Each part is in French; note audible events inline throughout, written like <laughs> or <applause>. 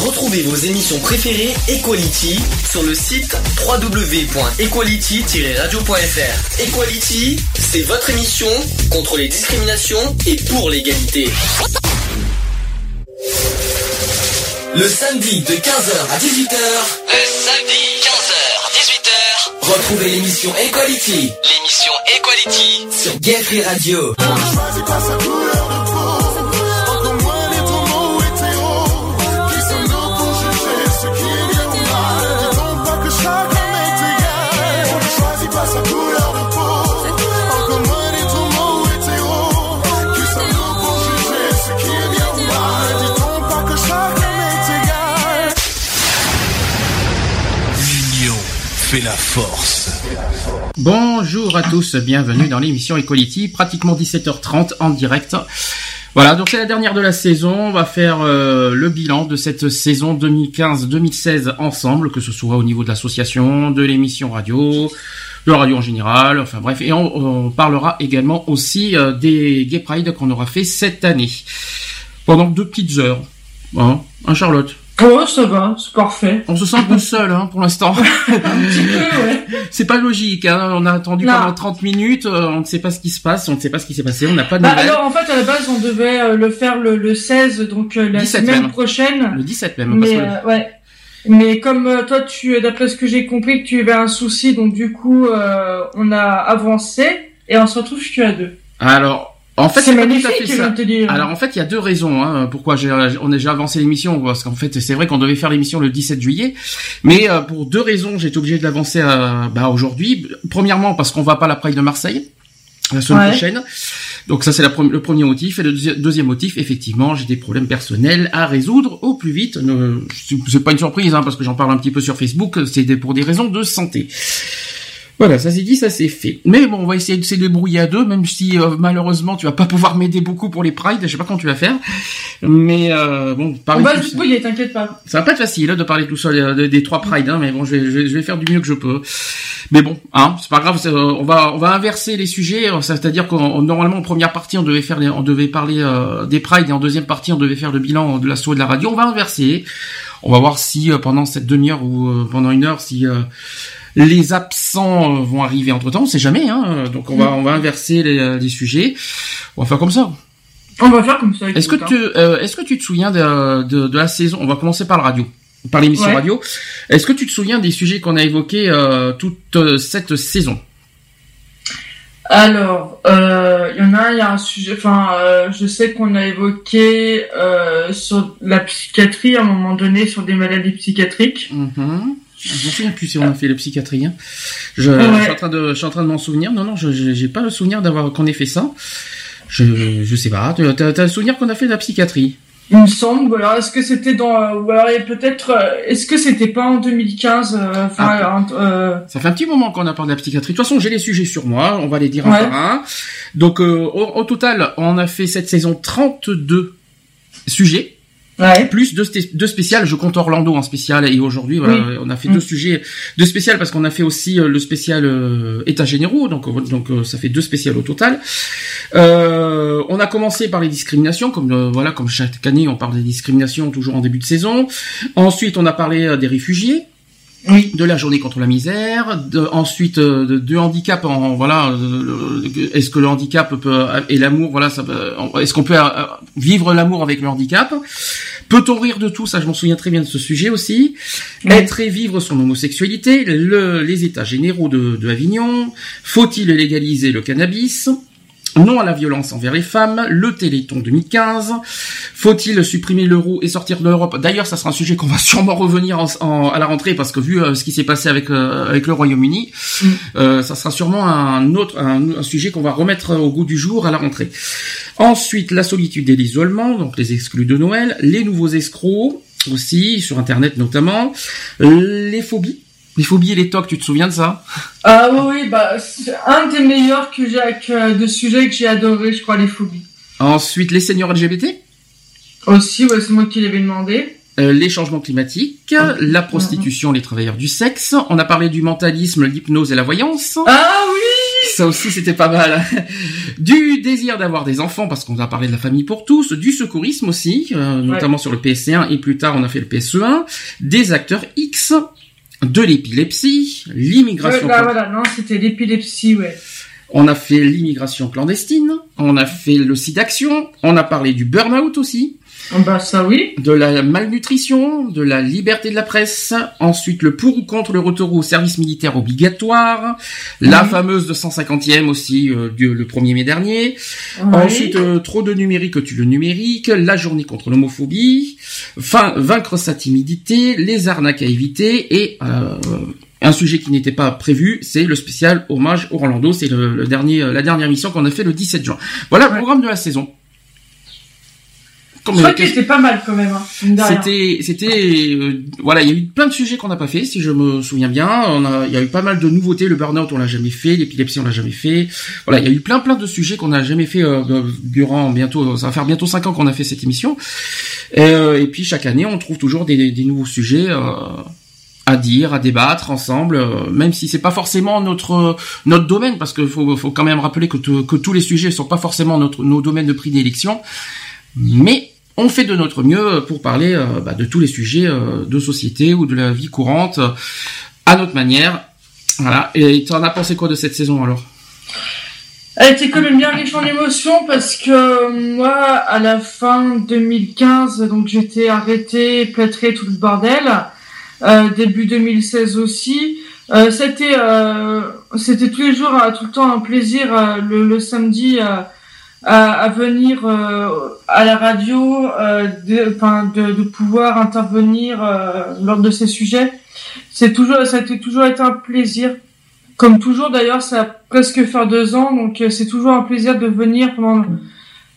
Retrouvez vos émissions préférées Equality sur le site www.equality-radio.fr. Equality, c'est votre émission contre les discriminations et pour l'égalité. Le samedi de 15h à 18h. Le samedi 15h 18h. Retrouvez l'émission Equality. L'émission Equality sur Gay Free Radio. La force. Bonjour à tous, bienvenue dans l'émission Equality, pratiquement 17h30 en direct. Voilà, donc c'est la dernière de la saison. On va faire euh, le bilan de cette saison 2015-2016 ensemble, que ce soit au niveau de l'association, de l'émission radio, de la radio en général, enfin bref. Et on, on parlera également aussi euh, des Gay Pride qu'on aura fait cette année. Pendant deux petites heures. Hein, hein Charlotte? Oh, ça va, c'est parfait. On se sent peu seul hein, pour l'instant. <laughs> Un petit peu, ouais. C'est pas logique, hein. on a attendu Non. pendant 30 minutes, euh, on ne sait pas ce qui se passe, on ne sait pas ce qui s'est passé, on n'a pas de Bah, nouvelles. alors, en fait, à la base, on devait euh, le faire le, le 16, donc euh, la 17 semaine même. prochaine. Le 17 même, parce Mais, que- euh, ouais. Mais comme euh, toi, tu, d'après ce que j'ai compris, tu avais un souci, donc du coup, euh, on a avancé et on se retrouve que à deux. Alors, en fait, c'est magnifique, ça. te dire. Alors en fait, il y a deux raisons hein, pourquoi j'ai on a déjà avancé l'émission parce qu'en fait, c'est vrai qu'on devait faire l'émission le 17 juillet, mais euh, pour deux raisons, j'ai été obligé de l'avancer à- bah, aujourd'hui. Premièrement, parce qu'on va pas à la Pride de Marseille la semaine Ouais. prochaine. Donc ça c'est le premier motif et le deuxi- deuxième motif effectivement j'ai des problèmes personnels à résoudre au plus vite. C'est- pas une surprise hein, parce que j'en parle un petit peu sur Facebook. C'est pour des raisons de santé. Voilà, ça c'est dit, ça c'est fait. Mais bon, on va essayer de se débrouiller à deux, même si euh, malheureusement tu vas pas pouvoir m'aider beaucoup pour les prides. Je sais pas comment tu vas faire, mais euh, bon, on parler va se seul- débrouiller, t'inquiète pas. ça va pas être facile hein, de parler tout seul euh, de- des trois prides, hein, mais bon, je vais, je, vais, je vais faire du mieux que je peux. Mais bon, hein, c'est pas grave. euh, on va, on va inverser les sujets. C'est-à-dire qu'on normalement en première partie on devait faire, les- on devait parler euh, des prides et en deuxième partie on devait faire le bilan de l'assaut et de la radio. On va inverser. On va voir si euh, pendant cette demi-heure ou euh, pendant une heure si euh, les absents euh, vont arriver entre temps. On sait jamais. Hein, donc on va, on va inverser les, euh, les sujets. On va faire comme ça. On va faire comme ça. Est-ce que tu, euh, est-ce que tu te souviens de, de, de la saison? On va commencer par la radio, par l'émission Ouais. radio. Est-ce que tu te souviens des sujets qu'on a évoqués euh, toute euh, cette saison? Alors, euh, il y en a, il y a un sujet, enfin, je sais qu'on a évoqué sur la psychiatrie à un moment donné, sur des maladies psychiatriques. Mhm. Je me souviens plus si on a fait le psychiatrie. hein. Je, Ouais. je suis en train de, je suis en train de m'en souvenir. Non, non, je j'ai pas le souvenir d'avoir qu'on ait fait ça. Je, je sais pas. Tu as, t'as le souvenir qu'on a fait de la psychiatrie? Il me semble, alors est-ce que c'était dans, ou alors peut-être, euh, est-ce que c'était pas en 2015, euh, Ah. euh, Ça fait un petit moment qu'on a parlé de la psychiatrie. De toute façon, j'ai les sujets sur moi. On va les dire un Ouais. par un. Donc, euh, au, au total, on a fait cette saison 32 sujets. Ouais, plus deux, spéciales. Je compte Orlando en spécial et aujourd'hui voilà, Oui. on a fait Mm. deux sujets, deux spéciales parce qu'on a fait aussi euh, le spécial euh, États généraux, donc euh, donc euh, ça fait deux spéciales au total. Euh, on a commencé par les discriminations, comme voilà comme chaque année on parle des discriminations toujours en début de saison. Ensuite on a parlé des réfugiés oui, de la journée contre la misère, de, ensuite de, de handicap en voilà, est-ce que le handicap peut et l'amour voilà, ça est-ce qu'on peut vivre l'amour avec le handicap? Peut-on rire de tout ça Je m'en souviens très bien de ce sujet aussi. Être et vivre son homosexualité, le- les états généraux de, de Avignon, faut-il légaliser le cannabis? Non à la violence envers les femmes, le Téléthon 2015, faut-il supprimer l'euro et sortir de l'Europe? D'ailleurs, ça sera un sujet qu'on va <laughs> sûrement revenir en- en- à la rentrée parce que vu euh, ce qui s'est passé avec euh, avec le Royaume-Uni, Mm. euh, ça sera sûrement un autre un, un sujet qu'on va remettre au goût du jour à la rentrée. Ensuite, la solitude et l'isolement, donc les exclus de Noël, les nouveaux escrocs aussi sur Internet notamment, les phobies. Les phobies et les tocs, tu te souviens de ça? Ah oui, oui, bah, c'est un des meilleurs que j'ai, que- de sujets que j'ai adoré, je crois, les phobies. Ensuite, les seniors LGBT, Aussi, ouais, c'est moi qui l'avais demandé. euh, les changements climatiques, la prostitution, les travailleurs du sexe. On a parlé du mentalisme, l'hypnose et la voyance. Ah oui! Ça aussi, c'était pas mal. <laughs> Du désir d'avoir des enfants, parce qu'on a parlé de la famille pour tous. Du secourisme aussi, euh, notamment sur le PSC1 et plus tard, on a fait le PSE1. Des acteurs X, de l'épilepsie, l'immigration. Ouais, bah, voilà, non, c'était l'épilepsie, ouais. On a fait l'immigration clandestine, on a fait le site d'action, on a parlé du burn-out aussi. Ah bah ça oui. De la malnutrition, de la liberté de la presse, ensuite le pour ou contre le retour au service militaire obligatoire, la fameuse de 150e aussi euh, du, le 1er mai dernier, ensuite euh, trop de numérique tu le numérique, la journée contre l'homophobie, fin, vaincre sa timidité, les arnaques à éviter et euh, un sujet qui n'était pas prévu, c'est le spécial hommage au Orlando. C'est le, dernier, la dernière mission qu'on a fait le 17 juin. Voilà le programme de la saison. Je crois que c'était pas mal quand même. Hein, c'était, c'était, euh, voilà, il y a eu plein de sujets qu'on n'a pas fait, si je me souviens bien. On a, il y a eu pas mal de nouveautés. Le burn-out, on l'a jamais fait. L'épilepsie, on l'a jamais fait. Voilà, il y a eu plein, plein de sujets qu'on n'a jamais fait euh, durant bientôt. Ça va faire bientôt cinq ans qu'on a fait cette émission. Et, euh, et, puis chaque année, on trouve toujours des, des nouveaux sujets. à dire, à débattre ensemble, même si c'est pas forcément notre notre domaine, parce qu'il faut, faut quand même rappeler que, que tous les sujets sont pas forcément notre nos domaines de prix d'élection mais on fait de notre mieux pour parler euh, bah, de tous les sujets euh, de société ou de la vie courante euh, à notre manière. Voilà. Et tu en as pensé quoi de cette saison alors? Elle était quand même bien riche en émotions parce que moi, à la fin 2015, donc j'étais arrêté, plâtré, tout le bordel. début 2016 aussi. c'était c'était tous les jours, tout le temps un plaisir le samedi à, venir euh, à la radio, euh, de, de, de, pouvoir intervenir euh, lors de ces sujets. C'est toujours, ça a toujours été un plaisir. Comme toujours d'ailleurs, ça a presque fait deux ans, donc c'est toujours un plaisir de venir pendant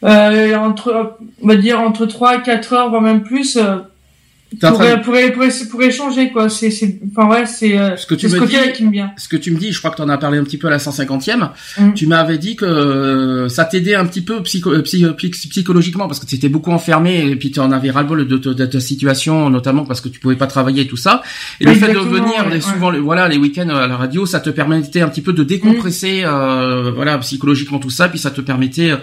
entre, on va dire entre trois et quatre heures, voire même plus pour, pour, pour, pour, échanger quoi. C'est c'est enfin ouais c'est euh, ce que tu me dis qui me vient. ce que tu me dis je crois que tu en as parlé un petit peu à la 150e mm. tu m'avais dit que euh, ça t'aidait un petit peu psycho, euh, psychologiquement parce que tu étais beaucoup enfermé et puis tu en avais ras-le-bol de, de, de, ta situation notamment parce que tu pouvais pas travailler et tout ça. Et le fait de venir souvent voilà les week-ends à la radio ça te permettait un petit peu de décompresser mm. voilà psychologiquement tout ça. Puis ça te permettait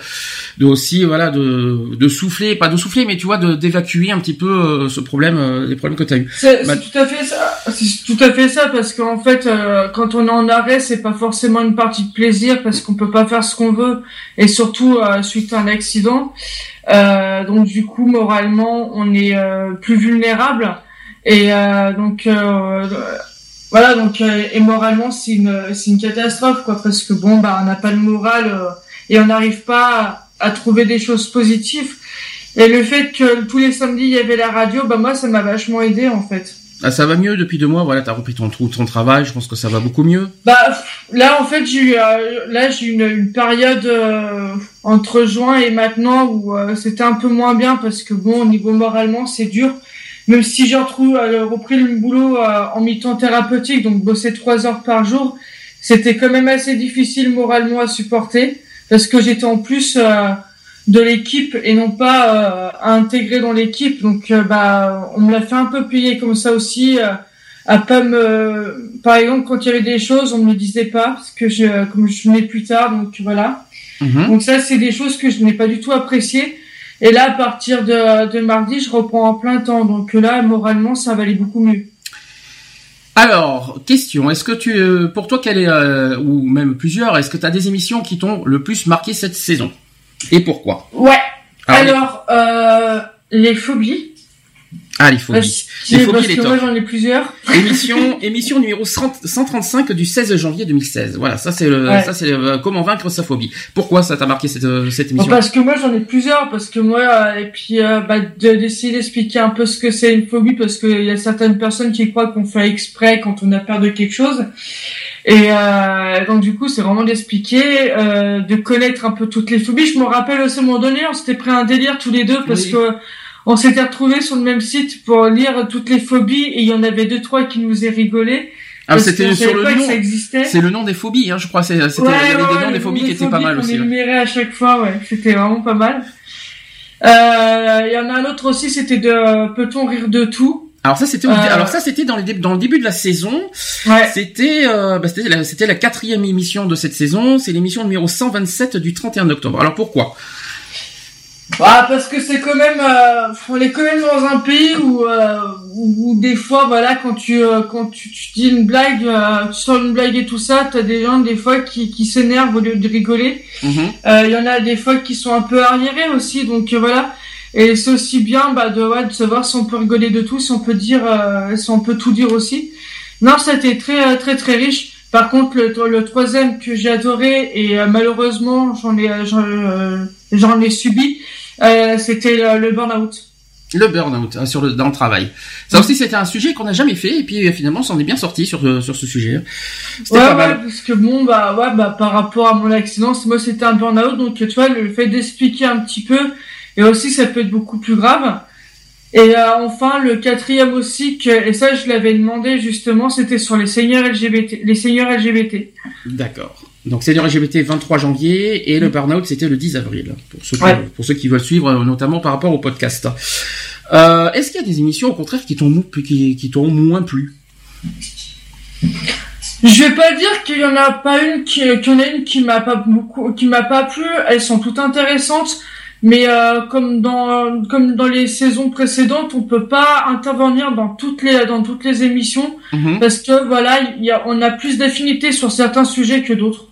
de aussi voilà de de souffler pas de souffler mais tu vois de d'évacuer un petit peu ce problème euh, les problèmes que tu as eu. C'est bah, tout à fait ça. C'est tout à fait ça parce qu'en fait, euh, quand on est en arrêt, c'est pas forcément une partie de plaisir parce qu'on peut pas faire ce qu'on veut et surtout euh, suite à un accident. donc du coup, moralement, on est plus vulnérable et donc voilà donc et moralement c'est une c'est une catastrophe quoi parce que bon bah on n'a pas le moral et on n'arrive pas à, à trouver des choses positives et le fait que tous les samedis il y avait la radio, bah moi ça m'a vachement aidé en fait. Ah, ça va mieux depuis deux mois, voilà, t'as repris ton, ton travail, je pense que ça va beaucoup mieux. Bah là en fait j'ai eu euh, là j'ai une, une période euh, entre juin et maintenant où euh, c'était un peu moins bien parce que bon au niveau moralement c'est dur. Même si j'ai repris le boulot en mi-temps thérapeutique, donc bosser trois heures par jour, c'était quand même assez difficile moralement à supporter parce que j'étais en plus de l'équipe et non pas euh, à intégrer dans l'équipe. Donc euh, bah on me l'a fait un peu payer comme ça aussi. Euh, à pas me, par exemple quand il y avait des choses, on me le disait pas parce que je, comme je venais plus tard, donc voilà. Mhm. Donc ça c'est des choses que je n'ai pas du tout appréciées. Et là à partir de, de mardi, je reprends en plein temps. Donc là moralement ça va aller beaucoup mieux. Alors, question, est-ce que tu, pour toi, quelle est, ou même plusieurs, est-ce que tu as des émissions qui t'ont le plus marqué cette saison? Et pourquoi Ouais. Ah Alors, euh, les phobies. Ah, les phobies. les phobies, parce que moi j'en ai plusieurs. <laughs> Émission, émission numéro 135 du 16 janvier 2016. Voilà, ça c'est le, ça c'est euh, comment vaincre sa phobie. Pourquoi ça t'a marqué cette, euh, cette émission? Parce que moi j'en ai plusieurs, parce que moi et puis bah, d'essayer d'expliquer un peu ce que c'est une phobie, parce qu'il y a certaines personnes qui croient qu'on fait exprès quand on a peur de quelque chose. Et euh, donc du coup, c'est vraiment d'expliquer, euh, de connaître un peu toutes les phobies. Je me rappelle aussi à un moment donné, on s'était pris un délire tous les deux parce que on s'était retrouvés sur le même site pour lire toutes les phobies et il y en avait deux trois qui nous aient rigolé. Ah, c'était sur le nom. C'est le nom des phobies, hein, je crois. C'était y avait des noms des phobies qui étaient pas mal aussi. On énumérait à chaque fois, ouais. C'était vraiment pas mal. Euh, il y en a un autre aussi, c'était de peut-on rire de tout? Alors ça c'était alors ça c'était dans, dans le début de la saison. Ouais. C'était bah, c'était la, c'était la quatrième émission de cette saison. C'est l'émission numéro 127 du 31 octobre. Alors pourquoi? Bah, parce que c'est quand même, euh, on est quand même dans un pays où, euh, où, des fois, voilà, quand tu euh, quand tu, tu, dis une blague, euh, tu sors une blague et tout ça, t'as des gens des fois qui, qui s'énervent au lieu de rigoler. Mhm. Euh, il y en a des fois qui sont un peu arriérés aussi, donc voilà. Et c'est aussi bien, bah, de, ouais, de savoir si on peut rigoler de tout, si on peut dire, si on peut tout dire aussi. Non, c'était très très très riche. Par contre, le, le troisième que j'ai adoré et malheureusement j'en ai j'en ai subi, euh, c'était le, burn-out. Le burn-out hein, sur le dans le travail. Ça aussi c'était un sujet qu'on n'a jamais fait et puis finalement on s'en est bien sorti sur euh, sur ce sujet. C'était ouais, pas mal. Ouais, parce que bon bah ouais bah par rapport à mon accident, moi c'était un burn-out donc tu vois le fait d'expliquer un petit peu et aussi ça peut être beaucoup plus grave. Et euh, enfin le quatrième aussi que et ça je l'avais demandé justement c'était sur les seigneurs LGBT les seigneurs LGBT. D'accord. Donc le LGBT 23 janvier et le burn-out c'était le 10 avril pour ceux, qui, pour ceux qui veulent suivre notamment par rapport au podcast. Euh, Est-ce qu'il y a des émissions au contraire qui t'ont qui, qui t'ont moins plu? Je vais pas dire qu'il y en a pas une qui, qu'il y en a une qui m'a pas beaucoup qui m'a pas plu. Elles sont toutes intéressantes. Mais euh, comme dans comme dans les saisons précédentes, on peut pas intervenir dans toutes les dans toutes les émissions mm-hmm. parce que voilà, y a, on a plus d'affinité sur certains sujets que d'autres.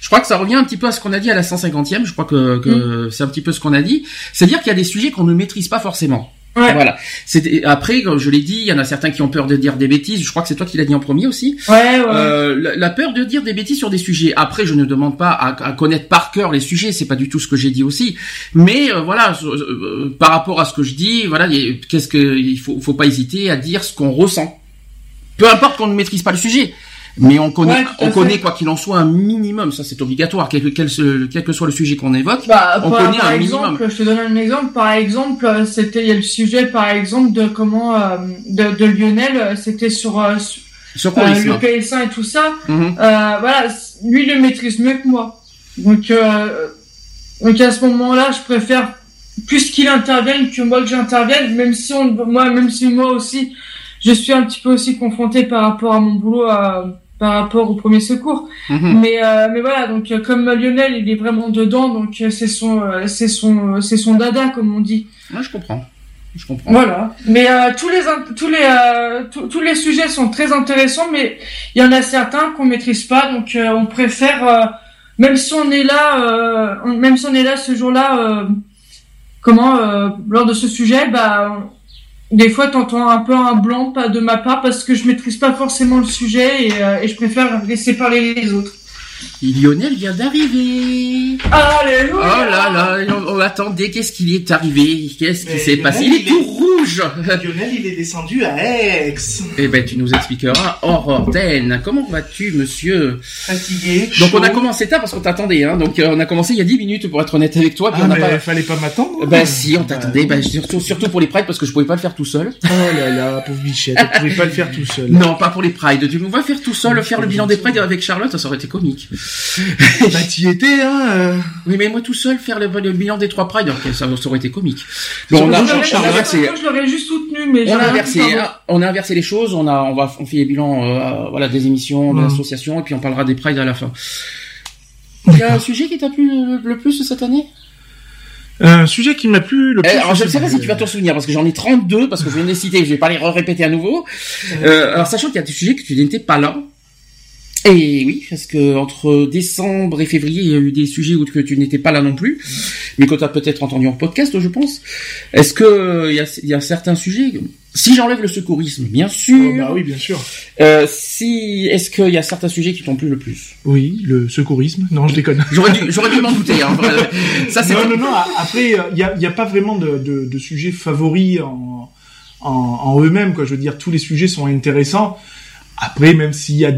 Je crois que ça revient un petit peu à ce qu'on a dit à la 150e. Je crois que, que mm. c'est un petit peu ce qu'on a dit. C'est-à-dire qu'il y a des sujets qu'on ne maîtrise pas forcément. Ouais. Voilà. C'est après, comme je l'ai dit, il y en a certains qui ont peur de dire des bêtises. Je crois que c'est toi qui l'as dit en premier aussi. Ouais, ouais. Euh, la, peur de dire des bêtises sur des sujets. Après, je ne demande pas à, à connaître par cœur les sujets. C'est pas du tout ce que j'ai dit aussi. Mais euh, voilà, euh, par rapport à ce que je dis, voilà, qu'est-ce que il faut, faut pas hésiter à dire ce qu'on ressent. Peu importe qu'on ne maîtrise pas le sujet. Mais on connaît, on connaît quoi qu'il en soit un minimum, ça c'est obligatoire, quel, quel, quel, que soit le sujet qu'on évoque, bah, on connaît un minimum. Je te donne un exemple. Par exemple, euh, c'était il y a le sujet par exemple de comment euh, de, de, Lionel, euh, c'était sur sur quoi, le PS1 et tout ça. Mhm. voilà, lui il le maîtrise mieux que moi. Donc donc à ce moment-là, je préfère plus qu'il intervienne que moi que j'intervienne, même si on, moi même si moi aussi je suis un petit peu aussi confronté par rapport à mon boulot à, par rapport au premier secours. Mhm. Mais euh, mais voilà, donc euh, comme Lionel, il est vraiment dedans, donc euh, c'est son c'est son c'est son dada comme on dit. Ouais, je comprends. Je comprends. Voilà. Mais tous les tous les tous les sujets sont très intéressants, mais il y en a certains qu'on maîtrise pas, donc on préfère même si on est là même si on est là ce jour-là comment lors de ce sujet, bah des fois, t'entends un peu un blanc de ma part parce que je maîtrise pas forcément le sujet et, euh, et je préfère laisser parler les autres. Lionel vient d'arriver. Alléluia. Oh là là, on, attendait. Qu'est-ce qu'il est arrivé? Qu'est-ce qui s'est passé? Il est tout rouge. <laughs> Lionel, il est descendu à Aix. Eh ben, tu nous expliqueras hors Comment vas-tu, monsieur? Fatigué. Donc on a commencé tard parce qu'on t'attendait. Hein. Donc euh, on a commencé il y a 10 minutes pour être honnête avec toi. Puis ah, on a pas... fallait pas m'attendre. Ben si, on t'attendait. Ben, surtout, surtout pour les prides parce que je pouvais pas le faire tout seul. Oh là là, pauvre Michel, tu pouvais pas le faire tout seul. Non, pas pour les prides. Tu vas faire tout seul, faire le bilan des prides avec Charlotte, ça aurait été comique. Bah t'y étais, hein. Euh. Oui, mais moi tout seul faire le, bilan des trois prides, ça, aurait été comique. Bon, on a, je l'aurais juste soutenu, mais on a inversé, on a inversé les choses. On a, on va, on fait les bilans, euh, voilà, des émissions, de l'association, et puis on parlera des prides à la fin. Il y a un sujet qui t'a plu le, plus cette année? Un sujet qui m'a plu le eh, plus. alors je ne sais pas si tu vas t'en souvenir parce que j'en ai 32 parce que je viens de les citer, je vais pas les répéter à nouveau. Euh, alors sachant qu'il y a des sujets que tu n'étais pas là, et oui, parce que entre décembre et février, il y a eu des sujets où tu n'étais pas là non plus, mais que tu as peut-être entendu en podcast, je pense. Est-ce que il y a, y a, certains sujets? Si j'enlève le secourisme, bien sûr. Oh, bah oui, bien sûr. Euh, si est-ce qu'il y a certains sujets qui t'ont plu le plus? Oui, le secourisme. Non, je déconne. <laughs> J'aurais dû, j'aurais dû m'en douter. Hein. <laughs> Ça, c'est non, non, non. Après, il y a, y a pas vraiment de, de, de sujets favoris en, en, en eux-mêmes. Quoi, je veux dire, tous les sujets sont intéressants. Après, même s'il y a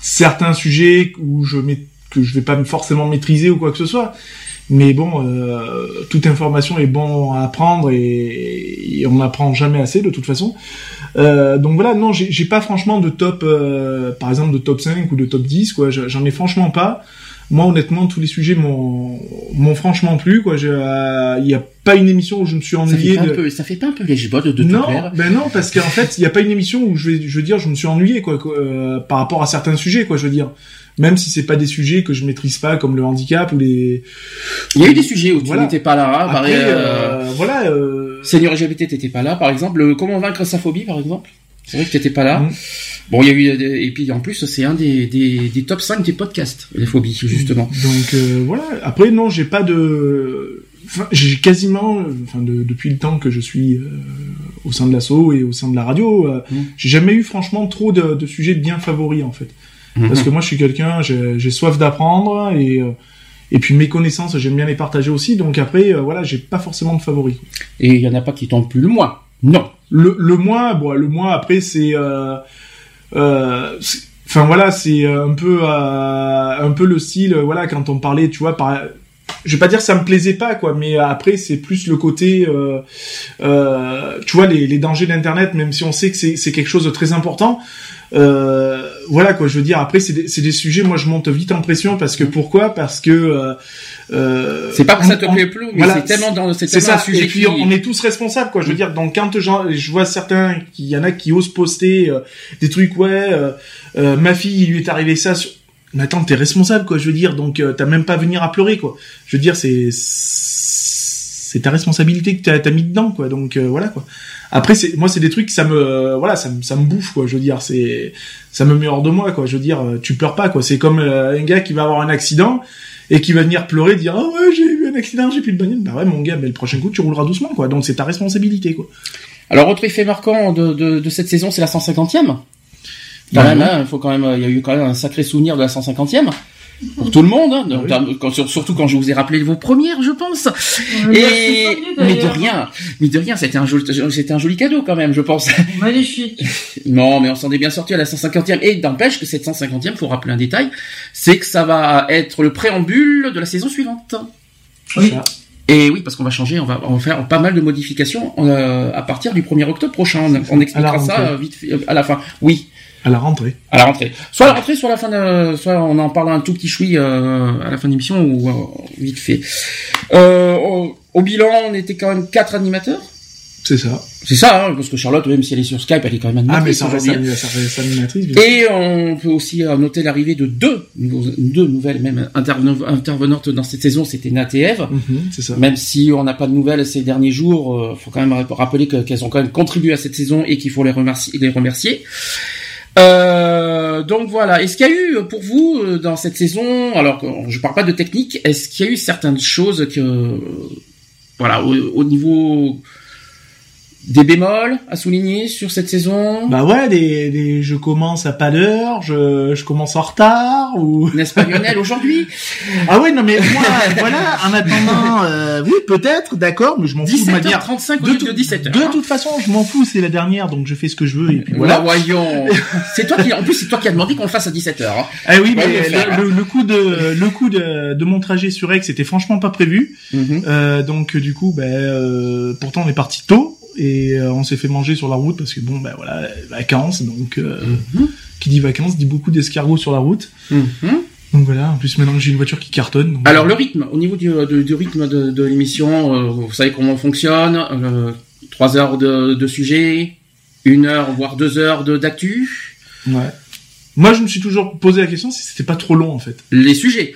certains sujets où je que je vais pas forcément maîtriser ou quoi que ce soit. Mais bon, euh, toute information est bon à apprendre et, on n'apprend jamais assez de toute façon. Euh, donc voilà, non, j'ai pas franchement de top, euh, par exemple de top 5 ou de top 10, quoi. J'en ai franchement pas. Moi honnêtement tous les sujets m'ont m'ont franchement plu quoi. Il n'y a pas une émission où je me suis ennuyé. Ça fait, pas, un peu, ça fait pas un peu les de, de Non, ben non parce qu'en fait il n'y a pas une émission où je vais je veux dire je me suis ennuyé quoi, par rapport à certains sujets quoi je veux dire même si c'est pas des sujets que je maîtrise pas comme le handicap ou les il y a eu des sujets où tu n'étais pas là Après, euh, voilà euh... Seigneur LGBT t'étais pas là par exemple comment vaincre sa phobie par exemple? C'est vrai que t'étais pas là mm. bon il y a eu et puis en plus c'est un des, des, des, top 5 des podcasts les phobies justement donc euh, voilà après non j'ai pas de Enfin, j'ai quasiment, enfin, de, depuis le temps que je suis euh, au sein de l'assaut et au sein de la radio, euh, mm. j'ai jamais eu franchement trop de, de sujets bien favoris en fait. Parce que moi, je suis quelqu'un, j'ai soif d'apprendre et euh, et puis mes connaissances, j'aime bien les partager aussi. Donc après, voilà, j'ai pas forcément de favoris. Et il y en a pas qui tombent plus le mois. Non. Le le mois, bon, le mois après c'est euh, euh, enfin voilà, c'est un peu un peu le style, voilà, quand on parlait, tu vois, par je vais pas dire ça me plaisait pas quoi mais après c'est plus le côté euh, euh, tu vois les, les dangers d'internet même si on sait que c'est quelque chose de très important euh, voilà quoi, je veux dire. Après, c'est des, des, sujets. Moi, je monte vite en pression parce que pourquoi? Parce que euh, euh, c'est pas que ça te plaît plus, mais c'est tellement dans c'est ça. Un sujet et puis on est tous responsables, quoi. Je veux dire, donc quand je vois certains, il y en a qui osent poster euh, des trucs, ouais, euh, ma fille, il lui est arrivé ça. Sur... Mais attends, t'es responsable, quoi. Je veux dire, donc t'as même pas à venir à pleurer, quoi. Je veux dire, c'est c'est ta responsabilité que t'as as mis dedans, quoi. Donc voilà, quoi. Après, c'est moi, c'est des trucs ça me, voilà, ça me, ça me bouffe quoi. Je veux dire, c'est, ça me met hors de moi quoi. Je veux dire, tu pleures pas quoi. C'est comme euh, un gars qui va avoir un accident et qui va venir pleurer, dire ah ouais j'ai eu un accident, j'ai plus de bagnole. Bah ouais mon gars, mais le prochain coup tu rouleras doucement quoi. Donc c'est ta responsabilité quoi. Alors autre effet marquant de, de, de cette saison, c'est la 150e. Quand même, hein, il faut quand même, il y a eu quand même un sacré souvenir de la 150e pour tout le monde, hein, surtout quand je vous ai rappelé vos premières, je pense. Et mais de rien, mais de rien, c'était un joli, c'était un joli cadeau quand même, je pense. <laughs> Magnifique. non, mais on s'en est bien sorti à la 150e. Et d'empêche que cette 150e, faut rappeler un détail, c'est que ça va être le préambule de la saison suivante. Oui. Et oui, parce qu'on va changer, on va, on va faire pas mal de modifications euh, à partir du 1er octobre prochain. On, expliquera ça vite à la fin. Oui. À la rentrée. À la rentrée. Soit à la rentrée, soit à la fin de, soit on en parle un tout petit choui euh, à la fin de l'émission ou euh, vite fait. Euh, au, bilan, on était quand même quatre animateurs. C'est ça. C'est ça, hein, parce que Charlotte, même si elle est sur Skype, elle est quand même animatrice. Ah, mais ça reste, animatrice. Et on peut aussi noter l'arrivée de deux, deux nouvelles même intervenantes dans cette saison, c'était Nat et Eve. Mhm, c'est ça. Même si on n'a pas de nouvelles ces derniers jours, il faut quand même rappeler qu'elles ont quand même contribué à cette saison et qu'il faut les remercier. Les remercier. Euh, donc voilà. Est-ce qu'il y a eu pour vous euh, dans cette saison, alors je parle pas de technique, est-ce qu'il y a eu certaines choses que, voilà, au niveau des bémols à souligner sur cette saison Bah ouais, des, des je commence à pas d'heure, je, je commence en retard ou <laughs> n'est-ce pas Lionel aujourd'hui? Ah ouais, non mais moi voilà, en attendant euh, oui, peut-être, d'accord, mais je m'en fous de manière 35 de, de 17 h De toute façon, je m'en fous, c'est la dernière donc je fais ce que je veux et puis voilà. voyons. <laughs> c'est toi qui en plus c'est toi qui a demandé qu'on le fasse à 17 h hein. Ah oui, mais le, le, coup de le coup de, de mon trajet sur Aix c'était franchement pas prévu. Mhm. euh, donc du coup ben euh, pourtant on est parti tôt et euh, on s'est fait manger sur la route parce que bon ben voilà vacances donc euh, mhm. qui dit vacances dit beaucoup d'escargots sur la route. Mhm. donc voilà en plus maintenant j'ai une voiture qui cartonne alors le rythme au niveau du, du rythme de, de l'émission euh, vous savez comment on fonctionne trois heures de, de sujet une heure voire deux heures de d'actu. Ouais. Moi je me suis toujours posé la question si c'était pas trop long en fait. Les sujets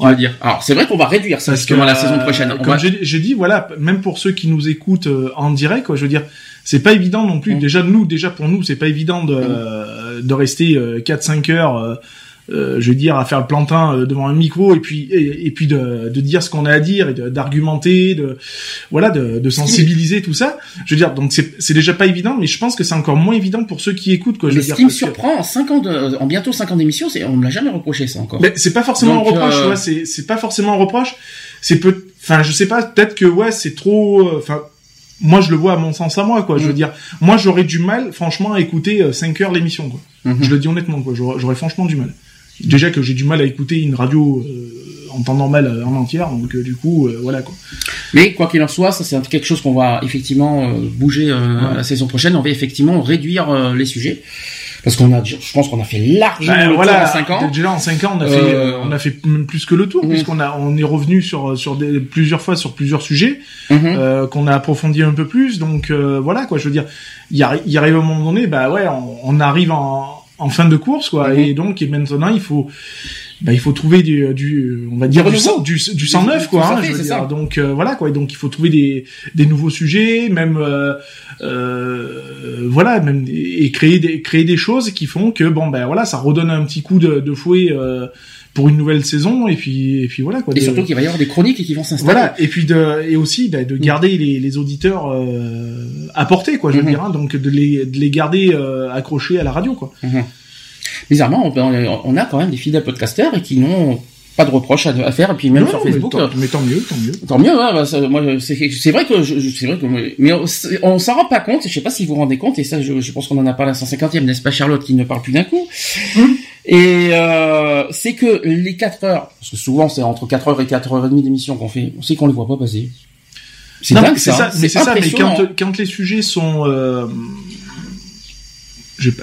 on va dire? Alors c'est vrai qu'on va réduire ça justement la saison prochaine. Comme j'ai dit, voilà, même pour ceux qui nous écoutent euh, en direct, quoi, je veux dire, c'est pas évident non plus. Mm. Déjà nous, déjà pour nous, c'est pas évident de, mm. de rester 4-5 euh, heures euh, euh, je veux dire, à faire le plantain euh, devant un micro et puis et, puis de, de, dire ce qu'on a à dire et d'argumenter, de, voilà, de, de sensibiliser tout ça. Je veux dire, donc c'est déjà pas évident, mais je pense que c'est encore moins évident pour ceux qui écoutent. Quoi, je mais ce qui me surprend, en cinq ans, de, en bientôt 5 ans d'émission, c'est on me l'a jamais reproché ça encore. Mais c'est pas forcément un reproche, euh... c'est c'est pas forcément un reproche. C'est peut, enfin, je sais pas, peut-être que ouais, c'est trop, euh, enfin moi je le vois à mon sens à moi quoi je veux mm. dire moi j'aurais du mal franchement à écouter 5 heures l'émission quoi mm-hmm. je le dis honnêtement quoi j'aurais franchement du mal déjà que j'ai du mal à écouter une radio euh, en temps normal euh, en entière, donc euh, du coup, voilà quoi. Mais quoi qu'il en soit, ça c'est quelque chose qu'on va effectivement bouger la saison prochaine. On va effectivement réduire les sujets. Parce qu'on a, je pense qu'on a fait largement Ben, le voilà, tour en 5 ans. Déjà en 5 ans, on a fait, on a fait même plus que le tour, Mhm. puisqu'on a, on est revenu sur, sur des, plusieurs fois sur plusieurs sujets, Mhm. euh, qu'on a approfondi un peu plus. Donc euh, voilà quoi, je veux dire, il arrive un moment donné, bah ouais, on, on arrive en, en fin de course quoi, Mhm. et donc et maintenant il faut, bah, il faut trouver du, du on va dire Du du, du, sang neuf quoi. Hein, fait, je veux c'est dire. ça. Donc euh, voilà quoi, et donc il faut trouver des, des nouveaux sujets, même euh, euh, voilà, même et créer des créer des choses qui font que bon ben voilà, ça redonne un petit coup de, de fouet euh, pour une nouvelle saison et puis et puis voilà quoi. Et de- surtout qu'il va y avoir des chroniques qui vont s'installer. voilà et puis de et aussi bah, de garder les, les auditeurs euh, à portée quoi je veux Mhm. dire hein, donc de les de les garder euh, accrochés à la radio quoi Mhm. Bizarrement, on, on a quand même des fidèles podcasteurs et qui n'ont pas de reproches à, à faire. Et puis même Non, sur mais Facebook, tant, euh, mais tant mieux tant mieux tant mieux. hein, bah, ça, moi, c'est vrai que c'est vrai que mais on, on s'en rend pas compte. Je sais pas si vous vous rendez compte. Et ça, je, je pense qu'on en a parlé à 150e, n'est-ce pas, Charlotte, qui ne parle plus d'un coup. Et euh, c'est que les 4 heures, parce que souvent c'est entre 4 heures et 4 heures et demie d'émission qu'on fait, on sait qu'on les voit pas passer. C'est dingue c'est ça, hein, mais c'est ça, mais quand, quand les sujets sont, euh, j'allais-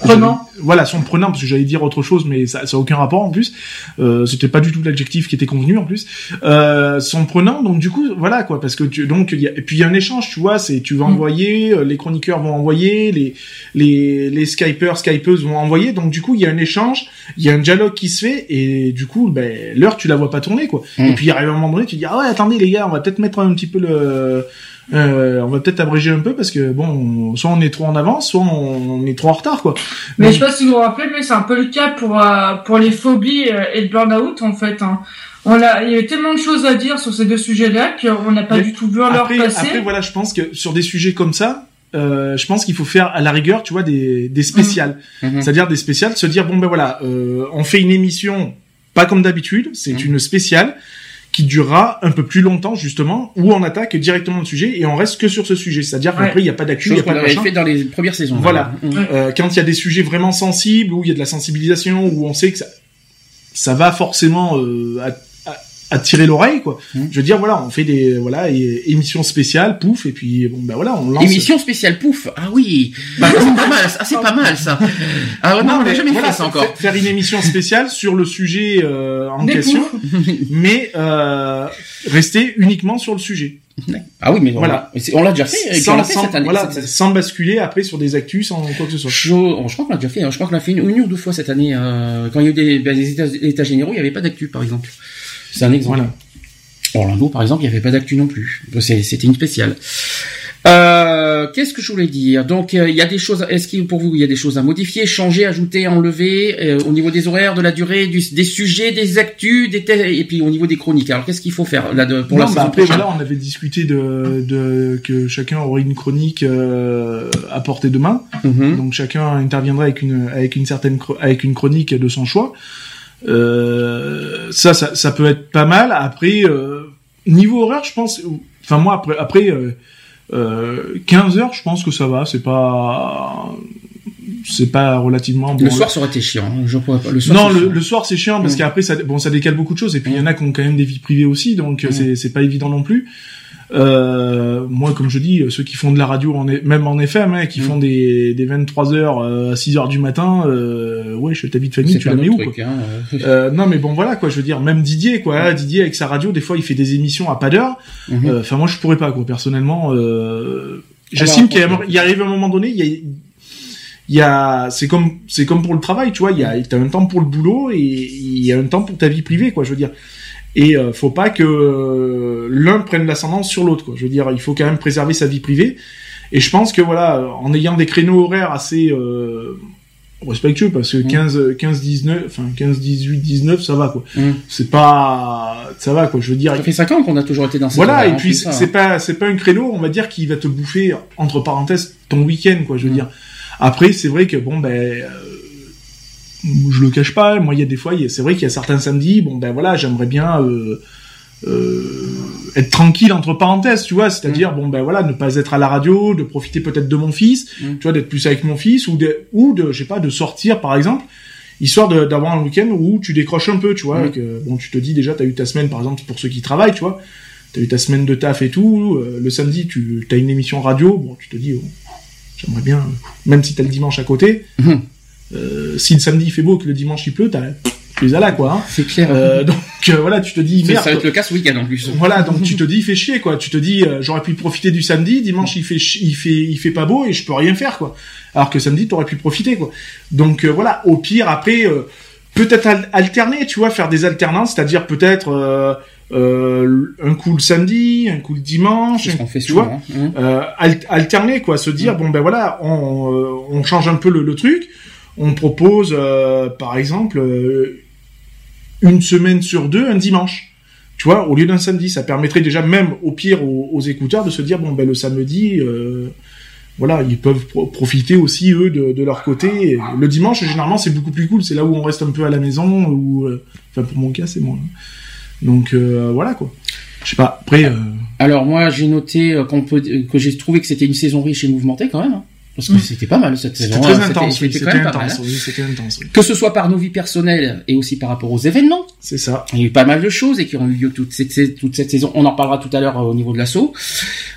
Voilà, sont prenants parce que j'allais dire autre chose, mais ça, ça a aucun rapport en plus. Euh, c'était pas du tout l'adjectif qui était convenu en plus. Euh, sont prenants, donc du coup, voilà quoi, parce que tu, donc il y a, et puis il y a un échange, tu vois, c'est tu vas Mm. envoyer, euh, les chroniqueurs vont envoyer, les les les skypers, skypeuses vont envoyer, donc du coup il y a un échange, il y a un dialogue qui se fait et du coup, ben l'heure tu la vois pas tourner quoi. Mm. Et puis il arrive un moment donné, tu dis ah ouais attendez les gars, on va peut-être mettre un petit peu le euh, on va peut-être abréger un peu parce que bon, soit on est trop en avance, soit on, on est trop en retard, quoi. Mais Donc, je sais pas si vous vous rappelez, mais c'est un peu le cas pour euh, pour les phobies euh, et le burn-out en fait. Hein. On a, il y avait tellement de choses à dire sur ces deux sujets-là qu'on n'a pas Mais du tout vu leur après, passer. après, voilà, je pense que sur des sujets comme ça, euh, je pense qu'il faut faire à la rigueur, tu vois, des, des spéciales. Mhm. C'est-à-dire des spéciales, se dire bon ben voilà, euh, on fait une émission pas comme d'habitude, c'est Mhm. une spéciale qui durera un peu plus longtemps justement, où on attaque directement le sujet et on reste que sur ce sujet. C'est-à-dire Ouais. qu'après il n'y a pas d'actu, il n'y a pas de machin. fait dans les premières saisons. Voilà. Euh, quand il y a des sujets vraiment sensibles, où il y a de la sensibilisation, où on sait que ça, ça va forcément euh, attirer l'oreille, quoi. Mhm. Je veux dire, voilà, on fait des voilà et, émissions spéciales, pouf, et puis bon, ben voilà, on lance. Émission spéciale pouf. Ah oui. Bah, c'est pas mal. Ah, c'est pas mal ça. Ah ouais, non, on mais l'a jamais voilà, fait ça encore. fa- Faire une émission spéciale sur le sujet euh, en Des question, poufs. <laughs> mais euh, rester uniquement sur le sujet. Ah oui, mais Voilà. voilà. On l'a déjà fait. on Sans, l'a fait sans- cette année. voilà, cette- sans basculer après sur des actus, sans quoi que ce soit. Je, je crois qu'on l'a déjà fait. hein. Je crois qu'on l'a fait une, une ou deux fois cette année. euh, quand il y a eu des, ben, des états, les états généraux, il n'y avait pas d'actu, par exemple. C'est un exemple. Voilà. Orlando, par exemple, il n'y avait pas d'actu non plus. C'était une spéciale. Euh, Qu'est-ce que je voulais dire? Donc, euh, il y a des choses. Est-ce qu'il pour vous, il y a des choses à modifier, changer, ajouter, enlever euh, au niveau des horaires, de la durée, du- des sujets, des actus, des et puis au niveau des chroniques. Alors, qu'est-ce qu'il faut faire là de, pour Non, la bah saison après, voilà, on avait discuté de, de que chacun aurait une chronique euh, à portée de main. Mhm. Donc chacun interviendrait avec une avec une certaine avec une chronique de son choix. Euh, ça, ça, ça peut être pas mal. Après, euh, niveau horaire, je pense. Enfin moi après après euh, euh, 15 heures, je pense que ça va. C'est pas c'est pas relativement bon. Le soir, ça aurait été chiant. hein. Je pourrais pas. Le soir, Non, le, soir c'est chiant parce qu'après ça, bon, ça décale beaucoup de choses et puis il y en a qui ont quand même des vies privées aussi, donc euh, Mm. c'est c'est pas évident non plus. Euh, moi, comme je dis, ceux qui font de la radio, en, même en FM, hein, qui Mm. font des, des 23 heures euh, à 6 heures du matin, euh, ouais, je ta vie de famille, tu la mets où quoi hein. euh, Non, mais bon, voilà quoi. Je veux dire, même Didier, quoi. hein, Didier avec sa radio, des fois, il fait des émissions à pas d'heure. Euh, Enfin, moi, je pourrais pas, quoi. Personnellement, euh, Ah j'estime bah, qu'il y arrive un moment donné, il y a, il y a, c'est comme, c'est comme pour le travail, tu vois. Il y a, t'as un temps pour le boulot et il y a un temps pour ta vie privée, quoi. Je veux dire. Et euh, faut pas que euh, l'un prenne l'ascendance sur l'autre. Je veux dire, il faut quand même préserver sa vie privée. Et je pense que voilà, en ayant des créneaux horaires assez euh, respectueux, parce que Mm. 15, 15, 19, enfin 15, 18, 19, ça va quoi. Mm. C'est pas, ça va quoi. Je veux dire, Ça fait 5 ans qu'on a toujours été dans cette voilà. Et puis c'est hein. pas, c'est pas un créneau, on va dire, qui va te bouffer entre parenthèses ton week-end quoi. Je veux Mm. dire. Après, c'est vrai que bon ben. euh, je le cache pas, moi il y a des fois, c'est vrai qu'il y a certains samedis, bon ben voilà, j'aimerais bien euh, euh, être tranquille entre parenthèses, tu vois, c'est-à-dire bon ben voilà, ne pas être à la radio, de profiter peut-être de mon fils, Mm. tu vois, d'être plus avec mon fils ou de ou de je sais pas de sortir par exemple, histoire d'avoir un week-end où tu décroches un peu, tu vois, Mm. que bon tu te dis déjà t'as eu ta semaine par exemple pour ceux qui travaillent, tu vois, t'as eu ta semaine de taf et tout, euh, le samedi tu as une émission radio, bon tu te dis oh, j'aimerais bien, même si t'as le dimanche à côté, Mhm. Euh, si le samedi il fait beau que le dimanche il pleut, t'as plus à là quoi. Hein. C'est clair. Euh, donc euh, voilà, tu te dis merde. ça va être le cas ce week-end en plus. Voilà, donc tu te dis il fait chier quoi. Tu te dis euh, j'aurais pu profiter du samedi, dimanche il fait il fait il fait pas beau et je peux rien faire quoi. Alors que samedi t'aurais pu profiter quoi. Donc euh, voilà, au pire après euh, peut-être al- alterner, tu vois, faire des alternances, c'est-à-dire peut-être euh, euh, un coup le samedi, un coup le dimanche, C'est ce qu'on fait tu vois. souvent. hein. Euh, al- alterner quoi, se dire bon ben voilà, on, euh, on change un peu le, le truc, on propose euh, par exemple euh, une semaine sur deux un dimanche. Tu vois, au lieu d'un samedi, ça permettrait déjà même au pire aux, écouteurs de se dire bon ben le samedi, euh, voilà, ils peuvent pro- profiter aussi eux de, leur côté. Le dimanche, généralement, c'est beaucoup plus cool. C'est là où on reste un peu à la maison ou, enfin pour mon cas, c'est moi. Donc euh, voilà quoi. Je sais pas. Après, Alors moi j'ai noté que j'ai trouvé que c'était une saison riche et mouvementée quand même. hein. Parce que Mm. c'était pas mal cette c'était saison. très hein. intense. oui, C'était C'était quand même pas mal. intense. hein. oui, C'était intense. oui. Que ce soit par nos vies personnelles et aussi par rapport aux événements. C'est ça. Il y a eu pas mal de choses et qui ont eu lieu toute cette, toute cette saison. On en parlera tout à l'heure euh, au niveau de l'assaut.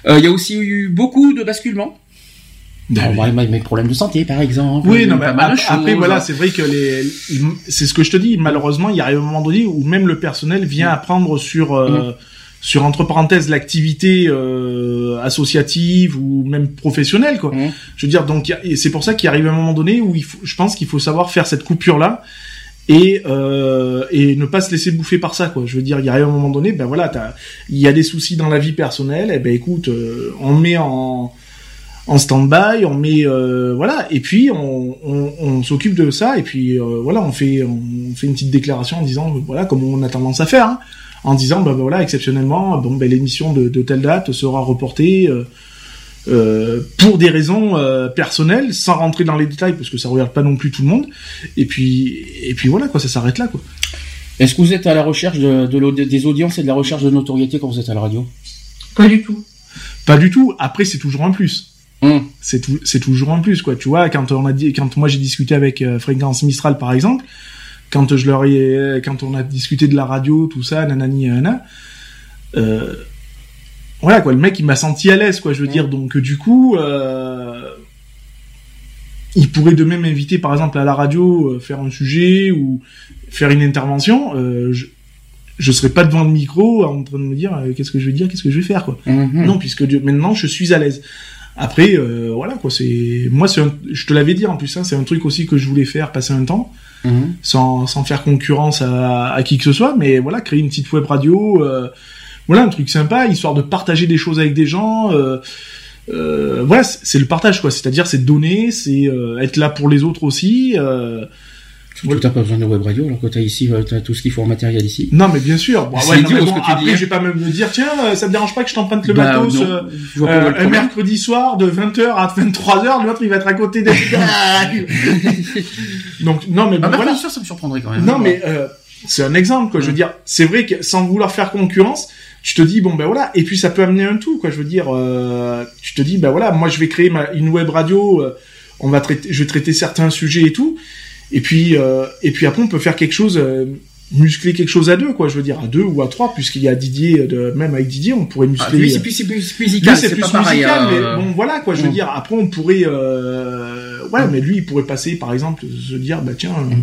Euh, il y a aussi eu beaucoup de basculements. Alors, moi, mes mes problèmes de santé, par exemple. Oui, a non, mais pas mal de ap- après, voilà, c'est vrai que les, c'est ce que je te dis. Malheureusement, il y arrive un moment donné où même le personnel vient Mm. apprendre sur, euh, sur entre parenthèses l'activité euh, associative ou même professionnelle, quoi. Mhm. Je veux dire, donc, c'est pour ça qu'il arrive un moment donné où il faut, je pense qu'il faut savoir faire cette coupure là. Et, euh, et ne pas se laisser bouffer par ça quoi. Je veux dire, il arrive un moment donné, ben voilà, il y a des soucis dans la vie personnelle, et ben écoute, euh, on met en en stand-by, on met euh, voilà, et puis on, on, on s'occupe de ça, et puis euh, voilà, on fait on fait une petite déclaration en disant voilà comme on a tendance à faire, hein, en disant bah, bah, voilà exceptionnellement bon ben l'émission de, de telle date sera reportée euh, euh, pour des raisons euh, personnelles, sans rentrer dans les détails parce que ça regarde pas non plus tout le monde, et puis et puis voilà quoi, ça s'arrête là quoi. Est-ce que vous êtes à la recherche de, de l'audi- des audiences et de la recherche de notoriété quand vous êtes à la radio? Pas du tout. Pas du tout. Après c'est toujours un plus. Hum. c'est tou- c'est toujours un plus quoi tu vois quand on a dit quand moi j'ai discuté avec euh, Fréquence Mistral par exemple quand je leur ai quand on a discuté de la radio tout ça nanani nanana euh, voilà quoi le mec il m'a senti à l'aise quoi je veux dire donc du coup euh, il pourrait de même m'inviter par exemple à la radio euh, faire un sujet ou faire une intervention euh, je je serais pas devant le micro en train de me dire qu'est-ce que je vais dire qu'est-ce que je vais faire quoi Mhm. non, puisque maintenant je suis à l'aise. Après, voilà quoi, c'est moi, un- je te l'avais dit en plus, hein, c'est un truc aussi que je voulais faire passer un temps, Mhm. sans, sans faire concurrence à, à qui que ce soit, mais voilà, créer une petite web radio, euh, voilà, un truc sympa, histoire de partager des choses avec des gens. Euh, euh, voilà, c'est le partage quoi, c'est-à-dire c'est donner, c'est être là pour les autres aussi. Que t'as pas besoin de web radio, alors que t'as ici, euh, t'as tout ce qu'il faut en matériel ici. non, mais bien sûr. Bon, ouais, non, mais bon, après, hein. je vais pas même me dire, tiens, euh, ça te dérange pas que je t'emprunte le Bah, matos euh, Euh, le un mercredi soir de 20h à 23h, l'autre il va être à côté des <laughs> <laughs> Donc non mais Ah bon, bah, voilà. sûr, ça me surprendrait quand même. Non mais euh, c'est un exemple quoi, je veux dire, c'est vrai que sans vouloir faire concurrence, tu te dis bon ben voilà et puis ça peut amener un tout quoi, je veux dire tu te dis ben voilà, moi je vais créer ma, une web radio, on va traiter je vais traiter certains sujets et tout et puis euh, et puis après on peut faire quelque chose euh, muscler quelque chose à deux quoi, je veux dire à deux ou à trois puisqu'il y a Didier de même avec Didier, on pourrait Ah, muscler lui, euh, c'est plus, c'est plus musical, c'est plus pas pareil. musical, euh, mais bon, voilà, quoi, je veux Mm. dire, après, on pourrait, euh, ouais, mais lui, il pourrait passer, par exemple, se dire, bah, tiens, Mm. euh,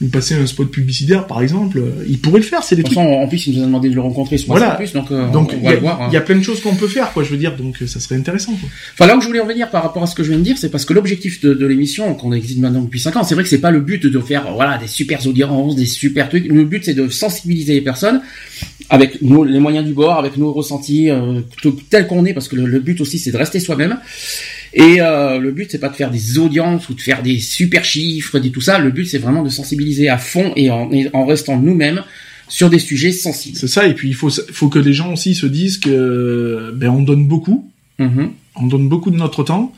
nous passer un spot publicitaire, par exemple, euh, il pourrait le faire, c'est des De toute trucs. façon, en plus, il nous a demandé de le rencontrer ce Voilà. plus, donc, euh, Donc, on il y, va a- le voir. hein. il y a plein de choses qu'on peut faire, quoi, je veux dire, donc, euh, ça serait intéressant, quoi. Enfin, là où je voulais en venir par rapport à ce que je viens de dire, c'est parce que l'objectif de, de l'émission, qu'on existe maintenant depuis 5 ans, c'est vrai que c'est pas le but de faire, voilà, des super audiences, des super trucs. Le but, c'est de sensibiliser les personnes avec nos, les moyens du bord, avec nos ressentis, euh, tout- tel qu'on est, parce que le, le but aussi, c'est de rester soi-même. Et euh, le but, c'est pas de faire des audiences ou de faire des super chiffres, des tout ça. Le but, c'est vraiment de sensibiliser à fond et en, et en restant nous-mêmes sur des sujets sensibles. C'est ça, et puis il faut, faut que les gens aussi se disent que, ben, on donne beaucoup, Mhm. on donne beaucoup de notre temps,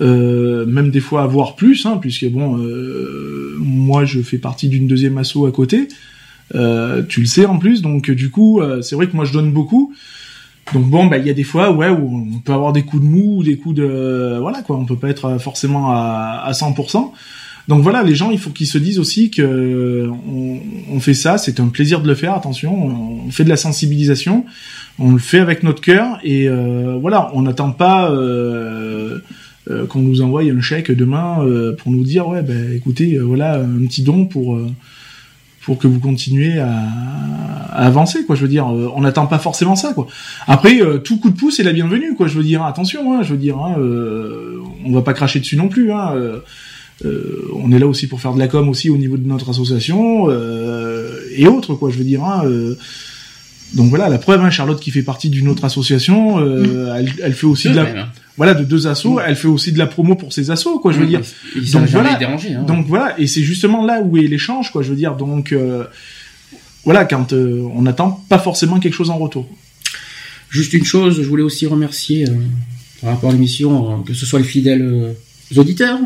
euh, même des fois avoir plus, hein, puisque bon, euh, moi je fais partie d'une deuxième asso à côté, euh, tu le sais en plus, donc du coup c'est vrai que moi je donne beaucoup, donc bon, bah il y a des fois ouais où on peut avoir des coups de mou, ou des coups de voilà quoi, on peut pas être forcément à, à 100%. Donc voilà, les gens, il faut qu'ils se disent aussi que on, on fait ça, c'est un plaisir de le faire. Attention, on, fait de la sensibilisation, on le fait avec notre cœur et euh, voilà, on n'attend pas euh, qu'on nous envoie un chèque demain pour nous dire ouais ben écoutez voilà un petit don pour pour que vous continuez à, avancer quoi je veux dire on n'attend pas forcément ça quoi après tout coup de pouce est la bienvenue quoi je veux dire attention hein, je veux dire hein, on va pas cracher dessus non plus hein, on est là aussi pour faire de la com aussi au niveau de notre association et autres quoi je veux dire hein, donc voilà, la preuve, hein, Charlotte qui fait partie d'une autre association, euh, mm. elle, fait aussi de la, hein. Voilà, de deux assos, mm. elle fait aussi de la promo pour ses assos, quoi. Je veux mm. dire. donc voilà, hein. donc voilà, et c'est justement là où est l'échange, quoi. Je veux dire, donc euh, voilà, quand euh, on n'attend pas forcément quelque chose en retour. Juste une chose, je voulais aussi remercier par rapport à l'émission, que ce soit les fidèles auditeurs,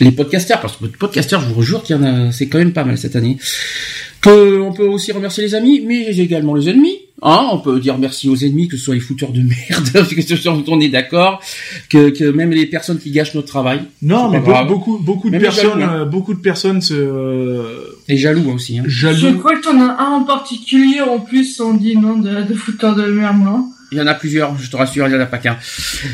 les podcasters, parce que podcasters, je vous jure qu'il y en a, c'est quand même pas mal cette année. Que on peut aussi remercier les amis, mais également les ennemis. Hein, on peut dire merci aux ennemis, que ce soit les fouteurs de merde, <laughs> que ce soit on est d'accord, que, que même les personnes qui gâchent notre travail. Non, mais beaucoup, beaucoup de personnes, hein. euh, beaucoup de personnes se. Euh, Et jaloux aussi. Hein. Jaloux. Je crois que t'en as un en particulier en plus, on dit non de, de fouteurs de merde, non? Il y en a plusieurs, je te rassure, il y en a pas qu'un.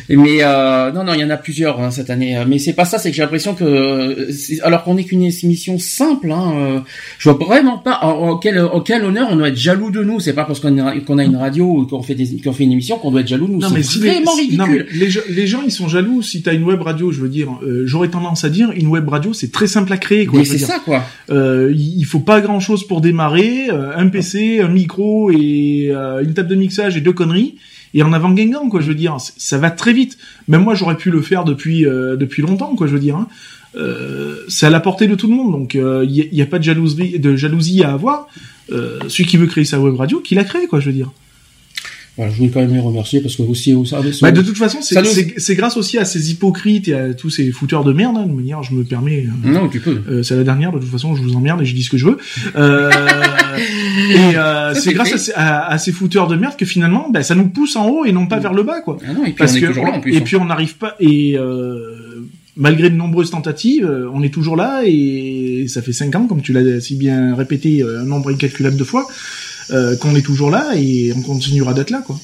Mais euh, non, non, il y en a plusieurs hein, cette année. Mais c'est pas ça, c'est que j'ai l'impression que, alors qu'on est qu'une émission simple, hein, euh, je vois vraiment pas en, quel, honneur on doit être jaloux de nous. C'est pas parce qu'on a, qu'on a une radio ou qu'on fait des, qu'on fait une émission qu'on doit être jaloux de nous. Non, mais c'est vraiment ridicule. Non, mais les, les, gens, ils sont jaloux si t'as une web radio. Je veux dire, euh, j'aurais tendance à dire, une web radio, c'est très simple à créer. Quoi, mais c'est ça, quoi. Euh, il faut pas grand chose pour démarrer, un PC, un micro et une table de mixage et deux conneries et en avant Guingamp, quoi. Je veux dire, ça va très vite. Même moi, j'aurais pu le faire depuis euh, depuis longtemps, quoi. Je veux dire, hein. euh, c'est à la portée de tout le monde, donc il euh, n'y a, pas de jalousie, de jalousie à avoir. celui qui veut créer sa web radio, qu'il la crée, quoi. Je veux dire. Voilà, je voulais quand même les remercier parce que aussi, bah, de toute façon, c'est grâce aussi à ces hypocrites et à tous ces fouteurs de merde. Hein, de manière, je me permets. Euh, non, tu peux. Euh, c'est la dernière. De toute façon, je vous emmerde et je dis ce que je veux. Euh, <laughs> et euh, c'est grâce à, à, ces fouteurs de merde que finalement, bah, ça nous pousse en haut et non pas vers le bas, quoi. Ah non, et puis parce on est que, toujours là en plus. Et hein. puis on n'arrive pas et malgré de nombreuses tentatives, on est toujours là et ça fait cinq ans, comme tu l'as si bien répété un nombre incalculable de fois. Euh, qu'on est toujours là et on continuera d'être là, quoi.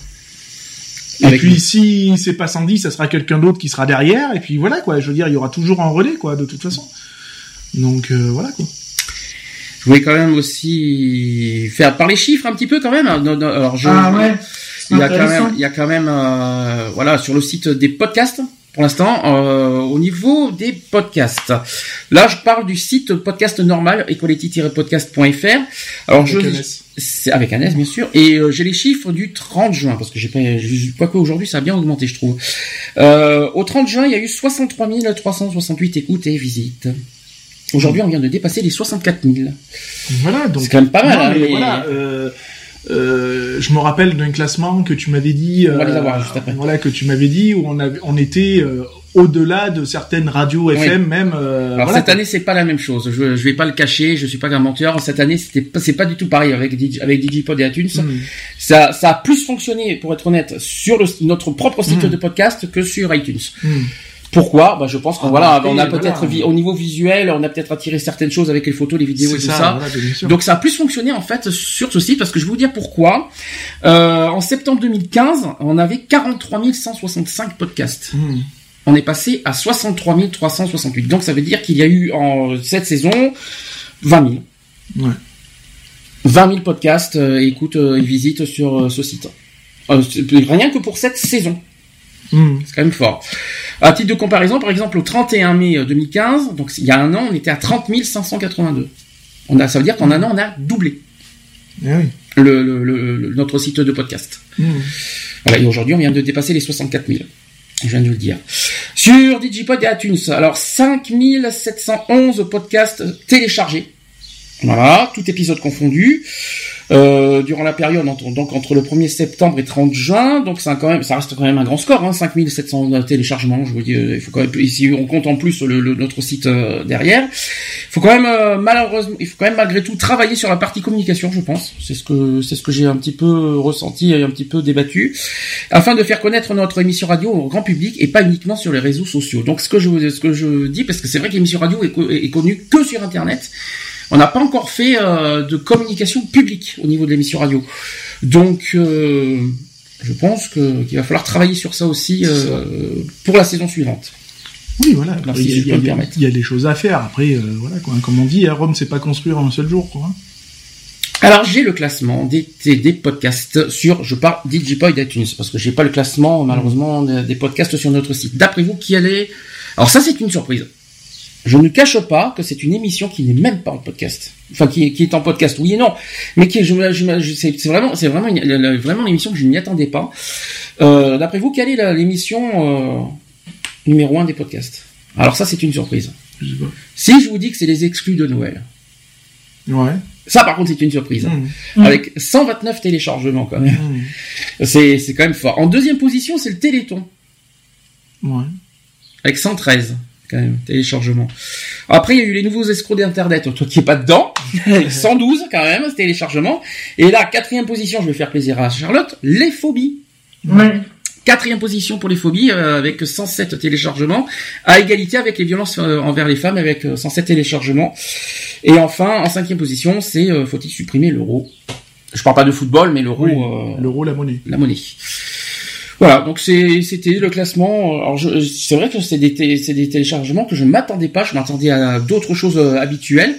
Et puis si c'est pas Sandy, ça sera quelqu'un d'autre qui sera derrière. Et puis voilà quoi. Je veux dire, il y aura toujours un relais quoi, de toute façon. Donc euh, voilà quoi. Je voulais quand même aussi faire par les chiffres un petit peu quand même. Alors je, ah ouais. Il y a quand même, il y a quand même, euh, voilà, sur le site des podcasts, pour l'instant euh, au niveau des podcasts. Là, je parle du site podcast normal equality-podcast.fr. Alors je c'est avec Annès bien sûr et euh, j'ai les chiffres du 30 juin parce que j'ai pas quoi que aujourd'hui ça a bien augmenté je trouve. Euh, au 30 juin, il y a eu 63 368 écoutes et visites. Aujourd'hui, on vient de dépasser les 64 000. Voilà, donc c'est quand même pas mal. hein, voilà, euh, euh, je me rappelle d'un classement que tu m'avais dit, on va les avoir juste après. voilà que tu m'avais dit où on avait, on était euh, au-delà de certaines radios FM même. Euh, Alors cette année c'est pas la même chose. Je, je vais pas le cacher, je suis pas un menteur. Cette année c'était c'est pas du tout pareil avec avec Digipod et iTunes. Hmm. Ça ça a plus fonctionné pour être honnête sur le, notre propre site hmm. de podcast que sur iTunes. Hmm. Pourquoi? Bah, Je pense qu'on ah, voilà, bah, on a peut-être au niveau visuel, on a peut-être attiré certaines choses avec les photos, les vidéos et tout ça. Donc ça a plus fonctionné en fait sur ce site parce que je vais vous dire pourquoi. Euh, en septembre 2015, on avait 43 165 podcasts on est passé à 63 368. Donc ça veut dire qu'il y a eu en cette saison 20 000. Ouais. 20 000 podcasts euh, écoute euh, et visites sur euh, ce site. rien que pour cette saison. Hmm. C'est quand même fort. À titre de comparaison, par exemple, au 31 mai 2015, donc il y a un an, on était à 30 582. On a, ça veut dire qu'en un an, on a doublé eh oui. le, notre site de podcast. Hmm. Voilà, et aujourd'hui, on vient de dépasser les 64 000. Je viens de le dire. Sur Digipod et iTunes, alors 5711 podcasts téléchargés. Voilà, tout épisode confondu. Euh, durant la période donc entre le 1er septembre et 30 juin, donc ça quand même, ça reste quand même un grand score, hein, 5700 téléchargements. Je vous dis, il faut quand même, ici on compte en plus le, notre site euh, derrière. Il faut quand même euh, malheureusement, il faut quand même malgré tout travailler sur la partie communication, je pense. C'est ce que c'est ce que j'ai un petit peu ressenti et un petit peu débattu, afin de faire connaître notre émission radio au grand public et pas uniquement sur les réseaux sociaux. Donc ce que je ce que je dis, parce que c'est vrai que l'émission radio est connue que sur Internet. On n'a pas encore fait euh, de communication publique au niveau de l'émission radio. Donc, euh, je pense qu'il va falloir travailler sur ça aussi euh, pour la saison suivante. Oui, voilà. il, y a, des choses à faire. Après, voilà, quoi. Comme on dit, Rome, c'est pas construire en un seul jour, quoi. Hein. Alors j'ai le classement des, des, podcasts sur, je parle Digipod iTunes, parce que j'ai pas le classement malheureusement des, podcasts sur notre site. D'après vous, qui allait Alors ça c'est une surprise. Je ne cache pas que c'est une émission qui n'est même pas en podcast. Enfin, qui, qui, est en podcast, oui et non, mais qui, je, je, c'est vraiment, c'est vraiment, une, vraiment l'émission que je n'y attendais pas. Euh, D'après vous, quelle est l'émission euh, numéro un des podcasts? Alors ça, c'est une surprise. Si je vous dis que c'est les exclus de Noël. Ouais. Ça, par contre, c'est une surprise. Mmh. Avec 129 téléchargements, quand même. Mmh. C'est, c'est quand même fort. En deuxième position, c'est le Téléthon. Ouais. Avec 113, quand même, téléchargements. Après, il y a eu les nouveaux escrocs d'Internet. Toi qui es pas dedans. <laughs> 112, quand même, téléchargements. Et là, quatrième position, je vais faire plaisir à Charlotte, les phobies. Ouais. Quatrième position pour les phobies euh, avec 107 téléchargements, à égalité avec les violences euh, envers les femmes avec 107 euh, téléchargements. Et enfin, en cinquième position, c'est faut-il supprimer l'euro? Je parle pas de football, mais l'euro. l'euro, la monnaie. La monnaie. Voilà, donc c'était le classement. Alors c'est vrai que c'est des, des téléchargements que je m'attendais pas. Je m'attendais à d'autres choses habituelles.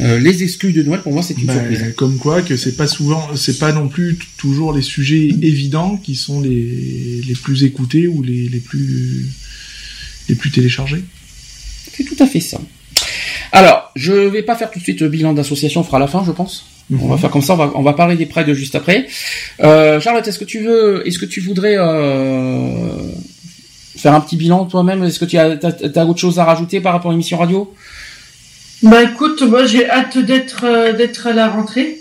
Euh, les exclus de Noël, pour moi, c'est une ben, surprise. Comme quoi, que c'est pas souvent, c'est pas non plus toujours les sujets évidents qui sont les, les plus écoutés ou les, les plus les plus téléchargés. C'est tout à fait ça. Alors, je vais pas faire tout de suite le bilan d'association, on fera à la fin, je pense. On va faire comme ça, on va, on va parler des de juste après. Euh, Charlotte, est-ce que tu veux, est-ce que tu voudrais euh, faire un petit bilan toi-même? Est-ce que tu as, as, autre chose à rajouter par rapport à l'émission radio? Bah écoute, moi j'ai hâte d'être euh, d'être à la rentrée.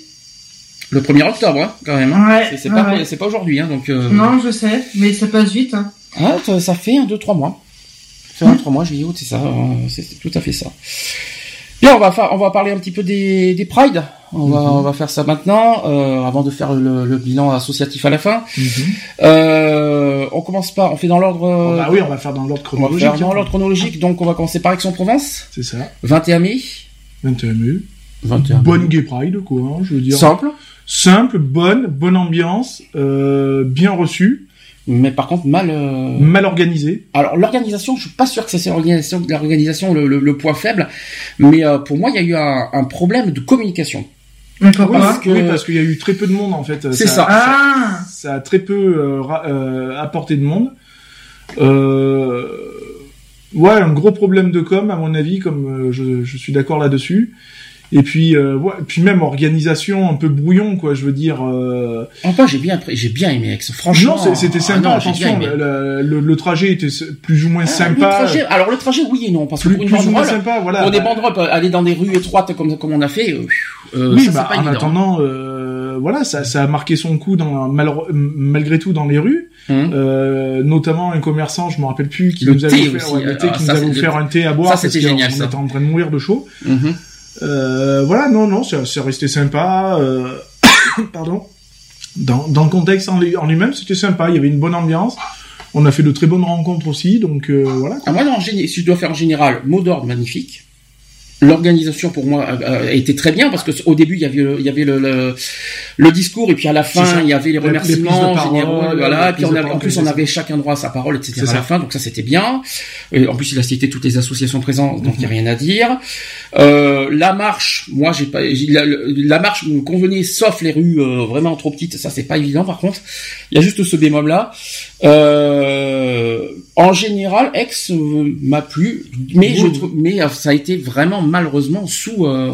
Le 1er octobre, hein, quand même. Hein. Ouais, c'est pas, c'est pas aujourd'hui, hein, donc. Euh... Non, je sais, mais ça passe vite. Hein. Ah, ça fait un, deux, trois mois. Ça fait un, trois mois, juillet, août, c'est ça. C'est tout à fait ça. Bien, on va, on va parler un petit peu des, des Pride. On, va, mhm. on va faire ça maintenant, euh, avant de faire le, le, bilan associatif à la fin. Mhm. euh, on commence par, on fait dans l'ordre. Oh, bah oui, on va faire dans l'ordre chronologique. On va faire dans l'ordre chronologique, donc on va commencer par Aix-en-Provence. C'est ça. 21 mai. 21 mai. 21 mai. Bonne Gay Pride, quoi, hein, je veux dire. Simple. Simple, bonne, bonne ambiance, euh, bien reçue mais par contre mal euh... mal organisé. Alors l'organisation, je suis pas sûr que c'est l'organisation l'organisation le, le, point faible, mais euh, pour moi il y a eu un, un problème de communication. Parce que... Oui, parce qu'il y a eu très peu de monde en fait. C'est ça. Ah. Ça, a très peu euh, euh, apporté de monde. Euh... Ouais, un gros problème de com à mon avis, comme je, je suis d'accord là-dessus. Et puis, euh, ouais, puis même organisation un peu brouillon, quoi. Je veux dire. Euh... Enfin, j'ai bien, j'ai bien aimé Aix. Franchement. Non, c'était ah sympa. attention, le, le, trajet était plus ou moins ah, sympa. Le trajet, alors le trajet, oui et non, parce que plus, pour une banderole, sympa, voilà. Pour des banderoles, aller dans des rues étroites comme comme on a fait. Euh, euh oui, ça, bah, pas en évident. attendant, euh, voilà, ça, ça a marqué son coup dans malgré tout dans les rues. Hum. Euh, notamment un commerçant, je me rappelle plus, qui nous avait offert, ouais, thé, qui nous avait offert un thé à boire ça, parce qu'on était en train de mourir de chaud. Euh, voilà, non, non, c'est resté sympa. Euh, <coughs> pardon. Dans, dans le contexte en, lui-même, c'était sympa. Il y avait une bonne ambiance. On a fait de très bonnes rencontres aussi, donc euh, voilà. Ah, moi, non, si je dois faire en général, mot d'ordre magnifique l'organisation pour moi a, été très bien parce que au début il y avait il y avait le, discours et puis à la fin il y avait les remerciements généraux voilà et puis on en plus on avait chacun droit à sa parole etc à la fin donc ça c'était bien. Et en plus il a cité toutes les associations présentes donc il n'y a rien à dire. Euh, la marche moi j'ai pas la, la, marche me convenait sauf les rues euh, vraiment trop petites ça c'est pas évident par contre. Il y a juste ce bémol là euh, en général, Ex euh, m'a plu, mais je trouve, mais euh, ça a été vraiment malheureusement sous. Euh,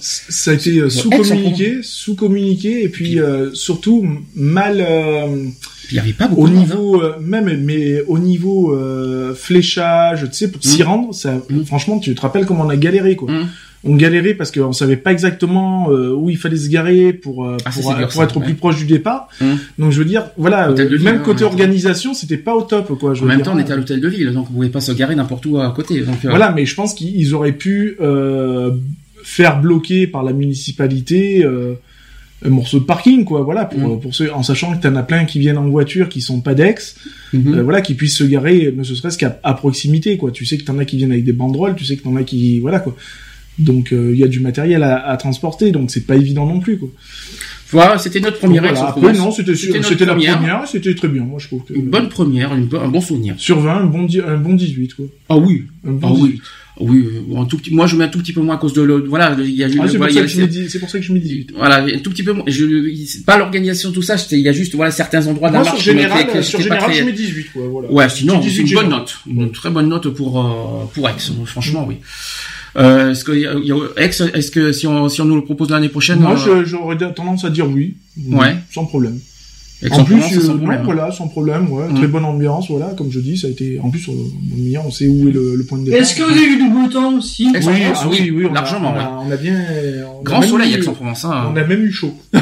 ça a été sous communiqué, sous communiqué, et puis, surtout mal. il y avait pas beaucoup au niveau hein. même mais au niveau fléchage tu sais pour s'y mmh. rendre ça mmh. franchement tu te rappelles comment on a galéré quoi mmh on galérait parce qu'on savait pas exactement euh, où il fallait se garer pour euh, ah, pour, être au plus proche du départ. Donc je veux dire, voilà, même hein, côté organisation, c'était pas au top quoi. Je en même temps, on était à l'hôtel de ville, donc on pouvait pas se garer n'importe où à côté. Donc, euh, Voilà, mais je pense qu'ils auraient pu faire bloquer par la municipalité un morceau de parking quoi voilà pour hum. pour ceux en sachant que t'en as plein qui viennent en voiture qui sont pas d'ex mhm. voilà qui puissent se garer ne serait-ce qu'à proximité quoi tu sais que t'en as qui viennent avec des banderoles tu sais que t'en as qui voilà quoi donc euh, il y a du matériel à, transporter, donc c'est pas évident non plus. Quoi. Voilà, c'était notre première voilà. Après, non, c'était c'était la première, c'était très bien, moi je trouve. Une bonne première, une, un bon souvenir. Sur 20, un bon, un bon 18, quoi. Ah oui, un bon ah 18. oui. Oui, un tout petit, moi je mets un tout petit peu moins à cause de le, voilà, il y a, ah, c'est, pour, pour, ça que je mets 18. Voilà, un tout petit peu moins, je, pas l'organisation, tout ça, il y a juste, voilà, certains endroits la marche. Sur général, sur général, je mets 18, quoi, voilà. Ouais, sinon, c'est une bonne note. Une très bonne note pour, euh, pour Aix, franchement, oui. Euh, est-ce que, Aix, est-ce que si on, si on nous le propose l'année prochaine? Moi, euh... j'aurais tendance à dire oui. Ouais. Sans problème en plus, sans problème, voilà, sans problème, ouais, très mm. bonne ambiance, voilà, comme je dis, ça a été, en plus, on, on sait où est le, point de départ. Est-ce que vous avez eu du beau temps aussi? Oui, ah, oui, oui, largement, on a, bien, grand soleil, Aix-en-Provence, hein. On a même eu chaud. <laughs>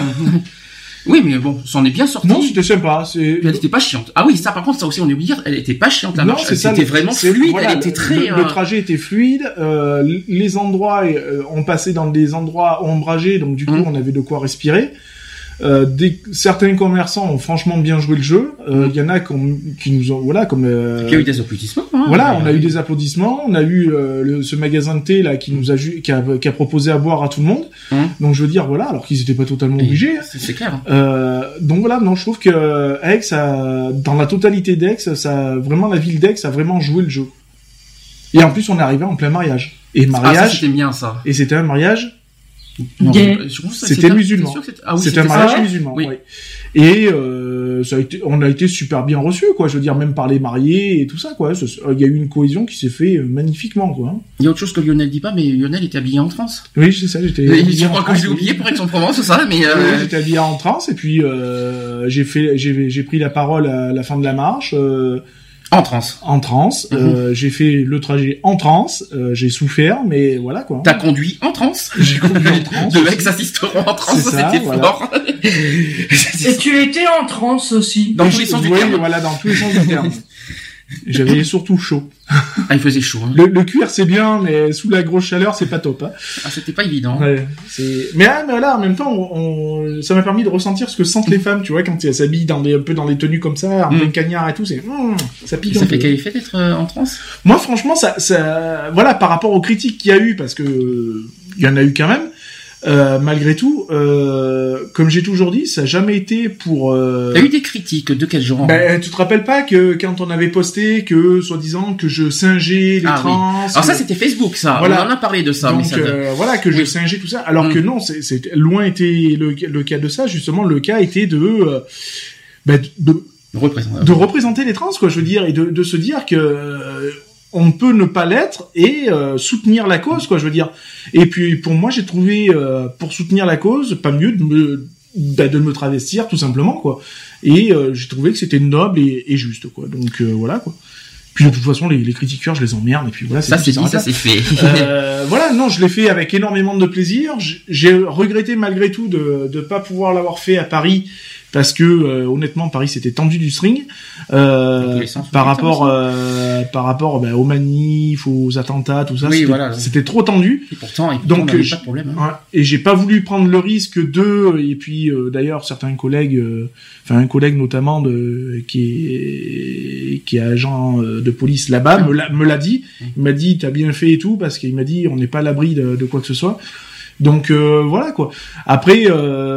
Oui, mais bon, ça en est bien sorti. Non, c'était sympa. Elle était pas chiante. Ah oui, ça par contre, ça aussi on est oublié, elle était pas chiante la marche. C'était vraiment fluide, elle était très. Le, euh, trajet était fluide. Euh, les endroits, euh, on passait dans des endroits ombragés, donc du coup, mm. on avait de quoi respirer. Euh, des, certains commerçants ont franchement bien joué le jeu. Euh, il y en a qui nous ont, voilà, comme. Euh, il y a eu des applaudissements. Hein, voilà, on a eu des applaudissements. On a eu le, ce magasin de thé là qui nous a, qui a, qui a proposé à boire à tout le monde. Hum. Donc je veux dire, voilà, alors qu'ils n'étaient pas totalement obligés. Hein. C'est clair. donc voilà, non, je trouve que Aix, a, dans la totalité d'Aix, ça, vraiment la ville d'Aix a vraiment joué le jeu. Et en plus, on est arrivé en plein mariage. Et ah, mariage. c'était bien ça. Et c'était un mariage c'était musulman. Ah c'était un mariage musulman. Oui. Et euh, ça a été, on a été super bien reçu, quoi. Je veux dire, même par les mariés et tout ça, quoi. Il y a eu une cohésion qui s'est fait euh, magnifiquement, quoi. Il y a autre chose que Lionel dit pas, mais Lionel était habillé en trans. Oui, c'est ça. J'étais. Je crois que j'ai oublié pour Aix-en-Provence, c'est ça, mais. Euh... j'étais habillé en trans et puis euh, j'ai fait, j'ai pris la parole à la fin de la marche. Euh, en transe. En transe. Mhm. Euh, j'ai fait le trajet en transe. Euh, j'ai souffert, mais voilà quoi. T'as conduit en transe. <laughs> J'ai conduit en transe. Le mec assisteront en transe, c'était fort. <laughs> Et tu étais en transe aussi. Dans tous les sens du terme. Voilà, dans tous les sens du terme. <laughs> J'avais surtout chaud. Ah, il faisait chaud. Hein. Le, cuir c'est bien, mais sous la grosse chaleur c'est pas top. Hein. Ah, c'était pas évident. Ouais, mais, ah, mais là, en même temps, on, ça m'a permis de ressentir ce que sentent les femmes, tu vois, quand elles s'habillent dans des, un peu dans les tenues comme ça, en mm. cagnard et tout, c'est, hmm, ça pique. Ça fait quel effet d'être euh, en transe Moi, franchement, ça, ça, voilà, par rapport aux critiques qu'il y a eu, parce que il y en a eu quand même. Euh, malgré tout, euh, comme j'ai toujours dit, ça n'a jamais été pour. Euh... T'as eu des critiques de quel genre ben, Tu te rappelles pas que quand on avait posté que, soi-disant, que je singeais les ah, trans. Alors ça, c'était Facebook, ça. Voilà. On en a parlé de ça. Donc euh, voilà, que je singeais tout ça. Alors que mm. non, c'est loin était le, le, cas de ça. Justement, le cas était de. Euh, ben, de, de représenter. de représenter les trans, quoi. Je veux dire, et de, de se dire que on peut ne pas l'être et euh, soutenir la cause, quoi, je veux dire. Et puis pour moi, j'ai trouvé euh, pour soutenir la cause, pas mieux de me bah, de me travestir tout simplement, quoi. Et euh, j'ai trouvé que c'était noble et, et, juste, quoi. Donc voilà, quoi. Puis de toute façon, les, les critiqueurs, je les emmerde et puis voilà. Ça c'est dit, ça c'est fait. voilà, non, je l'ai fait avec énormément de plaisir. J'ai regretté malgré tout de ne pas pouvoir l'avoir fait à Paris parce que euh, honnêtement Paris c'était tendu du string euh, par, rapport, euh, par rapport bah, aux manifs, aux attentats, tout ça. Oui, c'était trop tendu. Et pourtant, donc pas de problème. Hein. et j'ai pas voulu prendre le risque de et puis d'ailleurs certains collègues, enfin un collègue notamment de qui est qui est agent de police là-bas me l'a dit. Mmh. Il m'a dit t'as bien fait et tout parce qu'il m'a dit on n'est pas à l'abri de, de, quoi que ce soit. Donc voilà quoi. Après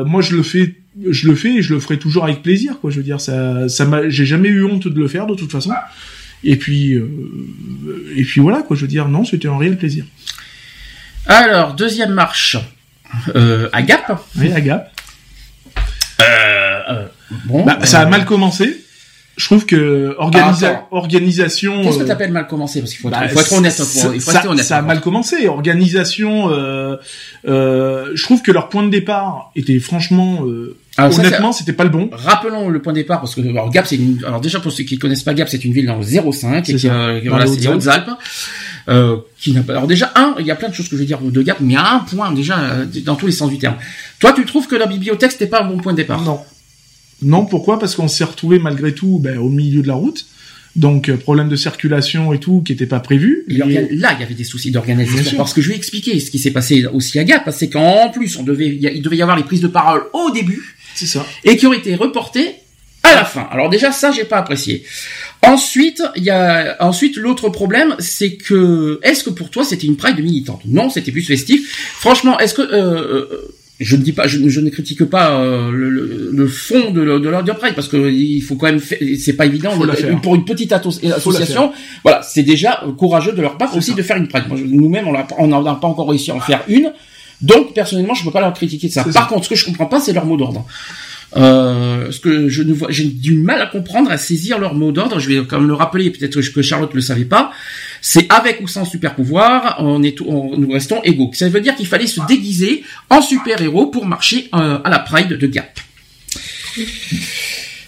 moi je le fais je le fais et je le ferai toujours avec plaisir quoi je veux dire ça ça m'a j'ai jamais eu honte de le faire de toute façon et puis euh, et puis voilà quoi je veux dire non c'était un réel plaisir alors deuxième marche euh, à Gap oui à Gap euh, euh bon bah, ça a mal commencé je trouve que organisa organisation. Qu'est-ce que t'appelles mal commencé? Parce qu'il faut, bah, faut, être honnête. il faut ça, honnête. Ça a mal commencé. Organisation. Euh, euh, je trouve que leur point de départ était franchement. Euh, honnêtement, c'était pas le bon. Rappelons le point de départ parce que alors Gap, c'est une. Alors déjà pour ceux qui connaissent pas Gap, c'est une ville dans le 05 et qui, euh, voilà, c'est les Hautes-Alpes. Euh, qui n'a pas. Alors déjà un, il y a plein de choses que je vais dire de Gap, mais il y a un point déjà euh, dans tous les sens du terme. Toi, tu trouves que la bibliothèque c'était pas un bon point de départ? Non. Non, pourquoi? Parce qu'on s'est retrouvé malgré tout ben, au milieu de la route. Donc euh, problème de circulation et tout qui n'était pas prévu. Là, il y avait des soucis d'organisation. Parce que je vais expliquer ce qui s'est passé aussi à Gap, c'est qu'en plus on devait, il devait y avoir les prises de parole au début. C'est ça. Et qui ont été reportées à la fin. Alors déjà ça j'ai pas apprécié. Ensuite, il y a ensuite l'autre problème, c'est que est-ce que pour toi c'était une pride militante? Non, c'était plus festif. Franchement, est-ce que euh, euh je ne dis pas, je, ne critique pas euh, le, le, fond de, de l'Order Pride parce que il faut quand même, c'est pas évident pour une petite association. Voilà, c'est déjà courageux de leur part aussi de faire une Pride. Nous-mêmes, on n'a pas encore réussi à en faire une. Donc personnellement, je peux pas leur critiquer de ça. Par contre, ce que je comprends pas, c'est leur mot d'ordre. Euh, ce que je ne vois, j'ai du mal à comprendre, à saisir leur mot d'ordre. Je vais quand même le rappeler, peut-être que Charlotte le savait pas. C'est avec ou sans super pouvoir, on est, on, nous restons égaux. Ça veut dire qu'il fallait se déguiser en super héros pour marcher euh, à la Pride de Gap.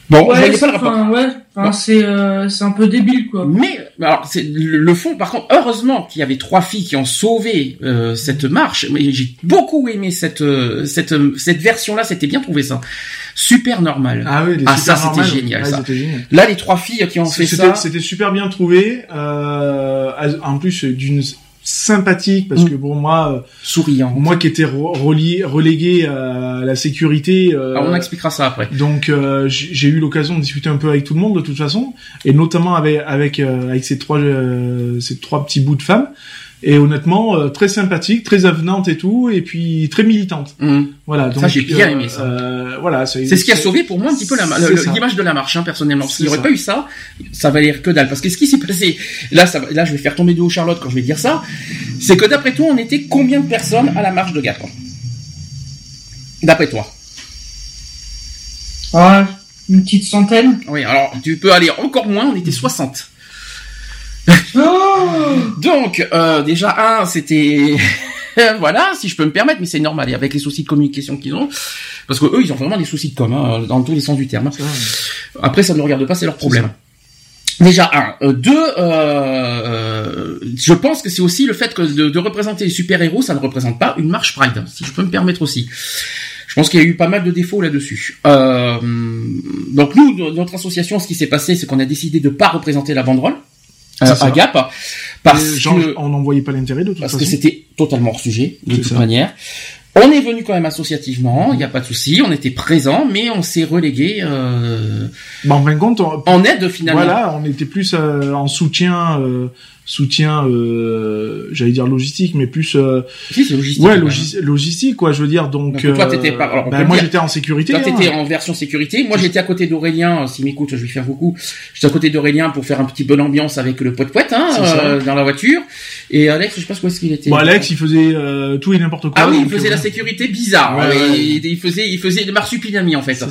Bon, ouais, le rapport. Ouais, enfin, c'est euh, c'est un peu débile quoi. Mais alors c'est le, fond. Par contre, heureusement qu'il y avait trois filles qui ont sauvé euh, cette marche. Mais j'ai beaucoup aimé cette euh, cette cette version là. C'était bien trouvé ça. Super normal. Ah oui, ah ça c'était génial, ça. Là les trois filles qui ont fait ça. C'était super bien trouvé. Euh, en plus d'une sympathique parce mm. que bon moi euh, souriant. moi qui étais relié, relégué à la sécurité euh, ah, on expliquera ça après. donc euh, j'ai eu l'occasion de discuter un peu avec tout le monde de toute façon et notamment avec avec avec ces trois ces trois petits bouts de femmes et honnêtement euh, très sympathique, très avenante et tout, et puis très militante. Mmh. Voilà. Donc, ça j'ai bien aimé ça. Euh, voilà. C'est ce qui a sauvé pour moi un petit peu l'image de la marche, hein, personnellement. S'il n'y aurait pas eu ça, ça valait que dalle. Parce que ce qui s'est passé, là, ça, là, je vais faire tomber de haut Charlotte quand je vais dire ça, c'est que d'après toi, on était combien de personnes à la marche de Gap D'après toi Ah, une petite centaine. Oui, alors tu peux aller encore moins. On était 60. <laughs> Donc, euh, déjà, un, c'était... <laughs> voilà, si je peux me permettre, mais c'est normal, et avec les soucis de communication qu'ils ont, parce que eux, ils ont vraiment des soucis de com, hein, dans tous les sens du terme. Après, ça ne regarde pas, c'est leur problème. Déjà un, euh, deux. Euh, euh, je pense que c'est aussi le fait que de, représenter les super héros, ça ne représente pas une marche Pride, si je peux me permettre aussi. Je pense qu'il y a eu pas mal de défauts là-dessus. Euh, donc nous, notre association, ce qui s'est passé, c'est qu'on a décidé de pas représenter la banderole à Gap parce que on n'en voyait pas l'intérêt de toute parce que c'était totalement hors sujet de toute manière. On est venu quand même associativement, il n'y a pas de souci, on était présent, mais on s'est relégué. Euh, bah, en fin de compte, en aide finalement. Voilà, on était plus euh, en soutien. Euh, soutien, euh, j'allais dire logistique, mais plus. Euh, si, c'est logistique. Ouais, logistique, quoi. Je veux dire, donc. donc toi, t'étais pas. Alors, ben, moi, j'étais en sécurité. Toi, t'étais hein. en version sécurité. Moi, j'étais à côté d'Aurélien. S'il m'écoute, je vais faire beaucoup. J'étais à côté d'Aurélien pour faire un petit peu d'ambiance avec le poète poète, hein, euh, dans la voiture. Et Alex, je sais pas où est-ce qu'il était. Bon, Alex, il faisait euh, tout et n'importe quoi. Ah oui, il faisait la sécurité bizarre. Ouais, Il, faisait, il faisait le marsupilami en fait. Ça.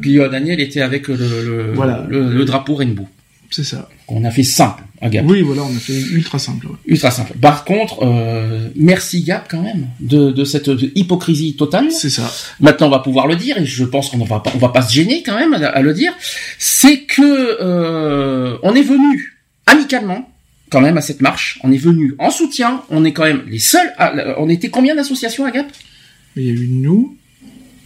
Puis Daniel était avec le, le, voilà. le, le drapeau rainbow. C'est ça. On a fait simple à Gap. Oui, voilà, on a fait ultra simple. Ultra simple. Par contre, euh, merci Gap quand même de, de cette hypocrisie totale. C'est ça. Maintenant, on va pouvoir le dire et je pense qu'on va pas, on va pas se gêner quand même à, le dire. C'est que euh, on est venu amicalement quand même à cette marche. On est venu en soutien. On est quand même les seuls. on était combien d'associations à Gap Il y a eu nous.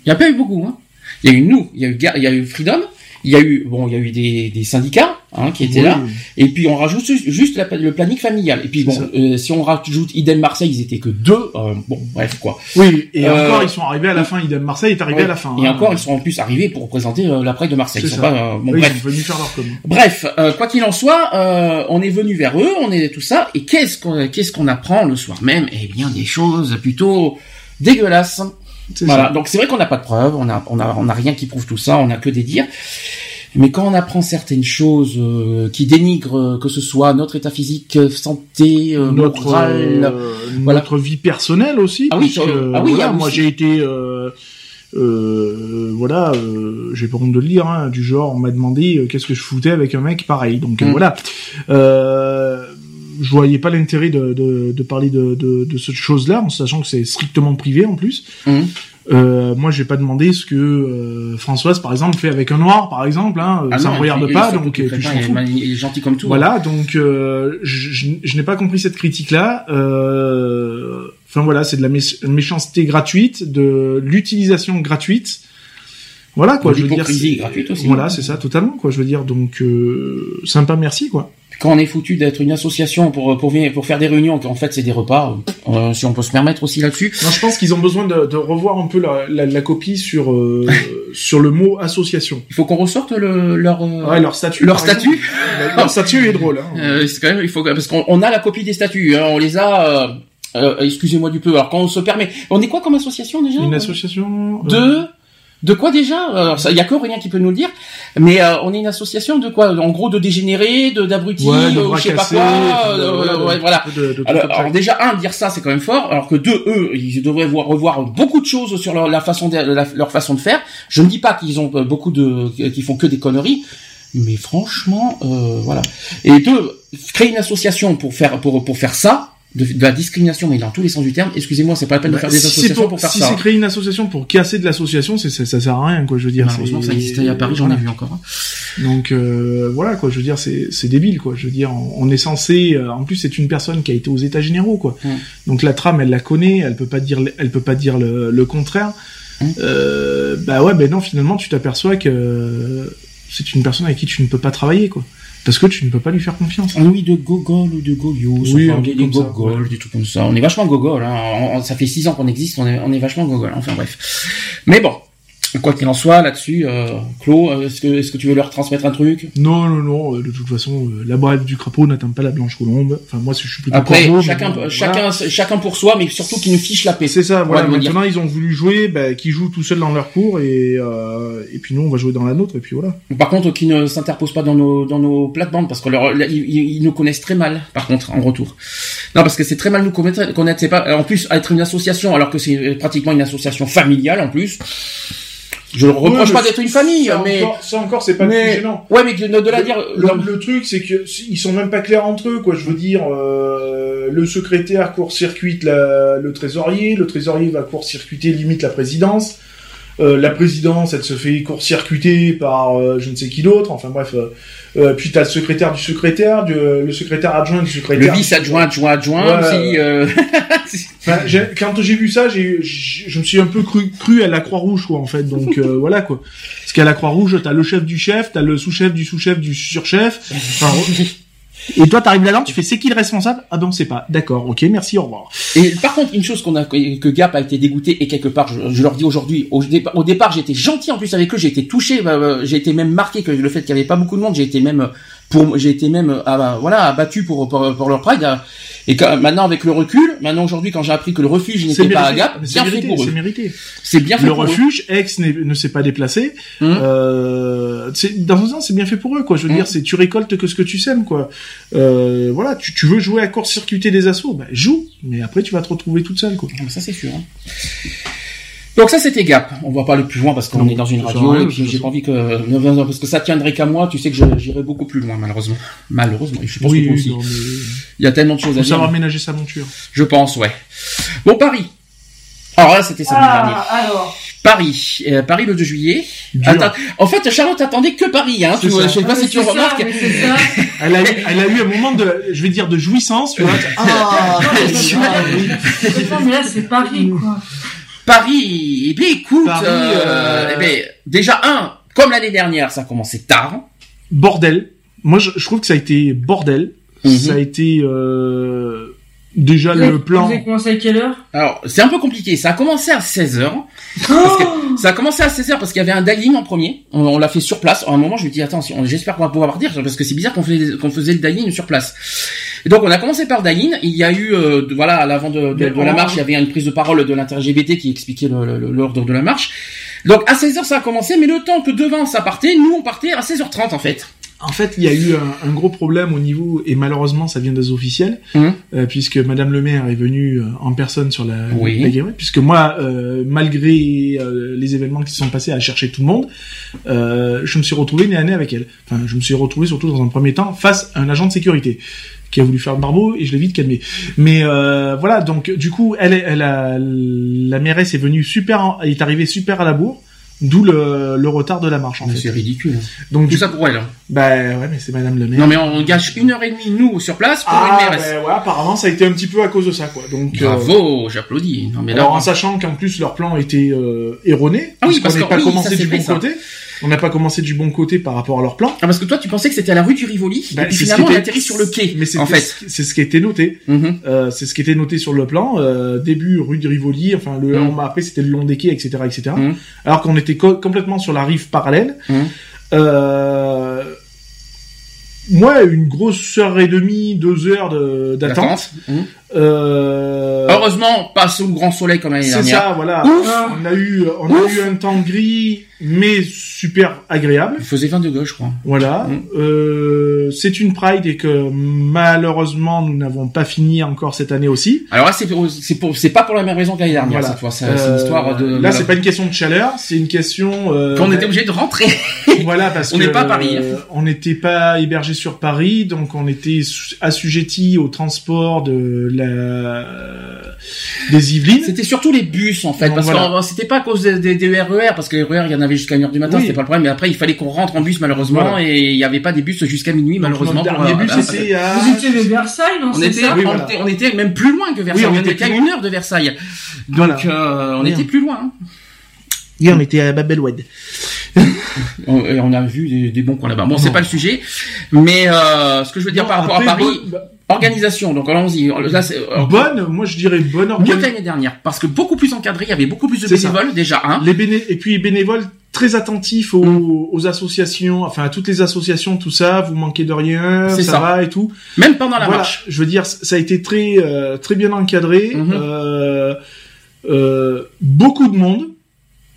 Il y a pas eu beaucoup. Hein. Il y a eu nous. Il y a eu, il y a eu Freedom. Il y a eu bon, il y a eu des, des syndicats hein, qui étaient là, et puis on rajoute juste le planning familial. Et puis bon, euh, si on rajoute idem Marseille, ils étaient que deux. Euh, bon, bref quoi. Oui, et euh, encore ils sont arrivés à la fin. idem Marseille est arrivé à la fin. Et hein. encore ils sont en plus arrivés pour représenter l'après de Marseille. Ils sont pas, bon, bref. faire leur Bref, quoi qu'il en soit, on est venu vers eux, on est tout ça, et qu'est-ce qu'on qu'est-ce qu'on apprend le soir même? Eh bien des choses plutôt dégueulasses. Voilà. Donc c'est vrai qu'on n'a pas de preuves, on a, on a, on a rien qui prouve tout ça, on a que des dires. Mais quand on apprend certaines choses euh, qui dénigrent euh, que ce soit notre état physique, santé, euh, notre, morale, notre vie personnelle aussi. Ah oui, ah oui voilà, moi j'ai été, voilà, j'ai pas honte de le dire, hein, du genre on m'a demandé qu'est-ce que je foutais avec un mec pareil. Donc mmh. voilà je voyais pas l'intérêt de, de, de, parler de, de, de cette chose-là, en sachant que c'est strictement privé en plus. Mmh. Euh, moi, j'ai pas demandé ce que euh, Françoise, par exemple, fait avec un noir, par exemple. Hein, ah ça ne regarde pas, donc il, est gentil comme tout. Voilà, hein. donc euh, je, je, n'ai pas compris cette critique-là. Euh, enfin voilà, c'est de la méchanceté gratuite, de l'utilisation gratuite. Voilà quoi. je veux dire, gratuite aussi. Voilà, c'est ça, totalement quoi. Je veux dire, donc sympa, merci quoi quand on est foutu d'être une association pour pour pour faire des réunions, en fait c'est des repas, euh, si on peut se permettre aussi là-dessus. Non, je pense qu'ils ont besoin de, de, revoir un peu la, la, la copie sur euh, <laughs> sur le mot association. Il faut qu'on ressorte le, leur euh, ouais, leur statut. Leur statut. leur statut est drôle. Hein. Euh, c'est quand même il faut parce qu'on a la copie des statuts, hein, on les a euh, excusez-moi du peu. Alors quand on se permet, on est quoi comme association déjà? Une association euh, de de quoi déjà? Il y a que rien qui peut nous le dire. Mais euh, on est une association de quoi? En gros, de dégénérés, de d'abrutis, Ouais, de euh, je sais pas quoi. de- euh, voilà, de- ouais, voilà. de- de- de- Alors, déjà un dire ça c'est quand même fort alors que deux eux ils devraient voir, revoir beaucoup de choses sur leur, la façon de, la- leur façon de faire je ne dis pas qu'ils ont euh, beaucoup de qu'ils font que des conneries mais franchement euh, voilà et deux créer une association pour faire pour pour faire ça de, de la discrimination mais dans tous les sens du terme excusez-moi c'est pas la peine de Bah, faire des si c'est associations pour, pour, faire si ça c'est hein. créer une association pour casser de l'association, c'est ça, ça sert à rien quoi. Je veux dire. malheureusement c'est- ça existait à Paris j'en ai vu encore hein. Donc euh, voilà quoi, je veux dire c'est c'est débile quoi. Je veux dire on, on est censé euh, en plus c'est une personne qui a été aux états généraux quoi. Donc la trame elle la connaît, elle peut pas dire elle peut pas dire le, le contraire. Euh, bah ouais ben non finalement tu t'aperçois que euh, c'est une personne avec qui tu ne peux pas travailler quoi. Parce que tu ne peux pas lui faire confiance. Ah oui, de gogol ou de goyos, Oui, un des, des gogols, des trucs comme ça. On est vachement gogol, hein. On- on- ça fait six ans qu'on existe, on est, on est vachement gogol. Enfin bref. Mais bon, quoi qu'il en soit, là-dessus, euh, Claude, euh, est-ce que, est-ce que tu veux leur transmettre un truc? Non non non, euh, de toute façon euh, la brève du crapaud n'atteint pas la blanche colombe. Enfin moi je suis plutôt Après, corbeau, mais chacun, voilà. chacun, chacun pour soi, mais surtout qu'ils nous fichent la paix. C'est ça, voilà. Maintenant, ils ont voulu jouer, bah, qu'ils jouent tout seuls dans leur cours, et, euh, et puis nous, on va jouer dans la nôtre, et puis voilà. Par contre, qu'ils ne s'interposent pas dans nos, dans nos plates-bandes, parce que leur, ils, ils- ils nous connaissent très mal, par contre, en retour. Non, parce que c'est très mal nous connaître, connaître, c'est pas, en plus, être une association, alors que c'est pratiquement une association familiale, en plus. Je ne reproche pas d'être une famille, ça mais, Encore, ça encore, c'est pas mais- le plus gênant. ouais, mais de, de la dire, Le, non, le truc, c'est que ils sont même pas clairs entre eux, quoi. Je veux dire, euh, le secrétaire court-circuite le trésorier, le trésorier va court-circuiter limite la présidence. Euh, la présidence, elle se fait court-circuiter par euh, je ne sais qui d'autre. Enfin bref. Euh, euh, puis t'as le secrétaire du secrétaire, du- le secrétaire adjoint du le secrétaire. vice-adjoint, adjoint, adjoint, Ouais, aussi, euh, <laughs> Enfin, quand j'ai vu ça, j'ai, je me suis un peu cru, cru à la Croix-Rouge, quoi, en fait. Donc euh, <laughs> voilà, quoi. Parce qu'à la Croix-Rouge, t'as le chef du chef, t'as le sous-chef du sous-chef du surchef. Enfin, <laughs> et toi, t'arrives là-dedans, tu fais c'est qui le responsable? Ah ben on sait pas. D'accord, ok, merci, au revoir. Et par contre, une chose qu'on a que Gap a été dégoûté et quelque part, je, je leur dis aujourd'hui, au, départ- au départ, j'étais gentil en plus avec eux, j'ai été touché, bah, j'ai été même marqué que le fait qu'il y avait pas beaucoup de monde, j'ai été même pour, j'ai été même ah, bah, voilà abattu pour, pour pour leur pride. Et quand- maintenant avec le recul, maintenant aujourd'hui quand j'ai appris que le refuge n'était pas à Gap, c'est bien fait mérité, pour c'est eux. mérité. C'est bien fait Le pour eux. refuge, ex ne s'est pas déplacé. Hum. Euh, dans un sens, c'est bien fait pour eux, quoi. Je veux Hum. dire, c'est tu récoltes que ce que tu sèmes, quoi. Euh, voilà, tu, tu veux jouer à court-circuiter des assauts, bah, joue. Mais après, tu vas te retrouver toute seule, quoi. Ah, Ça c'est sûr. hein. Donc ça c'était Gap. On va pas aller plus loin parce qu'on est dans une ça radio rien, et puis j'ai pas envie que parce que ça tiendrait qu'à moi. Tu sais que j'irai beaucoup plus loin malheureusement. Malheureusement. Et je pense que toi aussi. non, mais Il y a tellement de choses à faut dire. savoir ménager sa monture. Je pense, ouais. Bon, Paris. Alors là, c'était samedi dernier. Ah, alors. Paris. Euh, Paris le 2 juillet. Attends, en fait, Charlotte attendait que Paris, hein. Tu vois, ça. je sais pas Ah, si tu ça, remarques. ça. <laughs> Elle a, eu, elle a eu un moment de, je vais dire, de jouissance, tu vois. Ah. <laughs> Non, mais là, c'est Paris, quoi. Paris. Eh bien, écoute, Paris, euh, euh, eh bien, déjà, un, comme l'année dernière, ça a commencé tard. Bordel. Moi, je, je trouve que ça a été bordel. Mhm. Ça a été, euh, déjà le plan. Vous avez commencé à quelle heure? Alors, c'est un peu compliqué. Ça a commencé à 16h. Oh Ça a commencé à 16h parce qu'il y avait un dining en premier. On, on l'a fait sur place. À un moment, je me dis, attends, j'espère qu'on va pouvoir partir parce que c'est bizarre qu'on faisait, qu'on faisait le dining sur place. Et donc, on a commencé par le. Il y a eu, euh, de- voilà, à l'avant de, de- Mais de la marche, il y avait une prise de parole de l'inter-LGBT qui expliquait l'ordre de la marche. Donc, à 16h, ça a commencé, mais le temps que devant ça partait, nous, on partait à 16h30, en fait. En fait, il y a eu un, un gros problème au niveau, et malheureusement, ça vient des officiels, Mhm. euh, puisque Madame le maire est venue euh, en personne sur la, Oui. la guérite, puisque moi, euh, malgré euh, les événements qui se sont passés à chercher tout le monde, je me suis retrouvé nez à nez avec elle. Enfin, je me suis retrouvé surtout dans un premier temps face à un agent de sécurité qui a voulu faire le barbeau et je l'ai vite calmé. Mais euh, voilà, donc du coup, elle, elle a, la mairesse est venue super, en- est arrivée super à la bourre. D'où le, le retard de la marche en Mais fait. C'est ridicule. Donc Tout du ça pour elle. hein. bah ouais, mais c'est Madame le maire. Non, mais on gâche une heure et demie, nous, sur place, pour Ah, une mairesse. ben ouais, apparemment ça a été un petit peu à cause de ça, quoi. Donc, euh, Bravo, j'applaudis. Non, mais là, alors en sachant qu'en plus leur plan était euh, erroné, Ah oui, parce n'est que- pas oui, commencé du bon ça. côté. On n'a pas commencé du bon côté par rapport à leur plan. Ah, parce que toi, tu pensais que c'était à la rue du Rivoli, Bah, et puis c'est ce finalement, on atterrit sur le quai, Mais c'est en fait. c'est ce qui était noté. Mhm. Euh, c'est ce qui était noté sur le plan. Euh, début rue de Rivoli, enfin le Mm. après c'était le long des quais, etc., etc. Mm. Alors qu'on était co- complètement sur la rive parallèle. Euh, moi, une grosse heure et demie, deux heures d'attente. Euh... Heureusement, pas sous le grand soleil comme l'année dernière. C'est ça, voilà. On a eu, on a eu un temps gris, mais super agréable. Il faisait 20 degrés, je crois. Voilà. Mm. Euh, c'est une Pride et que malheureusement nous n'avons pas fini encore cette année aussi. Alors là, c'est pour, c'est pour, c'est pas pour la même raison que l'année dernière Voilà. cette fois. C'est une histoire de. Euh, Là, c'est pas une question de chaleur, c'est une question. Euh, qu'on était obligé de rentrer. <laughs> Voilà, parce On n'est pas à Paris, hein. euh, on n'était pas hébergé sur Paris, donc on était assujetti au transport de la des Yvelines. C'était surtout les bus en fait, Donc, parce voilà. que c'était pas à cause des, des, des RER, parce que les RER il y en avait jusqu'à 1h du matin, Oui. c'était pas le problème. Mais après il fallait qu'on rentre en bus malheureusement Voilà. et il y avait pas des bus jusqu'à minuit Donc, malheureusement. notre pour, dernier bus, là, c'était à... Vous étiez vers Versailles, non on était, ça Oui, on, voilà. était, on était même plus loin que Versailles. Oui, on on était qu'à une heure de Versailles. Voilà. Donc euh, on était plus loin. hein. Oui, on était à Babelwed. <laughs> On, et on a vu des, des bons coins là-bas. Bon, c'est pas le sujet, mais euh, ce que je veux dire Non, par rapport après, à Paris, bah, organisation. Donc allons-y. Là, c'est euh, bonne, moi je dirais bonne mieux que organisation. l'année dernière, parce que beaucoup plus encadré, il y avait beaucoup plus de ça. bénévoles déjà. Hein. Les béné et puis les bénévoles très attentifs aux, aux associations, enfin à toutes les associations, tout ça. Vous manquez de rien, ça, ça. va et tout. Même pendant la voilà, marche. je veux dire, ça a été très euh, très bien encadré. Mhm. euh, euh, beaucoup de monde.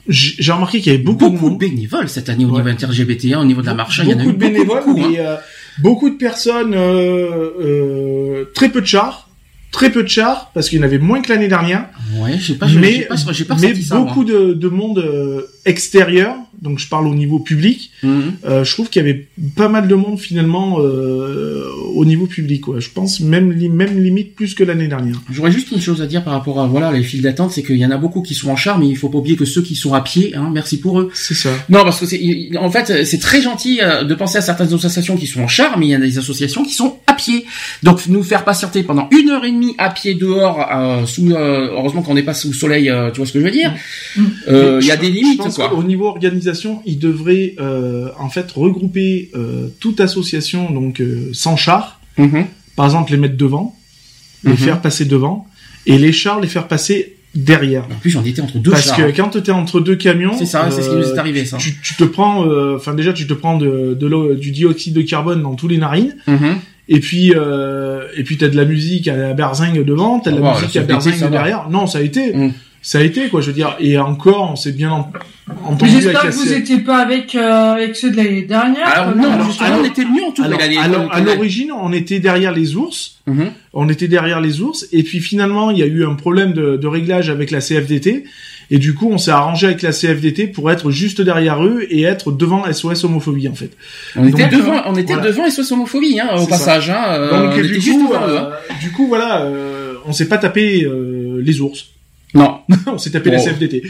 J'ai remarqué qu'il y avait beaucoup, beaucoup, de monde. bénévoles cette année au Ouais. niveau inter-LGBT, au niveau de la marche. Il y en a beaucoup eu de bénévoles, beaucoup, hein. Beaucoup de personnes, euh, euh, très peu de chars, très peu de chars parce qu'il y en avait moins que l'année dernière. Ouais, j'ai pas, mais pas, j'ai pas mais ressenti ça. beaucoup de, de monde euh, extérieur, donc je parle au niveau public. Mhm. Euh, je trouve qu'il y avait pas mal de monde finalement euh, au niveau public. Ouais. Je pense même li- même limite plus que l'année dernière. J'aurais juste une chose à dire par rapport à voilà les files d'attente, c'est qu'il y en a beaucoup qui sont en char, mais il faut pas oublier que ceux qui sont à pied, hein, merci pour eux. C'est ça. Non, parce que c'est, en fait, c'est très gentil euh, de penser à certaines associations qui sont en char, mais il y a des associations qui sont à pied. Donc, nous faire patienter pendant une heure et demie à pied dehors, euh, sous, euh, heureusement qu'on n'est pas sous le soleil, euh, tu vois ce que je veux dire? Mm. Euh, Il y a des limites, quoi. qu'au niveau organisation, ils devraient euh, en fait regrouper euh, toute association donc euh, sans char. Mhm. Par exemple, les mettre devant, les Mhm. faire passer devant, et les chars les faire passer derrière. En plus, j'en étais entre deux Parce chars. que hein. quand t'es entre deux camions, C'est ça, c'est ce qui nous est arrivé, ça. Tu, tu te prends, euh, enfin déjà tu te prends de, de l'eau- du dioxyde de carbone dans tous les narines, Mhm. et puis euh, et puis t'as de la musique à la berzingue devant, t'as de la va, musique la à berzingue derrière. Non, ça a été, Mm. Ça a été quoi, je veux dire. Et encore, on s'est bien en- Mais entendu J'espère que vous CF. étiez pas avec, euh, avec ceux de l'année dernière. Alors, comme non, alors, justement. alors, on était mieux entourés Alors, l'année. alors, à l'origine, on était derrière les ours. Mhm. On était derrière les ours. Et puis finalement, il y a eu un problème de, de réglage avec la CFDT. Et du coup, on s'est arrangé avec la CFDT pour être juste derrière eux et être devant SOS homophobie en fait. On était devant, on était voilà. devant SOS homophobie, hein, au passage, hein. euh, Donc on du coup, devant eux, euh, hein. du coup voilà, euh, on s'est pas tapé euh, les ours. Non, <laughs> on s'est tapé Oh. la CFDT.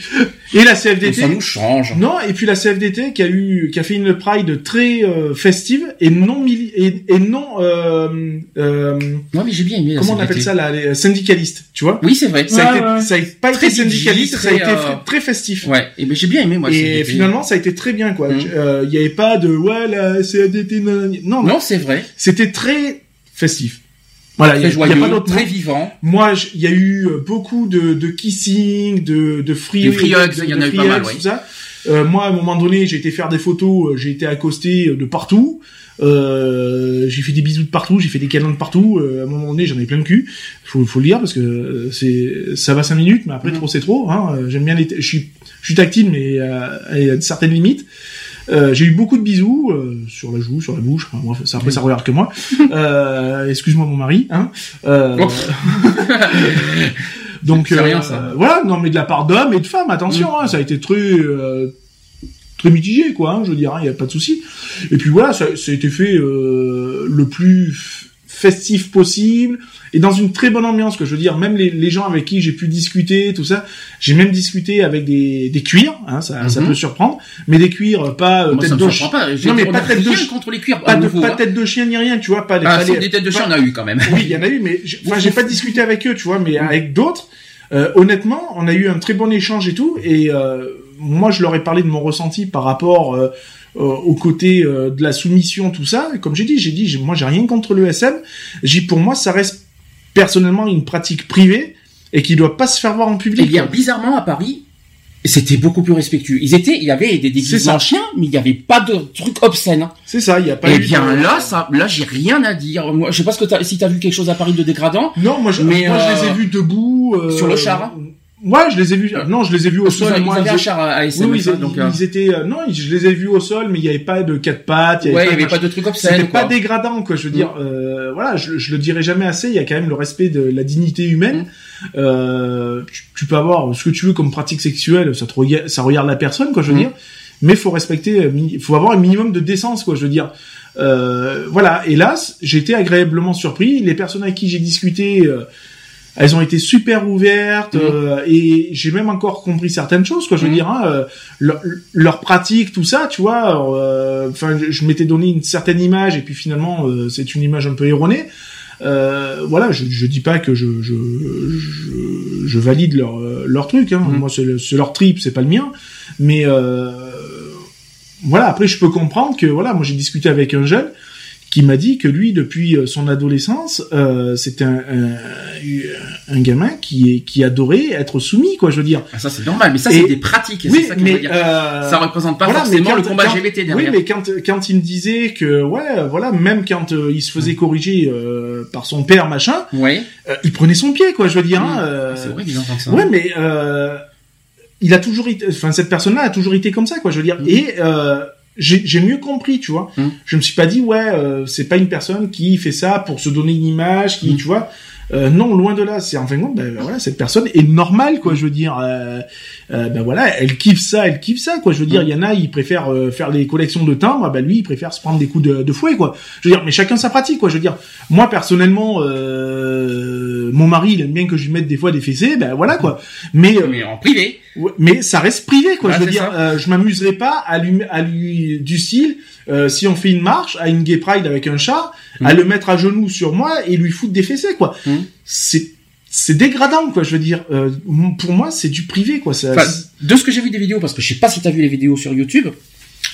Et la CFDT. ça nous change. Non, et puis la CFDT qui a eu, qui a fait une Pride très euh, festive et non mili et, et non, euh, euh, Ouais, mais j'ai bien aimé la comment on CFDT. appelle ça là, les syndicalistes, tu vois? Oui, c'est vrai. Ça a Ouais, été, ouais. ça a pas Très été syndicaliste, digeste, ça a été très, euh, très festif. Ouais, et ben j'ai bien aimé moi. et finalement, ça a été très bien, quoi. Mm. Euh, Il y avait pas de ouais la CFDT non, non, non, c'est vrai. c'était très festif. Voilà, il y, Très a- il y a joyeux, pas d'autre très vivant. Moi, il y a eu euh, beaucoup de, de kissing, de, de free, De free hugs, il y en a eu pas mal, ouais. tout ça. Euh, moi, à un moment donné, j'ai été faire des photos, euh, j'ai été accosté de partout. Euh, j'ai fait des bisous de partout, j'ai fait des câlins de partout. Euh, à un moment donné, j'en ai plein le cul. Faut, faut le dire parce que euh, c'est, ça va cinq minutes, mais après Mhm. trop c'est trop. Hein. Euh, J'aime bien les, je suis, je suis tactile, mais euh, il y a certaines limites. Euh, j'ai eu beaucoup de bisous euh, sur la joue, sur la bouche. Enfin, moi, ça, après, ça regarde que moi. Euh, excuse-moi, mon mari. Hein. Euh, Oh. donc euh, rien, ça. voilà, non, mais de la part d'hommes et de femmes, attention, Mm. hein, ça a été très euh, très mitigé, quoi. hein, je veux dire, il y a pas de souci. Et puis voilà, ça, ça a été fait euh, le plus festif possible et dans une très bonne ambiance que je veux dire même les, les gens avec qui j'ai pu discuter tout ça j'ai même discuté avec des, des cuirs hein, ça, ça Mhm. peut surprendre mais des cuirs pas euh, Moi, tête ça me de chien pas. Non, mais pas tête de rien ch- contre les cuirs. pas, de, nouveau, pas hein. tête de chien ni rien tu vois pas, Ah, les- des têtes de chien, on a eu quand même. oui, il y en a eu, mais enfin, j'ai pas discuté avec eux, tu vois, mais avec d'autres, euh, honnêtement, on a eu un très bon échange et tout, et euh, moi, je leur ai parlé de mon ressenti par rapport euh, euh, au côté euh, de la soumission, tout ça. Et comme j'ai dit, j'ai dit, moi, j'ai rien contre le SM. J'ai pour moi, ça reste personnellement une pratique privée et qui doit pas se faire voir en public. Eh bien, quoi. bizarrement, à Paris, c'était beaucoup plus respectueux. Ils étaient, il y avait des déguisements en chiens, mais il n'y avait pas de trucs obscènes. C'est ça, il n'y a pas. Eh bien là, ça, là, j'ai rien à dire. Moi, je sais pas ce que as, si t'as vu quelque chose à Paris de dégradant. Non, moi, je, mais moi, je les ai vus debout euh, sur le char. Ouais, je les ai vus. Non, je les ai vus au sol. Ils, moi, à oui, oui, ils, donc, ils, étaient. Euh, non, je les ai vus au sol, mais il n'y avait pas de quatre pattes. Il y avait, ouais, pas, il y avait pas de trucs obscènes. C'était pas dégradant, quoi. Je veux dire, euh, voilà, je, je le dirai jamais assez. Il y a quand même le respect de la dignité humaine. Mm. Euh, tu, tu, peux avoir ce que tu veux comme pratique sexuelle, ça te regarde, ça regarde la personne, quoi. Je veux mm. dire, mais faut respecter. Il faut avoir un minimum de décence, quoi. Je veux dire. Euh, voilà. Hélas, j'ai été agréablement surpris. Les personnes avec qui j'ai discuté. Euh, elles ont été super ouvertes mmh. euh, et j'ai même encore compris certaines choses quoi je veux mmh. dire hein, euh, leur, leur, pratique tout ça tu vois euh, enfin je, m'étais donné une certaine image et puis finalement c'est une image un peu erronée voilà je, je dis pas que je je, je, je valide leur leur truc hein. Mmh. moi c'est leur trip c'est pas le mien mais voilà après je peux comprendre que voilà moi j'ai discuté avec un jeune qui m'a dit que lui, depuis euh, son adolescence, euh, c'était un, un, gamin qui, adorait être soumis, quoi. Je veux dire. Ah, ça c'est normal, mais ça c'est des pratiques. Oui, ça mais euh, ça représente pas voilà, forcément le combat GBT derrière. Oui, mais quand quand il me disait que ouais, voilà, même quand euh, il se faisait corriger par son père, machin, ouais. il prenait son pied, quoi. Je veux dire. Hein, mm. c'est vrai qu'ils entendent ça. Ouais, mais il a toujours été, enfin cette personne-là a toujours été comme ça, quoi. Je veux dire. Mm. Et j'ai mieux compris, tu vois. Hum. Je me suis pas dit ouais, euh, c'est pas une personne qui fait ça pour se donner une image, qui, hum. tu vois. Euh, non, loin de là. C'est en fin de compte, ben, ben, voilà, cette personne est normale, quoi. Je veux dire, euh, euh, ben voilà, elle kiffe ça, elle kiffe ça, quoi. Je veux dire, il y en a, ils préfèrent euh, faire des collections de timbres, ben lui, il préfère se prendre des coups de, de, fouet, quoi. Je veux dire, mais chacun sa pratique, quoi. Je veux dire, moi personnellement, mon mari, il aime bien que je lui mette des fois des fessées, ben voilà, quoi. Mais, mais en privé. Mais ça reste privé, quoi. je veux dire, je m'amuserai pas à lui, à lui du style. Si on fait une marche à une gay pride avec un chat, à le mettre à genoux sur moi et lui foutre des fessées, quoi. C'est c'est dégradant quoi je veux dire. Euh, pour moi c'est du privé quoi. Ça, de ce que j'ai vu des vidéos parce que je sais pas si tu as vu les vidéos sur YouTube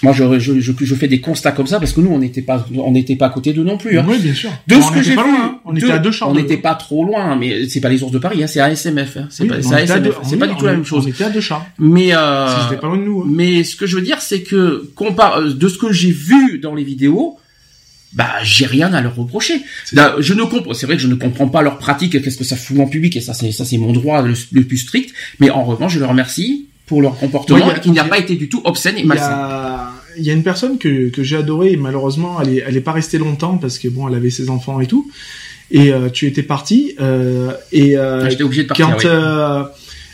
moi je, je, je, je, fais des constats comme ça parce que nous on n'était pas on n'était pas à côté d'eux non plus hein. oui bien sûr de ce que j'ai vu hein. on était à deux on n'était pas trop loin mais c'est pas les ours de Paris hein, c'est ASMF hein. c'est pas ASMF c'est pas du tout la même chose on était à deux chats mais euh, si pas loin de nous hein. mais ce que je veux dire c'est que compare de ce que j'ai vu dans les vidéos bah j'ai rien à leur reprocher. je ne comprends, c'est vrai que je ne comprends pas leur pratique, qu'est-ce que ça fout en public et ça c'est ça c'est mon droit le, plus strict. Mais en revanche, je leur remercie pour leur comportement qui n'a pas été du tout obscène et malsain. Il y a une personne que, que j'ai adorée et malheureusement elle est elle est pas restée longtemps parce que bon elle avait ses enfants et tout et euh, tu étais parti euh, et euh, ah, j'étais obligé de partir. Quand euh,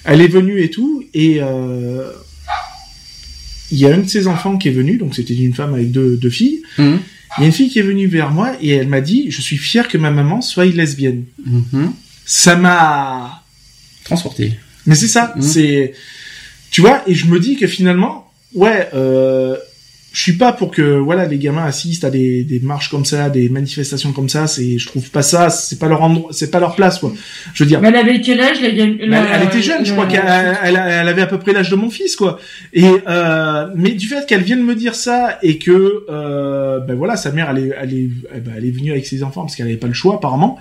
elle est venue et tout et euh, il y a un de ses enfants qui est venu donc c'était une femme avec deux deux filles. Mmh. Il y a une fille qui est venue vers moi et elle m'a dit Je suis fier que ma maman soit lesbienne. Mm-hmm. Ça m'a. Transporté. Mais c'est ça, mm-hmm. c'est. Tu vois, et je me dis que finalement, ouais, euh, je suis pas pour que voilà les gamins assistent à des, des marches comme ça, des manifestations comme ça. C'est, je trouve pas ça, c'est pas leur endroit, c'est pas leur place quoi. Je veux dire. Mais elle avait quel âge la, Elle était jeune, je crois qu'elle elle, avait à peu près l'âge de mon fils quoi. Et euh, mais du fait qu'elle vienne me dire ça et que euh, ben voilà sa mère elle est elle est eh ben, elle est venue avec ses enfants parce qu'elle avait pas le choix apparemment.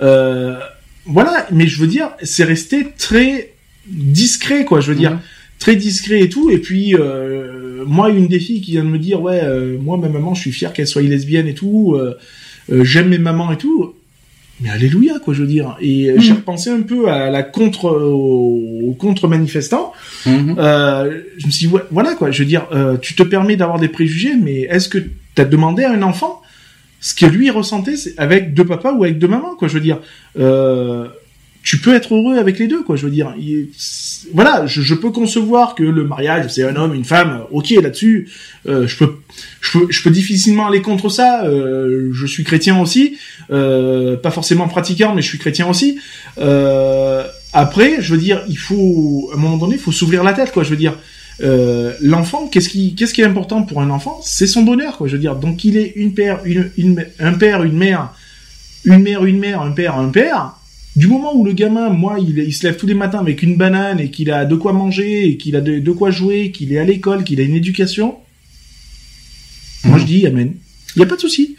Euh, voilà, mais je veux dire c'est resté très discret quoi. Je veux dire très discret et tout. Et puis euh, moi, une des filles qui vient de me dire, ouais, euh, moi ma maman, je suis fier qu'elle soit lesbienne et tout. Euh, j'aime mes mamans et tout. Mais alléluia, quoi, je veux dire. Et mm. j'ai repensé un peu à la contre, au, contre manifestant. Mm-hmm. je me suis dit, voilà, quoi, je veux dire, tu te permets d'avoir des préjugés, mais est-ce que tu as demandé à un enfant ce que lui ressentait avec deux papas ou avec deux mamans, quoi, je veux dire. Euh, tu peux être heureux avec les deux, quoi. Je veux dire, voilà, je, peux concevoir que le mariage, c'est un homme, une femme. Ok, là-dessus, euh, je peux, je peux, difficilement aller contre ça. Euh, je suis chrétien aussi, euh, pas forcément pratiquant, mais je suis chrétien aussi. après, je veux dire, il faut, à un moment donné, il faut s'ouvrir la tête, quoi. Je veux dire. l'enfant, qu'est-ce qui, qu'est-ce qui est important pour un enfant? C'est son bonheur, quoi. Je veux dire, donc il est une père, une, une, un père, une mère, une mère, une mère, un père, un père du moment où le gamin, moi, il, il, se lève tous les matins avec une banane et qu'il a de quoi manger et qu'il a de, quoi jouer, qu'il est à l'école, qu'il a une éducation, moi je dis amen. Il n'y a pas de souci.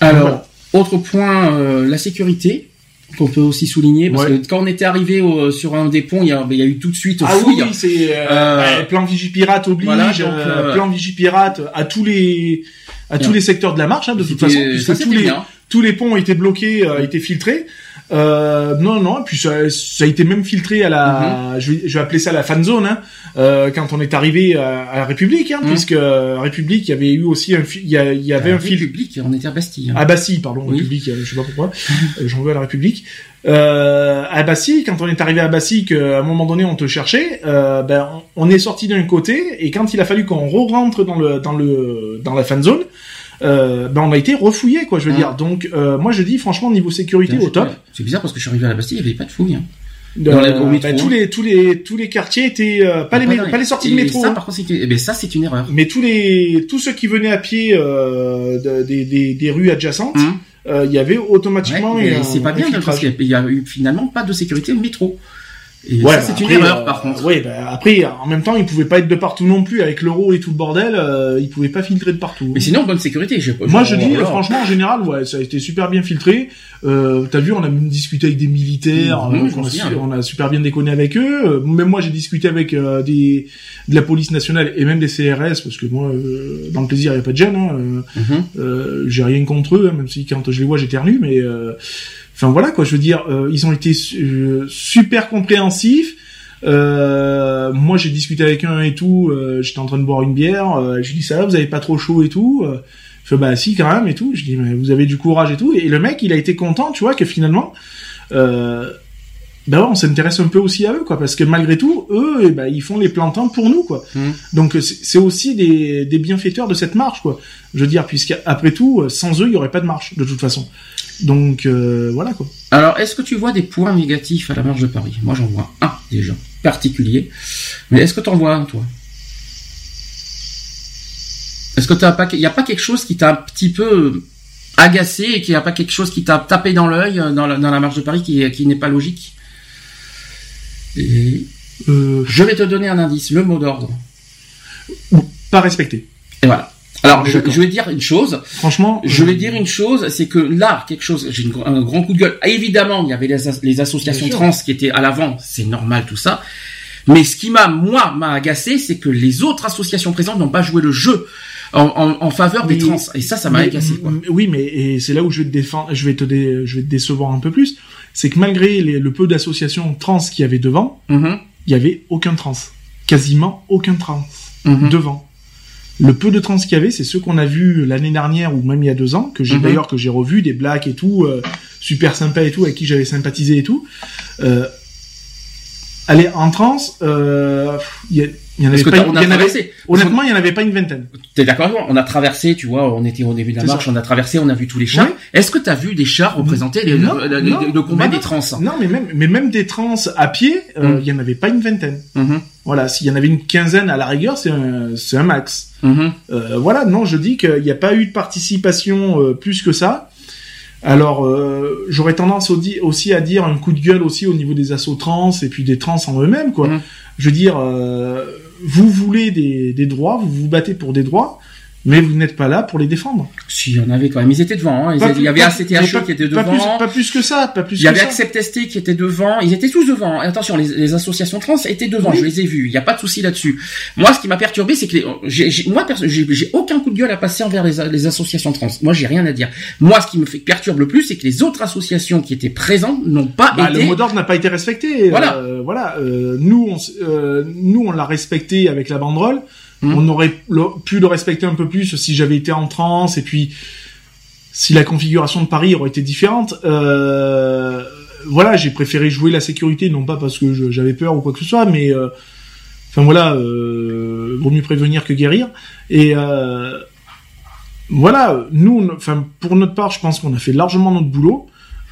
Alors, autre point, euh, la sécurité. qu'on peut aussi souligner parce que quand on était arrivé sur un des ponts, il y a, il y a eu tout de suite ah oui, c'est euh, euh, plan Vigipirate oblige, voilà, plan Vigipirate à tous les à tous les secteurs de la marche hein, de toute façon puisque tous les tous les ponts ont été bloqués, été filtrés. Euh, non, non, puis ça, ça, a été même filtré à la, mhm. je, vais, je, vais, appeler ça la fan zone, hein, euh, quand on est arrivé à, à la République, hein, mhm. puisque euh, République, il y avait eu aussi un, il y, a, il y avait un fil. République, on était à Bastille. Hein. À Bastille, pardon, République, je sais pas pourquoi, <laughs> j'en veux à la République. Euh, à Bastille, quand on est arrivé à Bastille, qu'à un moment donné on te cherchait, euh, ben on est sorti d'un côté et quand il a fallu qu'on re-rentre dans le dans le dans la fan zone, euh, ben on a été refouillé quoi je veux ah. dire donc euh, moi je dis franchement niveau sécurité au top c'est bizarre parce que je suis arrivé à la Bastille il n'y avait pas de fouille hein. Dans ben, tous les tous les tous les quartiers étaient euh, pas, les, pas, les sorties de métro. Ça, hein. par contre, eh ben, ça c'est une erreur. Mais tous les tous ceux qui venaient à pied euh, des, des, des rues adjacentes, hum. euh, il y avait automatiquement. Ouais, c'est pas bien parce qu'il y a eu finalement pas de sécurité au métro. Et ouais, c'est une erreur, par contre. Oui, bah, après, en même temps, ils pouvaient pas être de partout non plus avec l'euro et tout le bordel. Euh, ils pouvaient pas filtrer de partout. Mais sinon, bonne sécurité. Je, Moi, je, dis, franchement, en général, ouais, ça a été super bien filtré. Euh, T'as vu, on a même discuté avec des militaires. Mmh, on, a, on, a, super bien déconné avec eux. Euh, même moi, j'ai discuté avec euh, des de la police nationale et même des CRS parce que moi, euh, dans le plaisir, il y a pas de gêne. Hein, mmh. j'ai rien contre eux, hein, même si quand je les vois, j'éternue, mais Enfin voilà quoi, je veux dire, euh, ils ont été euh, super compréhensifs. Euh, moi j'ai discuté avec un et tout, j'étais en train de boire une bière, je lui dis ça va, vous avez pas trop chaud et tout. je fais bah si quand même et tout. Je dis mais vous avez du courage et tout. Et le mec il a été content, tu vois, que finalement ben ouais, on s'intéresse un peu aussi à eux, quoi, parce que malgré tout, eux, eh ben, ils font les plantins pour nous, quoi. Mmh. Donc c'est aussi des, des, bienfaiteurs de cette marche, quoi. Je veux dire, puisqu'après tout, sans eux, il y aurait pas de marche, de toute façon. Donc euh, voilà, quoi. Alors, est-ce que tu vois des points négatifs à la marche de Paris? Moi, j'en vois un déjà particulier, mais est-ce que tu en vois un, toi? Est-ce que t'as pas, il y a pas quelque chose qui t'a un petit peu agacé et qu'il n'y a pas quelque chose qui t'a tapé dans l'œil dans la, dans la marche de Paris qui, qui n'est pas logique? Et euh, je vais te donner un indice, le mot d'ordre. Pas respecté. Et voilà. Alors, je, vais dire une chose. Franchement, je vais dire une chose, c'est que là, quelque chose, j'ai un grand coup de gueule. évidemment, il y avait les, associations trans qui étaient à l'avant, c'est normal tout ça. Mais ce qui m'a, moi, m'a agacé, c'est que les autres associations présentes n'ont pas joué le jeu en, faveur des trans. Et ça, ça m'a agacé. Oui, mais c'est là où je vais te défendre, je vais te, je vais te décevoir un peu plus c'est que malgré le peu d'associations trans qu'il y avait devant, mhm. il y avait aucun trans, quasiment aucun trans mhm. devant. Le peu de trans qu'il y avait, c'est ceux qu'on a vus l'année dernière ou même il y a deux ans, que j'ai mhm. d'ailleurs que j'ai revu des blacks et tout, euh, super sympa et tout, avec qui j'avais sympathisé et tout. Euh, allez, en trans, euh, il il y en avait pas, on a traversé. honnêtement, il y en avait pas une vingtaine. T'es d'accord On a traversé, tu vois, on était au début de la marche, on a traversé, on a vu tous les chars. Est-ce que tu as vu des chars représenter les, le, combat des trans? Non, mais même, mais même des trans à pied, euh, hum. il y en avait pas une vingtaine. Hum. Voilà, s'il y en avait une quinzaine à la rigueur, c'est un, c'est un max. Hum. Euh, voilà, non, je dis qu'il n'y a pas eu de participation euh, plus que ça. Alors, euh, j'aurais tendance aussi à dire un coup de gueule aussi au niveau des assauts trans et puis des trans en eux-mêmes, quoi. Je veux dire, vous voulez des, des droits, vous vous battez pour des droits, mais vous n'êtes pas là pour les défendre. Si, il y en avait quand même. Ils étaient devant. Hein. il y avait ACTHE qui était devant. Pas plus, que ça. Pas plus il y avait AcceptST qui était devant. Ils étaient tous devant. attention, les, associations trans étaient devant. Je les ai vus. Il n'y a pas de souci là-dessus. Moi, ce qui m'a perturbé, c'est que les, j'ai, moi, j'ai aucun coup de gueule à passer envers les, les associations trans. Moi, j'ai rien à dire. Moi, ce qui me fait perturbe le plus, c'est que les autres associations qui étaient présentes n'ont pas bah, été. Le mot d'ordre n'a pas été respecté. Voilà. Euh, voilà. Euh, nous, on, euh, nous, on l'a respecté avec la banderole. Hmm. On aurait pu le respecter un peu plus si j'avais été en transe et puis si la configuration de Paris aurait été différente. Euh, voilà, j'ai préféré jouer la sécurité, non pas parce que j'avais peur ou quoi que ce soit, mais euh, enfin voilà, euh, vaut mieux prévenir que guérir. Et euh, voilà, nous, enfin pour notre part, je pense qu'on a fait largement notre boulot.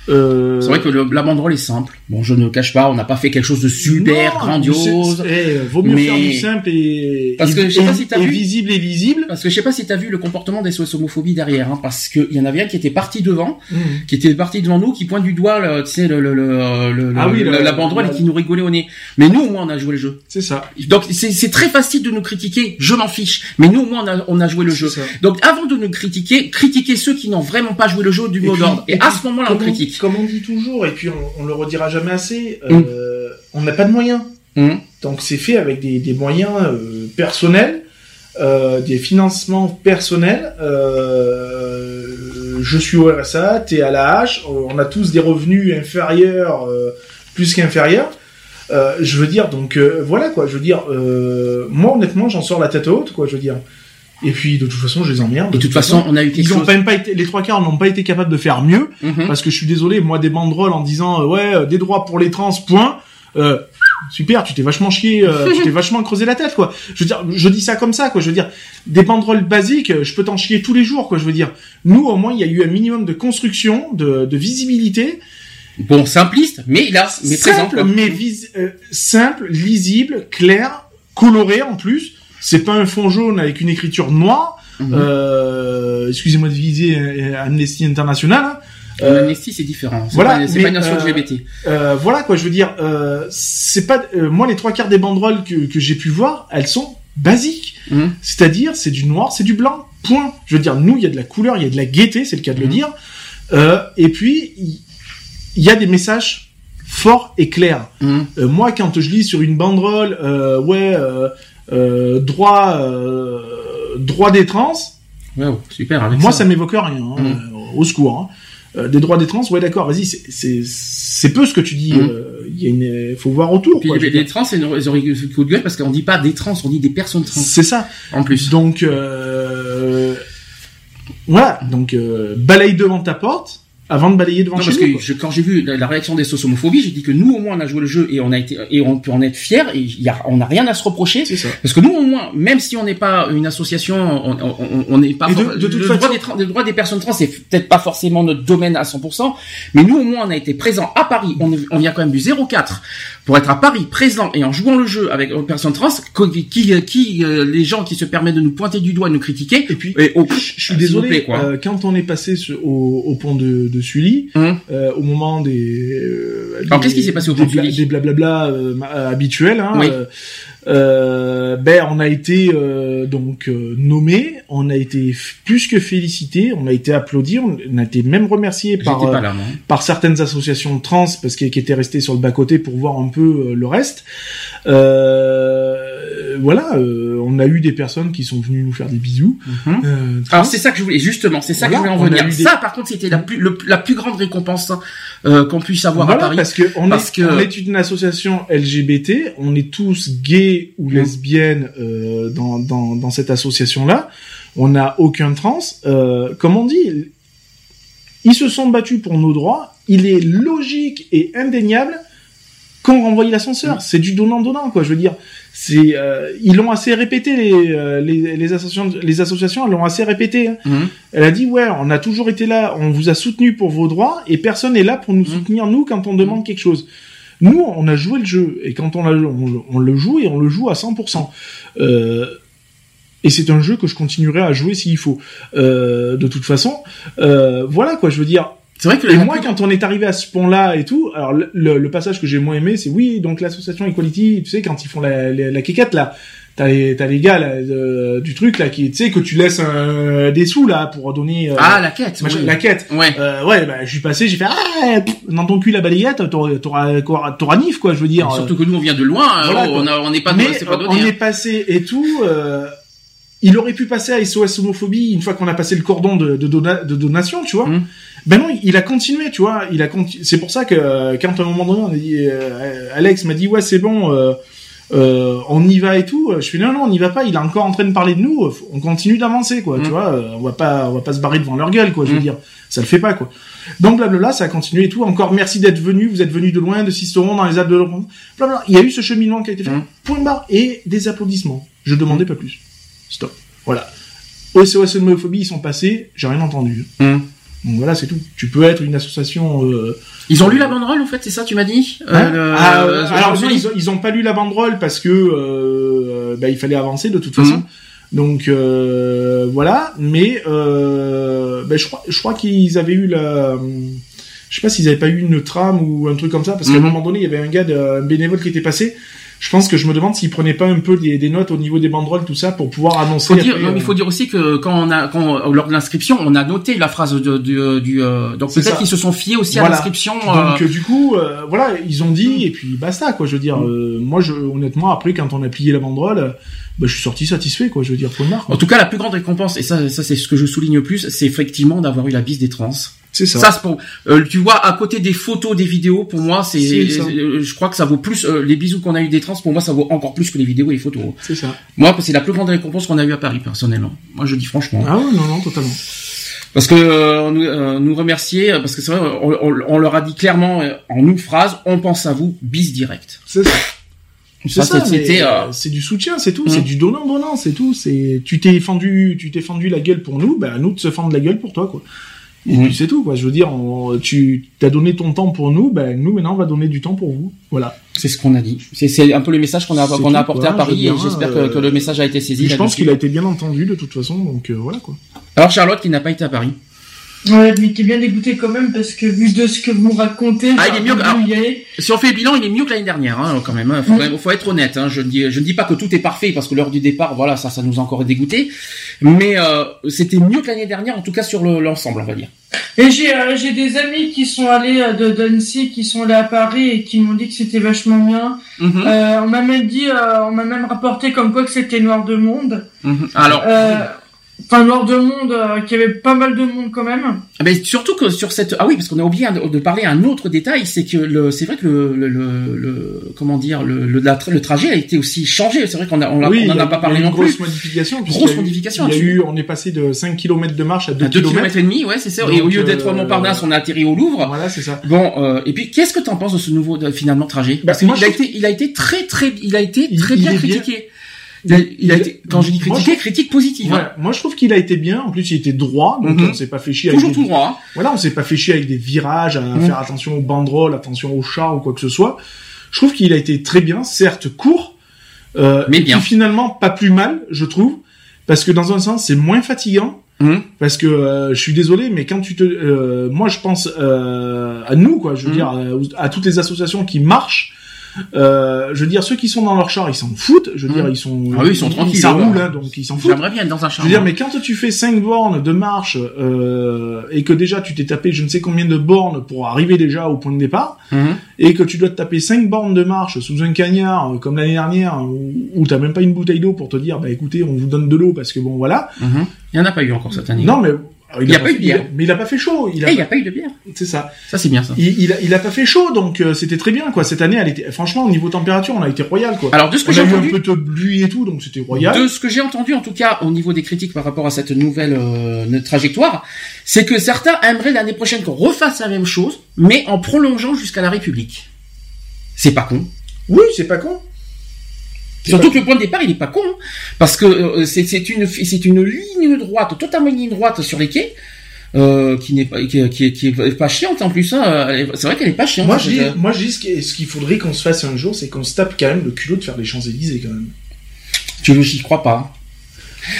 Euh... C'est vrai que le, la banderole est simple. Bon, je ne cache pas, on n'a pas fait quelque chose de super grandiose. Eh, vaut mieux faire du simple et, parce que, je sais pas si vu... visible et visible. Parce que je sais pas si t'as vu le comportement des SOS homophobie derrière, hein, parce qu'il y en avait un qui était parti devant, mmh. qui était parti devant nous, qui pointe du doigt, le, tu sais, le, le, le, ah oui, la, banderole et qui nous rigolait au nez. Mais nous, au moins, on a joué le jeu. C'est ça. Donc, c'est très facile de nous critiquer. Je m'en fiche. Mais nous, au moins, on a, on a joué le jeu. Donc, avant de nous critiquer, critiquer ceux qui n'ont vraiment pas joué le jeu du mot d'ordre. Et, à ce moment-là, on critique. Comme on dit toujours, et puis on, on le redira jamais assez, euh, on n'a pas de moyens. Hum. Donc c'est fait avec des, des moyens euh, personnels, euh, des financements personnels. Je suis au RSA, t'es à la H, on a tous des revenus inférieurs, plus qu'inférieurs. Je veux dire, donc voilà quoi. Je veux dire, moi honnêtement, j'en sors la tête haute, quoi. Je veux dire. Et puis de toute façon, je les emmerde. Et de toute façon, on a eu quelque ils ont chose. même pas été, les trois quarts n'ont pas été capables de faire mieux. Mhm. Parce que je suis désolé, moi des banderoles en disant euh, ouais euh, des droits pour les trans point. Euh, super, tu t'es vachement chié, <laughs> tu t'es vachement creusé la tête quoi. Je veux dire, je dis ça comme ça quoi. Je veux dire, des banderoles basiques, je peux t'en chier tous les jours quoi. Je veux dire, nous au moins il y a eu un minimum de construction, de, de visibilité, Bon, simpliste, mais là, mais présent. simple, quoi. mais vis- simple, lisible, clair, coloré en plus. C'est pas un fond jaune avec une écriture noire. Mhm. Euh, excusez-moi de viser euh, Amnesty International. hein. Euh, L'amnesty, c'est différent. C'est voilà, pas, c'est pas une nation euh, LGBT. Euh, voilà quoi, je veux dire, euh, c'est pas euh, moi les trois quarts des banderoles que, que j'ai pu voir, elles sont basiques. Mhm. C'est-à-dire, c'est du noir, c'est du blanc, point. Je veux dire, nous, il y a de la couleur, il y a de la gaieté, c'est le cas de le Mhm. dire. Euh, et puis, il y, a des messages forts et clairs. Euh, moi, quand je lis sur une banderole, euh, ouais, euh, euh, droit, euh, droit des trans, Wow, super. Avec moi, ça. ça m'évoque rien. hein, Mhm. euh, au secours. hein. Euh, des droits des trans, ouais, d'accord. Vas-y, c'est- peu ce que tu dis. Euh, Il y a une, faut voir autour. Puis quoi, les, les trans, c'est une, eu coup de gueule parce qu'on dit pas des trans, on dit des personnes trans. C'est ça. En plus. Donc, euh, voilà. Donc, euh, balaye devant ta porte avant de balayer devant Non, chez parce nous. que je- quand j'ai vu la, la réaction des sociomophobies, j'ai dit que nous au moins on a joué le jeu et on a été et on peut en être fiers et y a, on n'a rien à se reprocher. C'est ça. Parce que nous, au moins, même si on n'est pas une association, on- on on n'est pas de- for- de toute le façon- droit des, trans- le droit des personnes trans, c'est peut-être pas forcément notre domaine à 100%, mais nous, au moins, on a été présents à Paris. On, on vient quand même du 04 pour être à Paris présent et en jouant le jeu avec une personne trans, qui, qui, qui, euh, les gens qui se permettent de nous pointer du doigt, de nous critiquer. Et puis, et, oh, je suis vous désolé. plaît, quoi. euh, quand on est passé sur- au, au pont de, de Sully, Hum. euh, au moment des. euh, Alors, qu'est-ce qui s'est passé au pont de Sully Des blablabla euh, euh, habituels. Hein, Oui. Euh, ben, on a été euh, donc euh, nommé, on a été plus que félicité, on a été applaudi, on a été même remercié par là, par certaines associations trans parce qu'elles qui étaient restées sur le bas côté pour voir un peu le reste. Euh, voilà, euh, on a eu des personnes qui sont venues nous faire des bisous. Trans. Alors c'est ça que je voulais justement, c'est ça Voilà, que je voulais en venir. des- Ça par contre c'était la plus le- la plus grande récompense euh, qu'on puisse avoir Voilà, à Paris. parce que on Parce est, que- on est une association LGBT, on est tous gays ou Mm. lesbiennes euh, dans, dans, dans cette association-là. On n'a aucun trans. Euh, comme on dit, ils se sont battus pour nos droits. Il est logique et indéniable qu'on renvoie l'ascenseur. C'est du donnant-donnant, quoi. Je veux dire, c'est euh, ils l'ont assez répété les, euh, les les associations les associations elles l'ont assez répété. hein. Mhm. Elle a dit ouais, on a toujours été là, on vous a soutenu pour vos droits et personne n'est là pour nous Mhm. soutenir nous quand on demande quelque chose. Nous, on a joué le jeu et quand on, a, on, on le joue et on le joue à 100%. Euh, et c'est un jeu que je continuerai à jouer s'il faut. Euh, de toute façon, euh, voilà quoi. Je veux dire. C'est vrai que Et moi, plus- quand on est arrivé à ce pont-là et tout, alors le, le- le passage que j'ai moins aimé, c'est oui, donc l'association Equality, tu sais, quand ils font la, la, la quéquette là, t'as les, t'as les gars là, euh, du truc là qui, tu sais, que tu laisses euh, des sous là pour donner euh, ah la quête, machin- oui. la quête. Ouais. Euh, ouais, bah, je suis passé, j'ai fait ah, dans ton cul la balayette, t'auras, t'auras, t'auras, nif quoi, je veux dire. Surtout que nous on vient de loin, hein, voilà, on a- on n'est pas Mais c'est pas donné. on hein. est passé et tout. il aurait pu passer à SOS homophobie une fois qu'on a passé le cordon de, de, dona- de donation, tu vois. Mhm. Ben non, il a continué, tu vois. Il a conti- C'est pour ça que quand à un moment donné, on a dit, euh, Alex m'a dit ouais c'est bon, euh, euh, on y va et tout. Je fais non non on n'y va pas. Il est encore en train de parler de nous. On continue d'avancer quoi, tu vois. euh, On va pas on va pas se barrer devant leur gueule quoi. Je veux Mhm. dire, ça le fait pas quoi. Donc blablabla, ça a continué et tout. Encore merci d'être venu. Vous êtes venu de loin, de Sisteron, dans les Alpes de l'Europe. Blablabla. Il y a eu ce cheminement qui a été fait. Mhm. Point barre et des applaudissements. Je demandais pas plus. Stop. Voilà. OSOS homophobie, ils sont passés. J'ai rien entendu. Donc voilà, c'est tout. Tu peux être une association. Euh... Ils ont lu la banderole en fait, c'est ça tu m'as dit Euh, hein Ah, euh, euh, alors non, ils ont, ils ont pas lu la banderole parce que euh, bah, il fallait avancer de toute façon. Mhm. Donc euh, voilà, mais euh, bah, je crois, je crois qu'ils avaient eu la. Je sais pas s'ils avaient pas eu une trame ou un truc comme ça, parce qu'à Mhm. un moment donné, il y avait un gars, de, un bénévole qui était passé. Je pense que je me demande s'ils prenaient pas un peu des, des, notes au niveau des banderoles, tout ça, pour pouvoir annoncer. Faut dire, il faut dire aussi que quand on a, quand lors de l'inscription, on a noté la phrase de, du, du donc peut-être qu'ils se sont fiés aussi à l'inscription. Donc du coup, voilà, ils ont dit et puis basta quoi. Je veux dire, moi, je, honnêtement, après quand on a plié la banderole bah, je suis sorti satisfait, quoi. Je veux dire, pour marque. En tout cas, la plus grande récompense, et ça, ça c'est ce que je souligne le plus, c'est effectivement d'avoir eu la bise des trans. C'est ça. Ça, c'est pour, euh, tu vois, à côté des photos, des vidéos, pour moi, c'est, euh, je crois que ça vaut plus, euh, les bisous qu'on a eu des trans, pour moi, ça vaut encore plus que les vidéos et les photos. C'est ça. Moi, c'est la plus grande récompense qu'on a eu à Paris, personnellement. Moi, je dis franchement. Ah ouais, non, non, totalement. Parce que nous, nous remercier, parce que c'est vrai, on, on, leur a dit clairement en une phrase, on pense à vous, bis direct. C'est ça. C'est ça, euh, c'est du soutien, c'est tout, c'est mmh. du donnant donnant, c'est tout. C'est tu t'es fendu, tu t'es fendu la gueule pour nous, ben à nous de se fendre la gueule pour toi quoi. Et mmh. puis c'est tout quoi. Je veux dire, tu t'as donné ton temps pour nous, ben nous maintenant on va donner du temps pour vous. Voilà. C'est ce qu'on a dit. C'est un peu le message qu'on a qu'on a apporté à Paris et j'espère que, le message a été saisi. Je pense qu'il a été bien entendu de toute façon, donc euh, voilà quoi. Alors Charlotte qui n'a pas été à Paris. Ouais, mais qui est bien dégoûté quand même parce que vu de ce que vous racontez, ah, il est mieux. si on fait le bilan, il est mieux que l'année dernière, hein, quand même. Il faut, être honnête. Hein. Je ne dis, je ne dis pas que tout est parfait parce que l'heure du départ, voilà, ça, ça nous a encore dégoûté. Mais euh, c'était mieux que l'année dernière, en tout cas sur l'ensemble, on va dire. Et j'ai euh, des amis qui sont allés euh, de d'Annecy, qui sont allés à Paris et qui m'ont dit que c'était vachement bien. Mhm. on m'a même dit, on m'a même rapporté comme quoi que c'était noir de monde. Mhm. Alors. Euh, enfin noir de monde euh, qui avait pas mal de monde quand même. Ah ben surtout que sur cette ah oui parce qu'on a oublié de parler un autre détail c'est que le c'est vrai que le, le, le, comment dire le, le, le trajet a été aussi changé. C'est vrai qu'on a on, oui, en a, pas parlé non grosse plus. modification grosse modification il y a eu on est passé de 5 km de marche à 2 km et demi ouais c'est ça. Et au lieu d'être à Montparnasse on a atterri au Louvre. Voilà c'est ça. Bon euh, et puis qu'est-ce que tu en penses de ce nouveau finalement trajet? Bah, parce qu'il a été il a été très très il a été très bien. critiqué il, a été, quand je dis critiqué, critique positive. Hein. Moi, je trouve qu'il a été bien. En plus, il était droit, donc mhm. on s'est pas fait chier. Toujours avec tout droit. Voilà, on s'est pas fait chier avec des virages, à mhm. faire attention aux banderoles, attention aux chars ou quoi que ce soit. Je trouve qu'il a été très bien, certes court, euh, mais bien. finalement pas plus mal, je trouve, parce que dans un sens, c'est moins fatigant. Mhm. Parce que euh, je suis désolé, mais quand tu te, euh, moi je pense euh, à nous quoi, je veux dire à, toutes les associations qui marchent euh, je veux dire, ceux qui sont dans leur char, ils s'en foutent. Je veux dire, mmh. ils sont, ah oui, ils sont tranquilles. Hein, donc ils s'en foutent. J'aimerais bien être dans un char. Je veux dire, mais quand tu fais 5 bornes de marche euh, et que déjà tu t'es tapé je ne sais combien de bornes pour arriver déjà au point de départ, mmh. et que tu dois te taper 5 bornes de marche sous un cagnard euh, comme l'année dernière où, où t'as même pas une bouteille d'eau pour te dire, bah écoutez, on vous donne de l'eau parce que bon voilà. Mmh. Il y en a pas eu encore cette année. Non, mais il, n'y a, pas, eu de bière. Mais il a pas fait chaud. Il a, eh, a pas eu de bière. C'est ça. Ça c'est bien ça. Il, il, a, il a pas fait chaud, donc euh, c'était très bien quoi. Cette année, elle était franchement au niveau température, on a été royal quoi. Alors de ce que j'ai entendu, un peu de pluie et tout, donc c'était royal. De ce que j'ai entendu en tout cas au niveau des critiques par rapport à cette nouvelle euh, trajectoire, c'est que certains aimeraient l'année prochaine qu'on refasse la même chose, mais en prolongeant jusqu'à la République. C'est pas con. Oui, c'est pas con. Surtout que le point de départ, il est pas con, hein. parce que euh, c'est une c'est une ligne droite, totalement une ligne droite sur les quais. Euh, qui n'est pas qui, qui, qui, est pas chiante en plus hein. c'est vrai qu'elle est pas chiante moi je dis moi je dis ce qu'il faudrait qu'on se fasse un jour c'est qu'on se tape quand même le culot de faire des Champs Élysées quand même tu j'y crois pas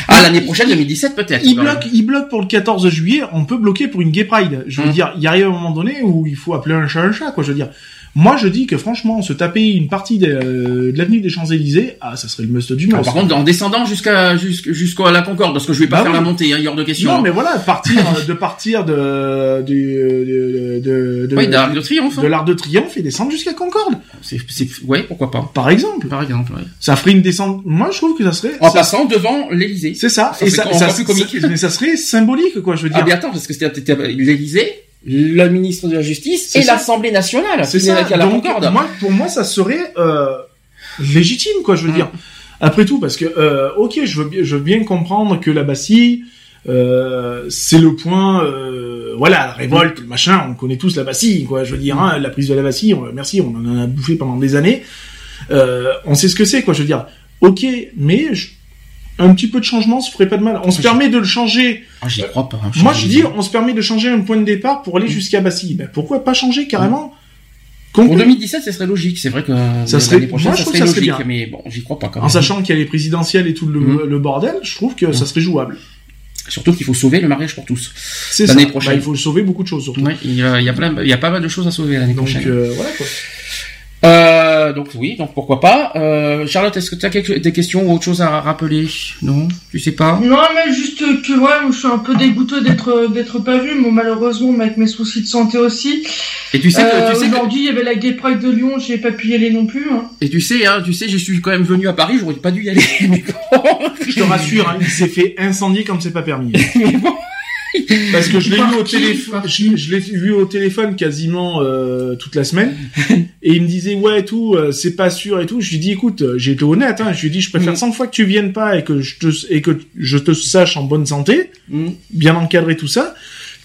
ah, l'année prochaine, 2017 peut-être. Il bloque, il bloque pour le 14 juillet. On peut bloquer pour une Gay Pride. Je veux hum. dire, il arrive un moment donné où il faut appeler un chat un chat, quoi. Je veux dire, moi, je dis que franchement, se taper une partie de, euh, de l'avenue des Champs-Élysées, ah, ça serait le must du. Ah, par contre, en descendant jusqu'à jusqu'à la Concorde, parce que je vais pas bah faire la montée, hein, il y a hors de question. Non, mais voilà, partir de partir de de de de, oui, de l'Arc de Triomphe, hein. de l'Arc de Triomphe et descendre jusqu'à Concorde. C'est ouais, pourquoi pas. Par exemple. Par exemple, ouais. Ça ferait une descente. Moi, je trouve que ça serait en passant devant l'Élysée. C'est ça. ça. Et ça, ça, plus comique. mais ça serait symbolique, quoi. Je veux dire. Ah, mais attends, parce que c'était l'Élysée le ministre de la Justice et l'Assemblée nationale. C'est ça. Donc, moi, pour moi, ça serait euh, légitime, quoi. Je veux mm. dire. Après tout, parce que euh, ok, je veux bien, je veux bien comprendre que la Bastille, euh, c'est le point, euh, voilà, la révolte, le machin. On connaît tous la Bastille, quoi. Je veux dire, hein, la prise de la Bastille. merci, on en a bouffé pendant des années. On sait ce que c'est, quoi. Je veux dire. Ok, mais je, un petit peu de changement se ferait pas de mal. On se permet de le changer. Ah, j'y crois pas. Hein, Moi, je dis, on se permet de changer un point de départ pour aller jusqu'à Bastille. Ben, pourquoi pas changer carrément Pour 2017, ça serait logique. C'est vrai que ça serait, prochaine, ça, serait, logique, mais bon, j'y crois pas quand même. En sachant qu'il y a les présidentielles et tout le, mm. bordel, je trouve que ça mm. serait jouable. Surtout qu'il faut sauver le mariage pour tous. C'est l'année prochaine. Bah, il faut sauver beaucoup de choses surtout. il y a, il y a, plein, il y a pas mal de choses à sauver l'année prochaine. Donc euh, voilà quoi. Euh, euh, donc oui, donc pourquoi pas. Euh, Charlotte, est-ce que tu as des questions ou autre chose à rappeler? Non, tu sais pas? Non, mais juste que ouais, je suis un peu dégoûteux d'être d'être pas vu, mais malheureusement, avec mes soucis de santé aussi. Et tu sais que tu sais aujourd'hui, il y avait la Gay Pride de Lyon, j'ai pas pu y aller non plus. Hein. Et tu sais, hein, tu sais, je suis quand même venu à Paris, j'aurais pas dû y aller. <laughs> je te rassure, hein, il s'est fait incendier comme c'est pas permis. <laughs> Parce que je l'ai vu au téléphone, je, l'ai vu au téléphone quasiment euh, toute la semaine, <laughs> et il me disait ouais tout, euh, c'est pas sûr et tout. Je lui dis écoute, euh, j'ai été honnête, hein, je lui dis je préfère 100 mm. fois que tu viennes pas et que je te et que je te sache en bonne santé, mm. bien encadré tout ça,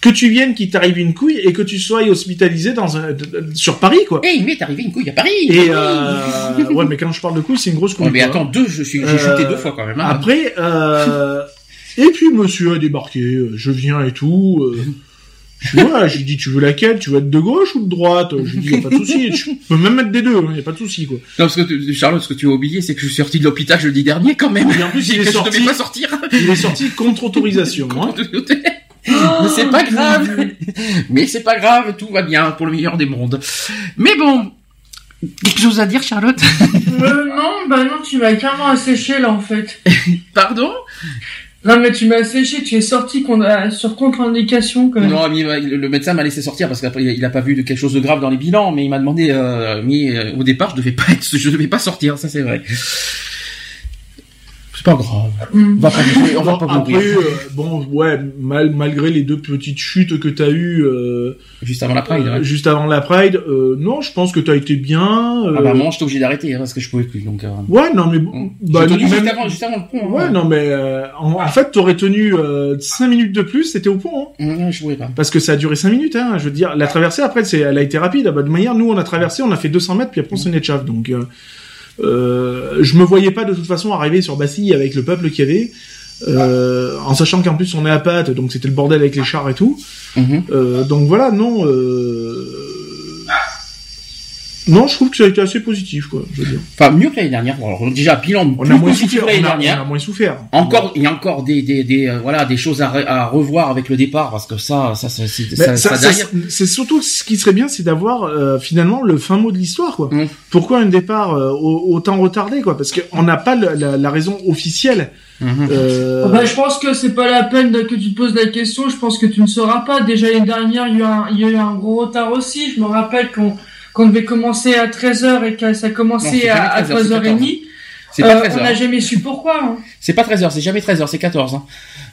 que tu viennes, qu'il t'arrive une couille et que tu sois hospitalisé dans un, sur Paris, quoi. Eh, il m'est arrivé une couille à Paris. Et euh, ouais, mais quand je parle de couille, c'est une grosse <laughs> couille. mais attends, deux, je suis, j'ai chuté deux fois quand même. Hein. Après, euh, et puis monsieur a débarqué, euh, je viens et tout. Euh, je vois, j'ai dit tu veux laquelle? Tu veux être de gauche ou de droite? Je lui dis y a pas de souci, je peux même mettre des deux, il hein, y a pas de souci quoi. Non parce que Charlotte, ce que tu as oublié, c'est que je suis sorti de l'hôpital jeudi dernier quand même. Et en plus <laughs> il est sorti, pas sortir. Il est sorti contre autorisation. hein. Mais c'est pas grave. Mais c'est pas grave, tout va bien pour le meilleur des mondes. Mais bon, quelque chose à dire, Charlotte euh, Non, bah non, tu m'as carrément asséché là en fait. Pardon? Non mais tu m'as asséché, tu es sorti sur contre-indication. Non, mais le médecin m'a laissé sortir parce qu'il il a pas vu de quelque chose de grave dans les bilans, mais il m'a demandé, euh, mais euh, au départ je devais pas être, je devais pas sortir, ça c'est vrai. C'est pas grave. On va pas, on va pas Après, euh, bon, ouais, mal, malgré les deux petites chutes que t'as eues euh, juste avant la Pride, euh, juste avant la Pride, euh, non, je pense que t'as été bien. Ah bah moi, j'étais obligé d'arrêter hein, parce que je pouvais plus. Donc. Ouais, non mais bon, bah, tenu juste, avant, juste avant le pont. Hein. Ouais, non mais en, en, fait, t'aurais tenu 5 minutes de plus, c'était au pont. Hein. Mmh, je pouvais pas. Parce que ça a duré 5 minutes. Hein, je veux dire, la traversée après, c'est, elle a été rapide. Bah, de manière, nous, on a traversé, on a fait 200 mètres, puis après on s'en est de chave, donc. Euh, je me voyais pas de toute façon arriver sur Bastille avec le peuple qu'il y avait. Euh, en sachant qu'en plus on est à Pâtes, donc c'était le bordel avec les chars et tout. Mhm. Euh, donc voilà, non. Euh, non, je trouve que ça a été assez positif, quoi. Je veux dire. Enfin, mieux que l'année dernière. Alors, déjà, bilan on a moins souffert. l'année dernière. On a moins souffert. Encore, il y a encore des, des, des euh, voilà, des choses à, à, revoir avec le départ, parce que ça, ça, ça, ça, ça, ça c'est surtout ce qui serait bien, c'est d'avoir euh, finalement le fin mot de l'histoire, quoi. Mmh. Pourquoi un départ euh, autant retardé, quoi? Parce qu'on n'a pas la, la, raison officielle. Mmh. Euh... Bah, je pense que c'est pas la peine que tu te poses la question. Je pense que tu ne sauras pas. Déjà l'année dernière, il y, a un, il y a eu un gros retard aussi. Je me rappelle qu'on qu'on devait commencer à 13h et que ça a commencé à, 3h30. Euh, on n'a jamais su pourquoi. Hein. C'est pas 13h, c'est jamais 13h, c'est 14. Hein.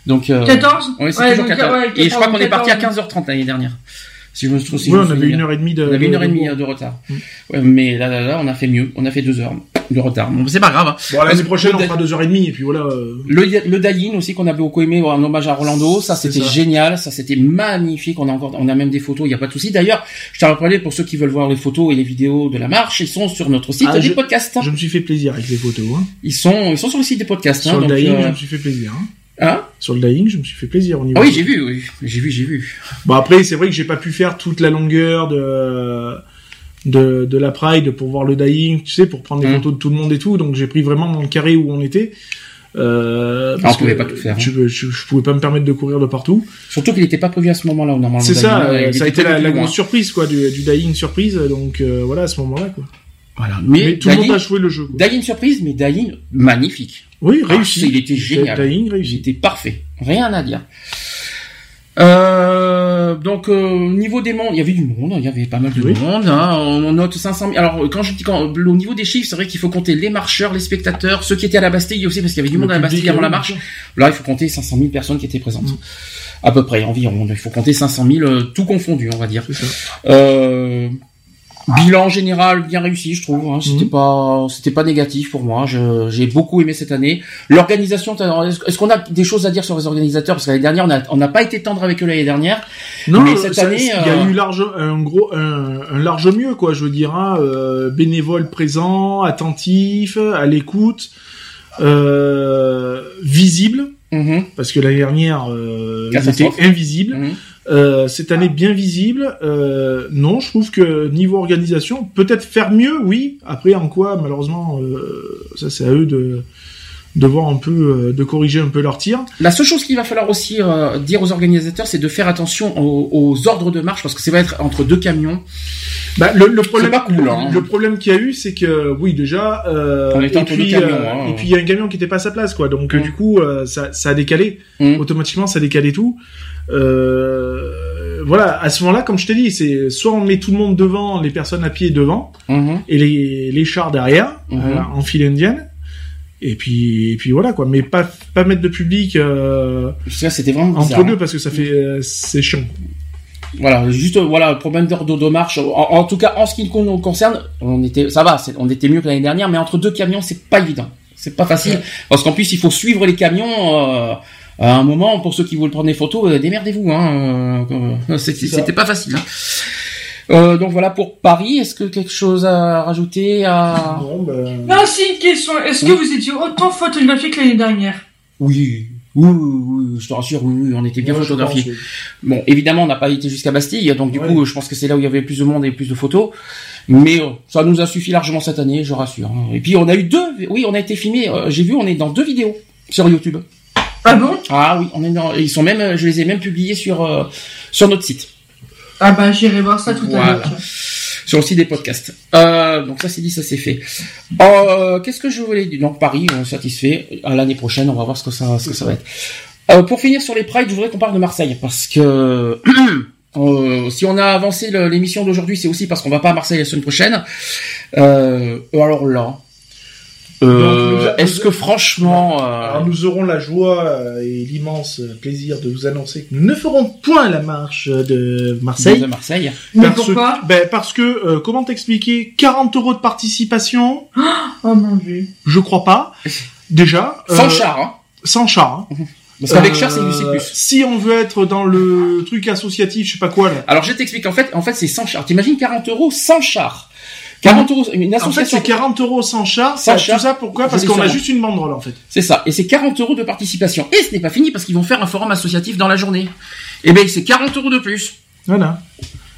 Donc, euh, 14 Oui, c'est toujours 14. et je crois qu'on est parti à 15h30 l'année dernière. Si je me trouve, si oui, on avait une heure et demie de, on avait une heure et demie de, retard. Ouais, mais là, là, là, on a fait mieux. On a fait deux heures de retard. Bon, c'est pas grave. Hein. Bon, l'année prochaine, on fera deux heures et demie, et puis voilà. Euh. Le, le aussi, qu'on a beaucoup aimé, en hommage à Rolando. Ça, c'était génial. Ça, c'était magnifique. On a encore, on a même des photos. Il n'y a pas de souci. D'ailleurs, je t'ai rappelé pour ceux qui veulent voir les photos et les vidéos de la marche, ils sont sur notre site ah, des podcasts. Je me suis fait plaisir avec les photos, hein. Ils sont, ils sont sur le site des podcasts, sur hein, le donc, euh... je me suis fait plaisir. Hein sur le dying, je me suis fait plaisir au niveau. Ah oui, j'ai vu, oui. j'ai vu, j'ai vu. Bon après, c'est vrai que j'ai pas pu faire toute la longueur de de, de la Pride pour voir le dying, tu sais, pour prendre des mmh. photos de tout le monde et tout. Donc j'ai pris vraiment mon carré où on était. Euh, ah, on pouvait pas tout faire. Hein. Je, je, pouvais pas me permettre de courir de partout. Surtout qu'il n'était pas prévu à ce moment-là normalement. C'est ça, euh, ça a été la, grosse surprise quoi, du, du dying surprise. Donc euh, voilà à ce moment-là quoi. Voilà. Mais, tout le monde a joué le jeu. Quoi. Dying surprise, mais Dying magnifique. Oui, ah, réussi. il était génial. Dying réussi. Il était parfait. Rien à dire. Euh, donc euh, niveau des mondes, il y avait du monde, il y avait pas mal de monde. Hein, on note 500 000. Alors quand je dis quand au niveau des chiffres, c'est vrai qu'il faut compter les marcheurs, les spectateurs, ceux qui étaient à la Bastille aussi parce qu'il y avait du monde à la Bastille avant la marche. Là, il faut compter 500 000 personnes qui étaient présentes. Mm. À peu près environ. Il faut compter 500 000 euh, tout confondu, on va dire. Euh, Bilan général bien réussi, je trouve. Hein. C'était mhm. pas, c'était pas négatif pour moi. j'ai beaucoup aimé cette année. L'organisation, est-ce qu'on a des choses à dire sur les organisateurs? Parce que l'année dernière, on n'a pas été tendre avec eux l'année dernière. Non, mais cette année, il y a euh, eu large, un gros, un, large mieux quoi. Je veux dire, hein, euh, bénévole présent, attentif, à l'écoute, euh, visible. Mhm. Parce que l'année dernière, euh, c'était invisible. Mhm. Euh, cette année bien visible. Euh, non, je trouve que niveau organisation, peut-être faire mieux, oui. Après, en quoi, malheureusement, euh, ça c'est à eux de de voir un peu, euh, de corriger un peu leur tir. La seule chose qu'il va falloir aussi euh, dire aux organisateurs, c'est de faire attention aux, ordres de marche parce que ça va être entre deux camions. Bah, le, le problème, pas cool, hein. le problème qu'il y a eu, c'est que oui, déjà, euh, et, puis, euh, hein. et puis il y a un camion qui était pas à sa place, quoi. Donc mmh. du coup, ça, ça a décalé mmh. automatiquement, ça a décalé tout. voilà, à ce moment-là, comme je t'ai dit, c'est soit on met tout le monde devant, les personnes à pied devant, mmh. et les, les chars derrière, en file indienne et puis et puis voilà quoi. Mais pas pas mettre de public euh, c'était vraiment entre deux parce que ça fait euh, c'est chiant. Voilà juste voilà problème d'ordre de marche en, tout cas en ce qui nous concerne on était ça va on était mieux que l'année dernière mais entre deux camions c'est pas évident. C'est pas facile. Parce qu'en plus il faut suivre les camions euh, à un moment pour ceux qui veulent prendre des photos euh, démerdez-vous hein euh, c'était pas facile hein. Euh, donc voilà pour Paris. Est-ce que quelque chose à rajouter à... Non, ben... non si, une question. Est-ce que vous étiez autant photographique que l'année dernière? Oui. Oui, oui, je te rassure, oui, on était bien photographiés. Bon, évidemment, on n'a pas été jusqu'à Bastille, donc du coup, je pense que c'est là où il y avait plus de monde et plus de photos. Mais euh, ça nous a suffi largement cette année, je rassure. Et puis on a eu deux, oui, on a été filmé. Euh, j'ai vu, on est dans deux vidéos sur YouTube. Ah bon? Ah oui, on est dans, ils sont même, je les ai même publiés sur sur notre site. Ah bah j'irai voir ça tout à l'heure. Sur aussi des podcasts. Euh, donc ça c'est dit, ça c'est fait. Euh, Qu'est-ce que je voulais dire? Donc Paris, on est satisfait. À l'année prochaine, on va voir ce que ça, ce que ça va être. Euh, pour finir sur les prides, je voudrais qu'on parle de Marseille parce que <clears throat> euh, si on a avancé l'émission d'aujourd'hui, c'est aussi parce qu'on va pas à Marseille la semaine prochaine. Euh, alors là, euh, Est-ce que franchement, euh... nous aurons la joie euh, et l'immense plaisir de vous annoncer que nous ne ferons point la marche de Marseille. De Marseille. Mais pourquoi? ben Parce que euh, comment t'expliquer? 40 euros de participation Oh mon dieu. Je crois pas. Déjà. Sans char. Hein. Sans char. Hein. Parce qu'avec char, c'est du C+. Si on veut être dans le truc associatif, je sais pas quoi là. Alors je t'explique. En fait, en fait, c'est sans char. T'imagines 40 euros sans char? 40 euros, une association. En fait, c'est 40 euros sans char. Sans char. Tout ça pourquoi Parce qu'on a juste une banderole, en fait. C'est ça. Et c'est 40 euros de participation. Et ce n'est pas fini parce qu'ils vont faire un forum associatif dans la journée. Et eh ben, c'est 40 euros de plus. Voilà.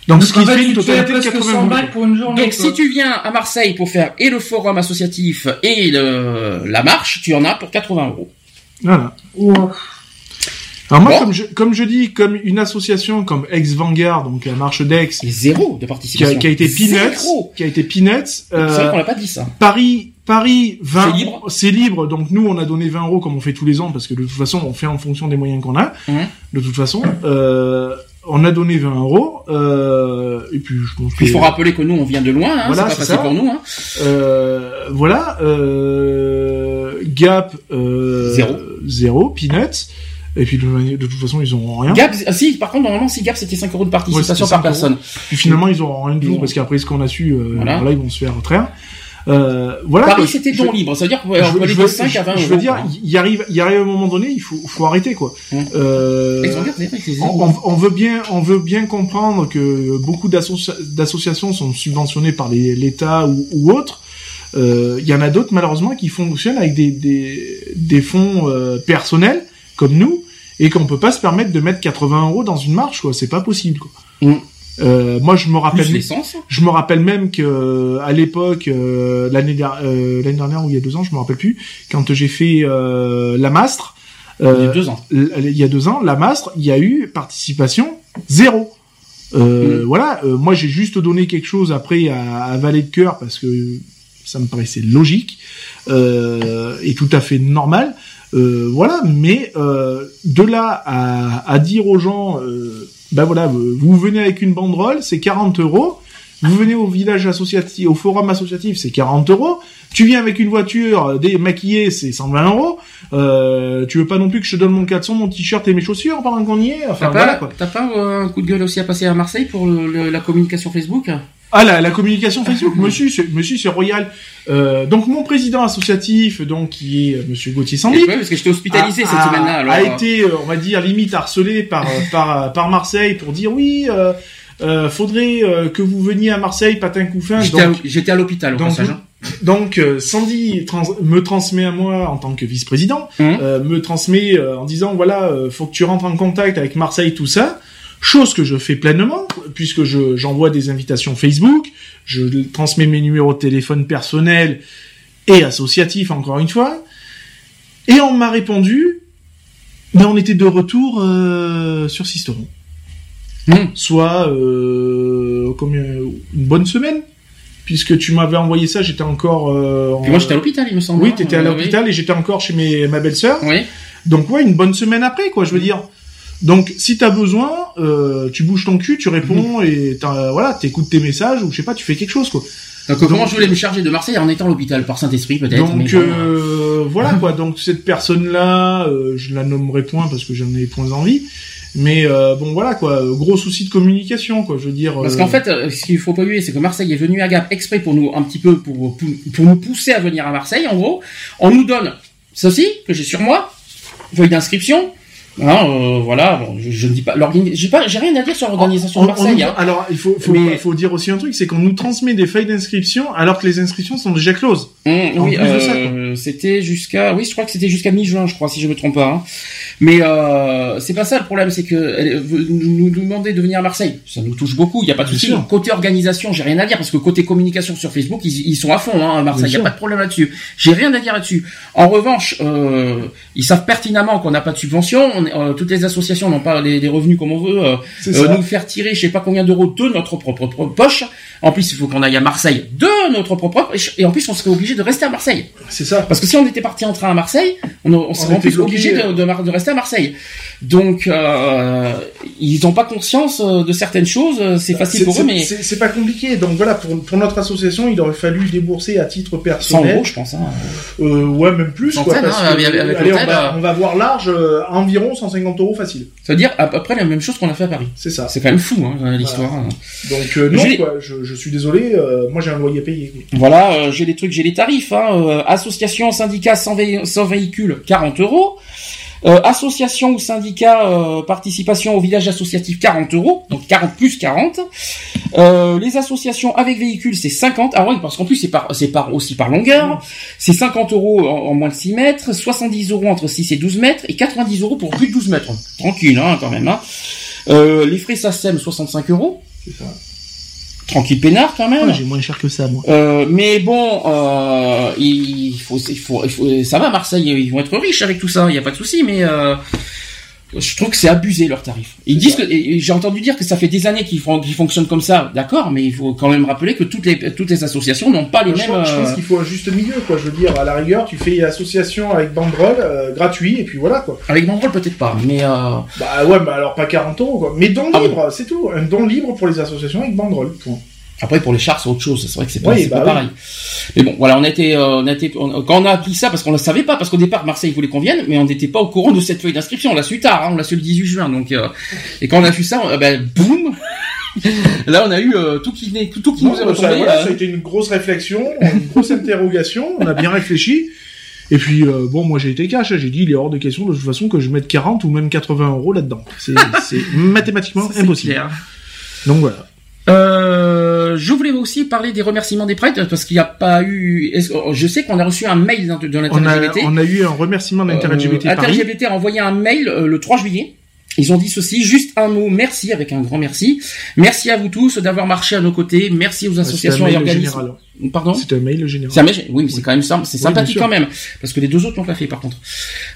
Donc, ce qui fait une totalité de 80 euros. Pour une journée, Donc, si tu viens à Marseille pour faire et le forum associatif et le, la marche, tu en as pour 80 euros. Voilà. Alors moi, comme, je, comme je dis, comme une association comme Ex Vanguard, donc la marche d'Aix, zéro de participation, qui a, été Peanuts, qui a été Peanuts. Euh, c'est vrai qu'on l'a pas dit ça. Paris, Paris 20, c'est libre. C'est libre, donc nous on a donné 20 euros comme on fait tous les ans parce que de toute façon on fait en fonction des moyens qu'on a. Mmh. De toute façon, euh, on a donné 20 euros. Euh, et puis je pense Il faut rappeler que nous on vient de loin, hein, voilà, c'est pas facile pour nous. Hein. Euh, voilà. Euh, Gap euh, zéro, zéro, Peanuts. Et puis de, toute façon, ils ont rien. Ah, si, par contre, normalement, si Gap c'était 5 euros de participation par personne. Puis finalement, ils ont rien du tout parce qu'après ce qu'on a su, euh, voilà. ils vont se faire retraire. Euh, voilà. Paris, c'était ton libre, ça veut dire qu'on peut aller de 5 à 20 Je veux dire, il arrive, il arrive un moment donné, il faut, faut arrêter quoi. Hum. Euh, on, on, veut bien, on veut bien comprendre que beaucoup d'associations sont subventionnées par l'État ou, ou autres. Euh, il y en a d'autres malheureusement qui fonctionnent avec des, des, des fonds euh, personnels comme nous et qu'on peut pas se permettre de mettre 80 euros dans une marche quoi. C'est pas possible quoi. Mm. euh, moi je me rappelle je me rappelle même que euh, à l'époque euh, l'année euh, l'année dernière ou il y a deux ans je me rappelle plus quand j'ai fait la mastre il y a deux ans. il y a deux ans la mastre il y a eu participation zéro. Mm. voilà moi j'ai juste donné quelque chose après à, à Vallée de Cœur parce que ça me paraissait logique et tout à fait normal voilà, mais euh, de là à, à, dire aux gens, euh, ben voilà, vous venez avec une banderole, c'est 40 euros. Vous venez au village associatif, au forum associatif, c'est 40 euros. Tu viens avec une voiture démaquillée, c'est 120 euros. Euh, tu veux pas non plus que je te donne mon caleçon, mon t-shirt et mes chaussures pendant qu'on y est? Enfin, voilà, T'as pas un coup de gueule aussi à passer à Marseille pour la communication Facebook? Ah la, la communication Facebook, monsieur, c'est, monsieur c'est royal. Euh, donc mon président associatif, donc qui est euh, Monsieur Gauthier Sandy, oui, parce que j'étais hospitalisé cette semaine-là. Alors... A été, euh, on va dire, limite harcelé par par par Marseille pour dire oui. Euh, euh, faudrait que vous veniez à Marseille, patin couffin. J'étais à, l'hôpital au donc, passage. Hein. Donc Sandy me transmet à moi en tant que vice-président, mmh. me transmet en disant voilà, faut que tu rentres en contact avec Marseille, tout ça. Chose que je fais pleinement, puisque je, j'envoie des invitations Facebook, je transmets mes numéros de téléphone personnels et associatifs, encore une fois. Et on m'a répondu, mais on était de retour euh, sur Sisteron. Hmm. Soit euh, combien, une bonne semaine, puisque tu m'avais envoyé ça, j'étais encore. Euh, en- Puis moi j'étais à l'hôpital, il me semble. Oui, hein, t'étais à euh, l'hôpital et j'étais encore chez mes, ma belle-sœur. Oui. oui. Donc ouais, une bonne semaine après, quoi, je veux dire. Donc si t'as besoin, euh, tu bouges ton cul, tu réponds Mhm. et t'as- voilà, t'écoutes tes messages ou je sais pas, tu fais quelque chose quoi. Donc, comment je voulais me charger de Marseille en étant à l'hôpital? Par Saint-Esprit peut-être. Donc euh, voilà quoi. Donc cette personne-là, euh, je la nommerai point parce que j'en ai point envie. Mais euh, bon voilà quoi, gros souci de communication quoi. Je veux dire. Parce euh, qu'en fait, euh, ce qu'il faut pas oublier, c'est que Marseille est venu à Gap exprès pour nous, un petit peu, pour, pour, pour nous pousser à venir à Marseille, en gros. On nous donne ceci, que j'ai sur moi, feuille d'inscription. Hein, euh, voilà, bon, je, je ne dis pas, j'ai pas, j'ai rien à dire sur l'organisation on- de Marseille. on- hein. Alors il faut, faut, Mais- faut dire aussi un truc, c'est qu'on nous transmet des feuilles d'inscription alors que les inscriptions sont déjà closes. En oui, euh, c'était jusqu'à, oui, je crois que c'était jusqu'à mi-juin, je crois, si je me trompe pas. hein. Mais euh, c'est pas ça le problème, c'est que elle veut nous nous demander de venir à Marseille. Ça nous touche beaucoup, il y a pas de souci. Côté organisation, j'ai rien à dire parce que côté communication sur Facebook, ils, ils sont à fond hein, à Marseille. Il y a sûr. pas de problème là-dessus. J'ai rien à dire là-dessus. En revanche, euh, ils savent pertinemment qu'on n'a pas de subvention. On est- euh, toutes les associations n'ont pas les, les revenus comme on veut. euh, euh, nous faire tirer, je sais pas combien d'euros de notre propre, propre poche. En plus, il faut qu'on aille à Marseille de notre propre poche. Et en plus, on serait obligé de rester à Marseille. C'est ça. Parce que si on était parti en train à Marseille, on, on serait en plus obligé de, de, rester à Marseille. Donc, ils n'ont pas conscience euh, de certaines choses. euh, C'est facile C'est- pour eux, c'est- mais c'est pas compliqué. Donc voilà, pour, pour notre association, il aurait fallu débourser à titre 100 personnel. euros, je pense. Hein. Euh, ouais, même plus. Quoi, Centaine, parce hein, que, avec- avec allez, on va, on va voir large, euh, environ 150 euros facile. Ça veut dire à peu près la même chose qu'on a fait à Paris. C'est ça. C'est quand même fou, hein, l'histoire. Donc euh, non, quoi, je, je suis désolé, euh, moi j'ai un loyer payé. Voilà, euh, j'ai les trucs, j'ai les tarifs. Hein, euh, association, syndicat sans, vé- sans véhicule, 40 euros. Euh, association ou syndicat euh, participation au village associatif 40 euros, donc 40 plus 40. Euh, les associations avec véhicule c'est 50. Ah oui, parce qu'en plus c'est par par aussi par longueur. C'est 50 euros en, en moins de 6 mètres, 70 euros entre 6 et 12 mètres et 90 euros pour plus de 12 mètres. Tranquille hein, quand même. Hein. Euh, les frais SACEM 65 euros. C'est ça. Tranquille peinard quand même. Ah, j'ai moins cher que ça, moi. Euh, mais bon, euh, il faut, il faut, il faut, ça va Marseille, ils vont être riches avec tout ça, il y a pas de souci, mais euh, je trouve que c'est abusé leurs tarifs. Ils disent que, j'ai entendu dire que ça fait des années qu'ils font, qu'ils fonctionnent comme ça, d'accord, mais il faut quand même rappeler que toutes les, toutes les associations n'ont pas les Je, mêmes. pense- je pense euh, qu'il faut un juste milieu, quoi. Je veux dire, à la rigueur, tu fais association avec banderole euh, gratuit et puis voilà, quoi. avec Banderole peut-être pas, mais euh, Bah ouais, bah alors pas 40 euros, quoi. Mais don Ah libre, c'est tout. Un don libre pour les associations avec banderole. Point. Après pour les chars c'est autre chose, c'est vrai que c'est pas, Oui, bah pas oui. pareil. Mais bon, voilà, on a été, euh, on a été, on- quand on a appris ça, parce qu'on le savait pas, parce qu'au départ Marseille voulait qu'on vienne, mais on n'était pas au courant de cette feuille d'inscription. On l'a su tard, hein, on l'a su le 18 juin, donc euh, et quand on a su ça, on- ben boum, <laughs> là on a eu euh, tout qui, n'est- tout qui Non, nous est bah, ça, retombé. voilà, euh, ça a été une grosse réflexion, une grosse interrogation. On a bien réfléchi. Et puis, euh, bon, moi j'ai été cash, hein. j'ai dit il est hors de question de toute façon que je mette 40 ou même 80 euros là-dedans. C'est c'est <laughs> mathématiquement impossible. clair. Donc voilà. Euh, je voulais aussi parler des remerciements des prêtres parce qu'il n'y a pas eu. Je sais qu'on a reçu un mail de, de l'inter-LGBT. on a eu un remerciement d'Inter-LGBT Euh, Paris. Inter-LGBT a envoyé un mail euh, le 3 juillet. Ils ont dit ceci, juste un mot, merci avec un grand merci. Merci à vous tous d'avoir marché à nos côtés. Merci aux un associations et organismes. général. Pardon C'est un mail général. c'est un mail- oui, mais c'est quand même simple, c'est Oui, sympathique quand même, parce que les deux autres l'ont pas fait par contre.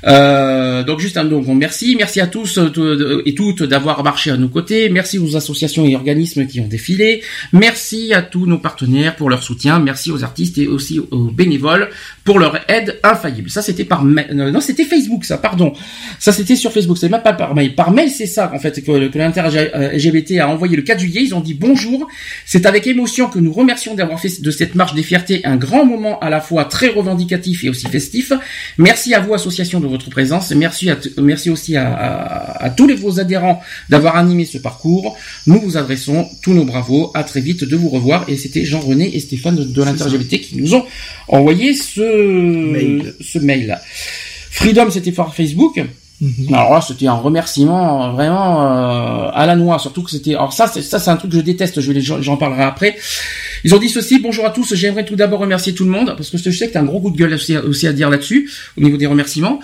Euh, donc juste un donc merci, merci à tous euh, t- et toutes d'avoir marché à nos côtés, merci aux associations et organismes qui ont défilé, merci à tous nos partenaires pour leur soutien, merci aux artistes et aussi aux bénévoles pour leur aide infaillible. Ça c'était par mail, euh, non c'était Facebook ça, pardon, ça c'était sur Facebook, c'est même pas par mail. Par mail c'est ça en fait que, que l'inter-LGBT a envoyé le 4 juillet, ils ont dit bonjour, c'est avec émotion que nous remercions d'avoir fait de cette marche des fiertés un grand moment à la fois très revendicatif et aussi festif. Merci à vous, association, de votre présence. Merci, à merci aussi à, à- à tous les vos adhérents d'avoir animé ce parcours. Nous vous adressons tous nos bravos. À très vite de vous revoir. Et c'était Jean-René et Stéphane de, de qui nous ont envoyé ce Mail. ce mail. Freedom, c'était par Facebook. Mhm. Alors là, c'était un remerciement vraiment euh, à la noix, surtout que c'était. Alors ça, c'est, ça c'est un truc que je déteste. Je j'en parlerai après. Ils ont dit ceci, bonjour à tous, j'aimerais tout d'abord remercier tout le monde, parce que je sais que tu as un gros coup de gueule aussi, à dire là-dessus, au niveau des remerciements.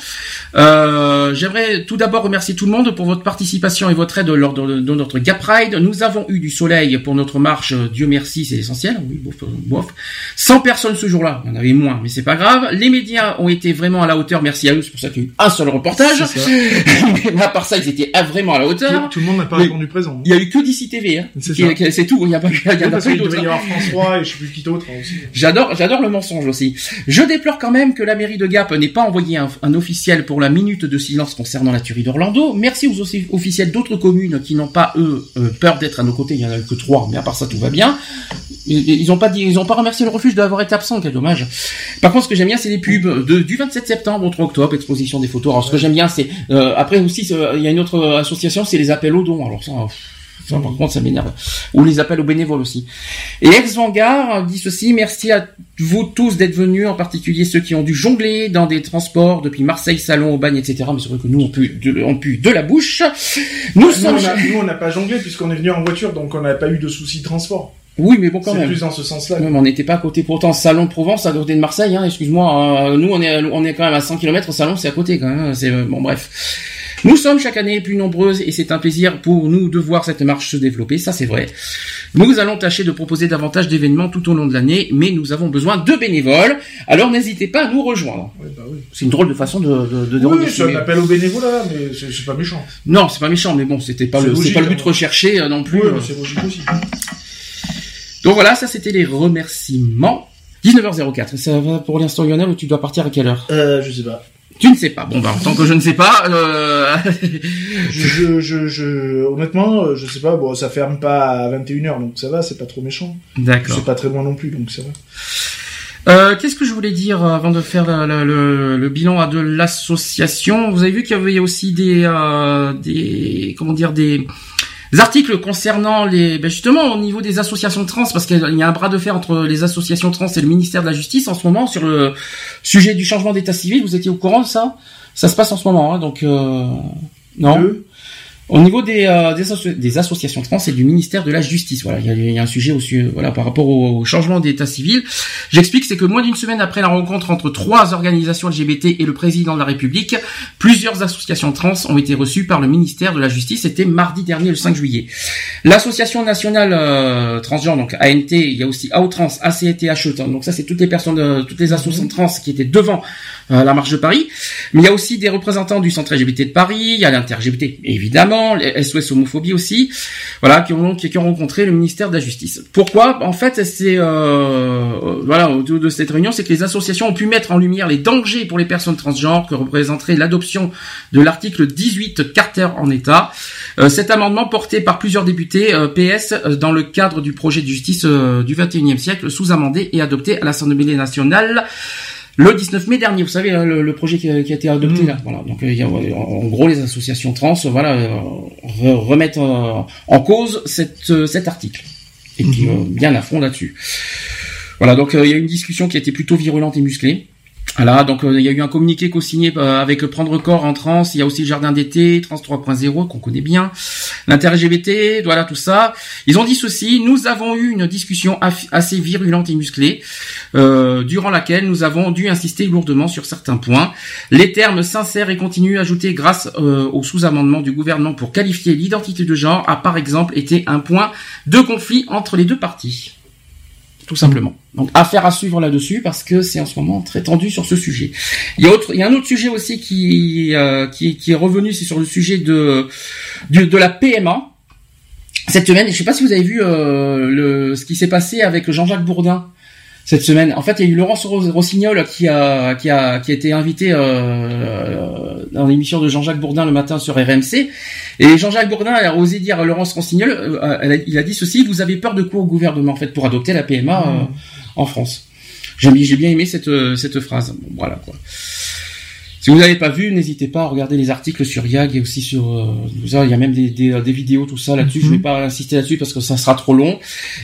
Euh, j'aimerais tout d'abord remercier tout le monde pour votre participation et votre aide lors de, notre Gap Ride. Nous avons eu du soleil pour notre marche, Dieu merci, c'est essentiel, oui, bof, bof. 100 personnes ce jour-là, il y en avait moins, mais c'est pas grave. Les médias ont été vraiment à la hauteur, merci à eux, c'est pour ça qu'il y a eu un seul reportage. <laughs> mais à part ça, ils étaient vraiment à la hauteur. Tout, le monde n'a pas répondu présent. Il y a eu que d'ici TV, hein. c'est tout, il n'y a pas, il y a. Il 3 et je sais plus qui d'autre hein. J'adore, j'adore le mensonge aussi. Je déplore quand même que la mairie de Gap n'ait pas envoyé un, officiel pour la minute de silence concernant la tuerie d'Orlando. Merci aux officiels d'autres communes qui n'ont pas eux euh, peur d'être à nos côtés. Il y en a que trois, mais à part ça tout va bien. Ils n'ont pas dit, ils ont pas remercié le refuge d'avoir été absent, quel dommage. Par contre, ce que j'aime bien, c'est les pubs du 27 septembre au 3 octobre, exposition des photos. Alors, ce que j'aime bien, c'est euh, après aussi, il y a une autre association, c'est les appels aux dons. Alors ça, ça, par contre, ça m'énerve. Ou les appels aux bénévoles aussi. Et Ex Vanguard dit ceci, merci à vous tous d'être venus, en particulier ceux qui ont dû jongler dans des transports depuis Marseille, Salon, au bagne, etc. Mais c'est vrai que nous, on pue de, on pue de la bouche. Nous, nous sommes... nous, on n'a pas jonglé puisqu'on est venu en voiture, donc on n'a pas eu de soucis de transport. Oui, mais bon, quand même. C'est plus dans ce sens-là. Même, on n'était pas à côté. Pourtant, Salon de Provence, à côté de Marseille, hein, excuse-moi. Euh, nous, on est, on est quand même à 100 km. Salon, c'est à côté, quand même. C'est, euh, bon, bref. Nous sommes chaque année plus nombreuses et c'est un plaisir pour nous de voir cette marche se développer, ça c'est vrai. Nous allons tâcher de proposer davantage d'événements tout au long de l'année, mais nous avons besoin de bénévoles, alors n'hésitez pas à nous rejoindre. bah oui. C'est une drôle de façon de... de, de oui, c'est un appel aux bénévolat, mais c'est pas méchant. Non, c'est pas méchant, mais bon, c'était pas, le, pas le but hein. recherché euh, non plus. Oui, mais c'est logique aussi. Donc voilà, ça c'était les remerciements. 19h04, ça va pour l'instant Lionel ou tu dois partir à quelle heure? Euh, je sais pas. Tu ne sais pas. Bon, bah, en tant que je ne sais pas, euh... <laughs> je, je, je, honnêtement, euh, je sais pas. Bon, ça ferme pas à 21h, donc ça va, c'est pas trop méchant. D'accord. C'est pas très loin non plus, donc ça va. Euh, Qu'est-ce que je voulais dire avant de faire le, le, bilan de l'association? Vous avez vu qu'il y avait aussi des, euh, des, comment dire, des les articles concernant les, ben justement au niveau des associations trans, parce qu'il y a un bras de fer entre les associations trans et le ministère de la Justice en ce moment sur le sujet du changement d'état civil. Vous étiez au courant de ça? Ça se passe en ce moment, hein, donc euh, non? Au niveau des, euh, des, associations trans et du ministère de la Justice, voilà, il y a, un sujet aussi, voilà, par rapport au, changement d'état civil. J'explique, c'est que moins d'une semaine après la rencontre entre trois organisations LGBT et le président de la République, plusieurs associations trans ont été reçues par le ministère de la Justice. C'était mardi dernier, le 5 juillet. L'association nationale euh, transgenre, donc ANT, il y a aussi AOTRANS, ACETHE, donc ça c'est toutes les personnes, toutes les associations trans qui étaient devant euh, la marche de Paris. Mais il y a aussi des représentants du centre LGBT de Paris, il y a l'inter-LGBT évidemment, SOS homophobie aussi, voilà, qui ont, qui, ont rencontré le ministère de la Justice. Pourquoi? En fait, c'est euh, voilà autour de cette réunion, c'est que les associations ont pu mettre en lumière les dangers pour les personnes transgenres que représenterait l'adoption de l'article 18 Carter en état. Euh, cet amendement porté par plusieurs députés euh, PS dans le cadre du projet de justice du 21e siècle, sous-amendé et adopté à l'Assemblée nationale le 19 mai dernier, vous savez, hein, le, projet qui a, été adopté mm. là. Voilà. Donc, il y a, en gros, les associations trans, voilà, euh, remettent euh, en cause cette, euh, cet article et qui mm-hmm. bien à fond là-dessus. Voilà. Donc, il y a une discussion qui a été plutôt virulente et musclée. Voilà, donc il y a eu un communiqué co-signé avec Prendre Corps en trans, il y a aussi le Jardin d'été, Trans 3.0 qu'on connaît bien, l'inter-LGBT, voilà tout ça. Ils ont dit ceci, nous avons eu une discussion assez virulente et musclée. Euh, durant laquelle nous avons dû insister lourdement sur certains points. Les termes sincères et continus ajoutés grâce euh, au sous-amendement du gouvernement pour qualifier l'identité de genre a par exemple été un point de conflit entre les deux parties. Tout simplement. Donc affaire à suivre là-dessus parce que c'est en ce moment très tendu sur ce sujet. Il y a autre, il y a un autre sujet aussi qui euh, qui, est revenu, c'est sur le sujet de de, de la PMA cette semaine. Je ne sais pas si vous avez vu euh, le, ce qui s'est passé avec Jean-Jacques Bourdin cette semaine. En fait, il y a eu Laurence Rossignol qui a qui a qui a été invité euh, dans l'émission de Jean-Jacques Bourdin le matin sur RMC. Et Jean-Jacques Bourdin a osé dire à Laurence Rossignol, euh, il a dit ceci vous avez peur de quoi au gouvernement en fait pour adopter la PMA euh, mmh. en France? J'ai bien aimé cette cette phrase. voilà quoi. Si vous n'avez pas vu, n'hésitez pas à regarder les articles sur YAG et aussi sur euh, il y a même des, des, euh, des vidéos tout ça là-dessus. Je vais mhm. pas insister là-dessus parce que ça sera trop long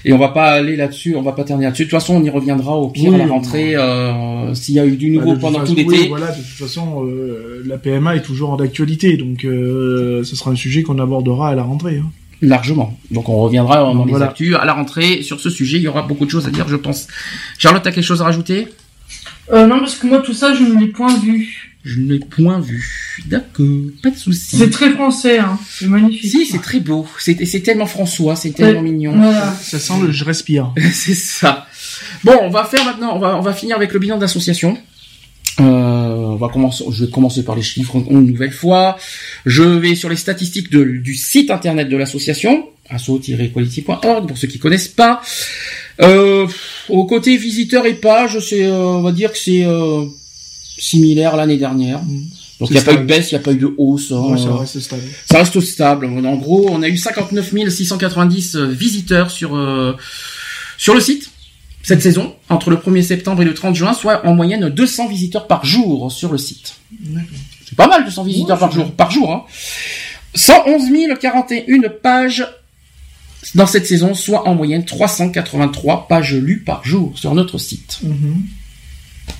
et on va pas aller là-dessus, on va pas terminer là-dessus. De toute façon, on y reviendra au pire à la rentrée euh, s'il y a eu du nouveau bah, pendant tout l'été. voilà, de toute façon, euh, la PMA est toujours en actualité, donc ce sera un sujet qu'on abordera à la rentrée. Hein. Largement. Donc on reviendra dans les actus à la rentrée sur ce sujet. Il y aura beaucoup de choses à dire, je pense. Charlotte, as quelque chose à rajouter? Euh, Non, parce que moi tout ça, je ne l'ai point vu. Je ne l'ai point vu. D'accord, pas de souci. C'est très français, hein. c'est magnifique. Si, c'est très beau. C'est tellement François, c'est tellement mignon. Ça sent le je respire. <laughs> c'est ça. Bon, on va faire maintenant, on va, on va finir avec le bilan d'association. Euh, on va commencer, je vais commencer par les chiffres une nouvelle fois. Je vais sur les statistiques de, du site internet de l'association, asso-quality.org pour ceux qui connaissent pas. Euh, au côté visiteurs et pages, c'est, euh, on va dire que c'est euh, similaire l'année dernière. Mmh. Donc il n'y a pas eu de baisse, il n'y a pas eu de hausse. Hein. ça reste stable. Ça reste stable. En gros, on a eu 59 690 visiteurs sur sur le site cette saison, entre le 1er septembre et le 30 juin, soit en moyenne 200 visiteurs par jour sur le site. C'est pas mal 200 visiteurs par jour, par jour. Hein. 111 041 pages dans cette saison, soit en moyenne 383 pages lues par jour sur notre site. Mm-hmm.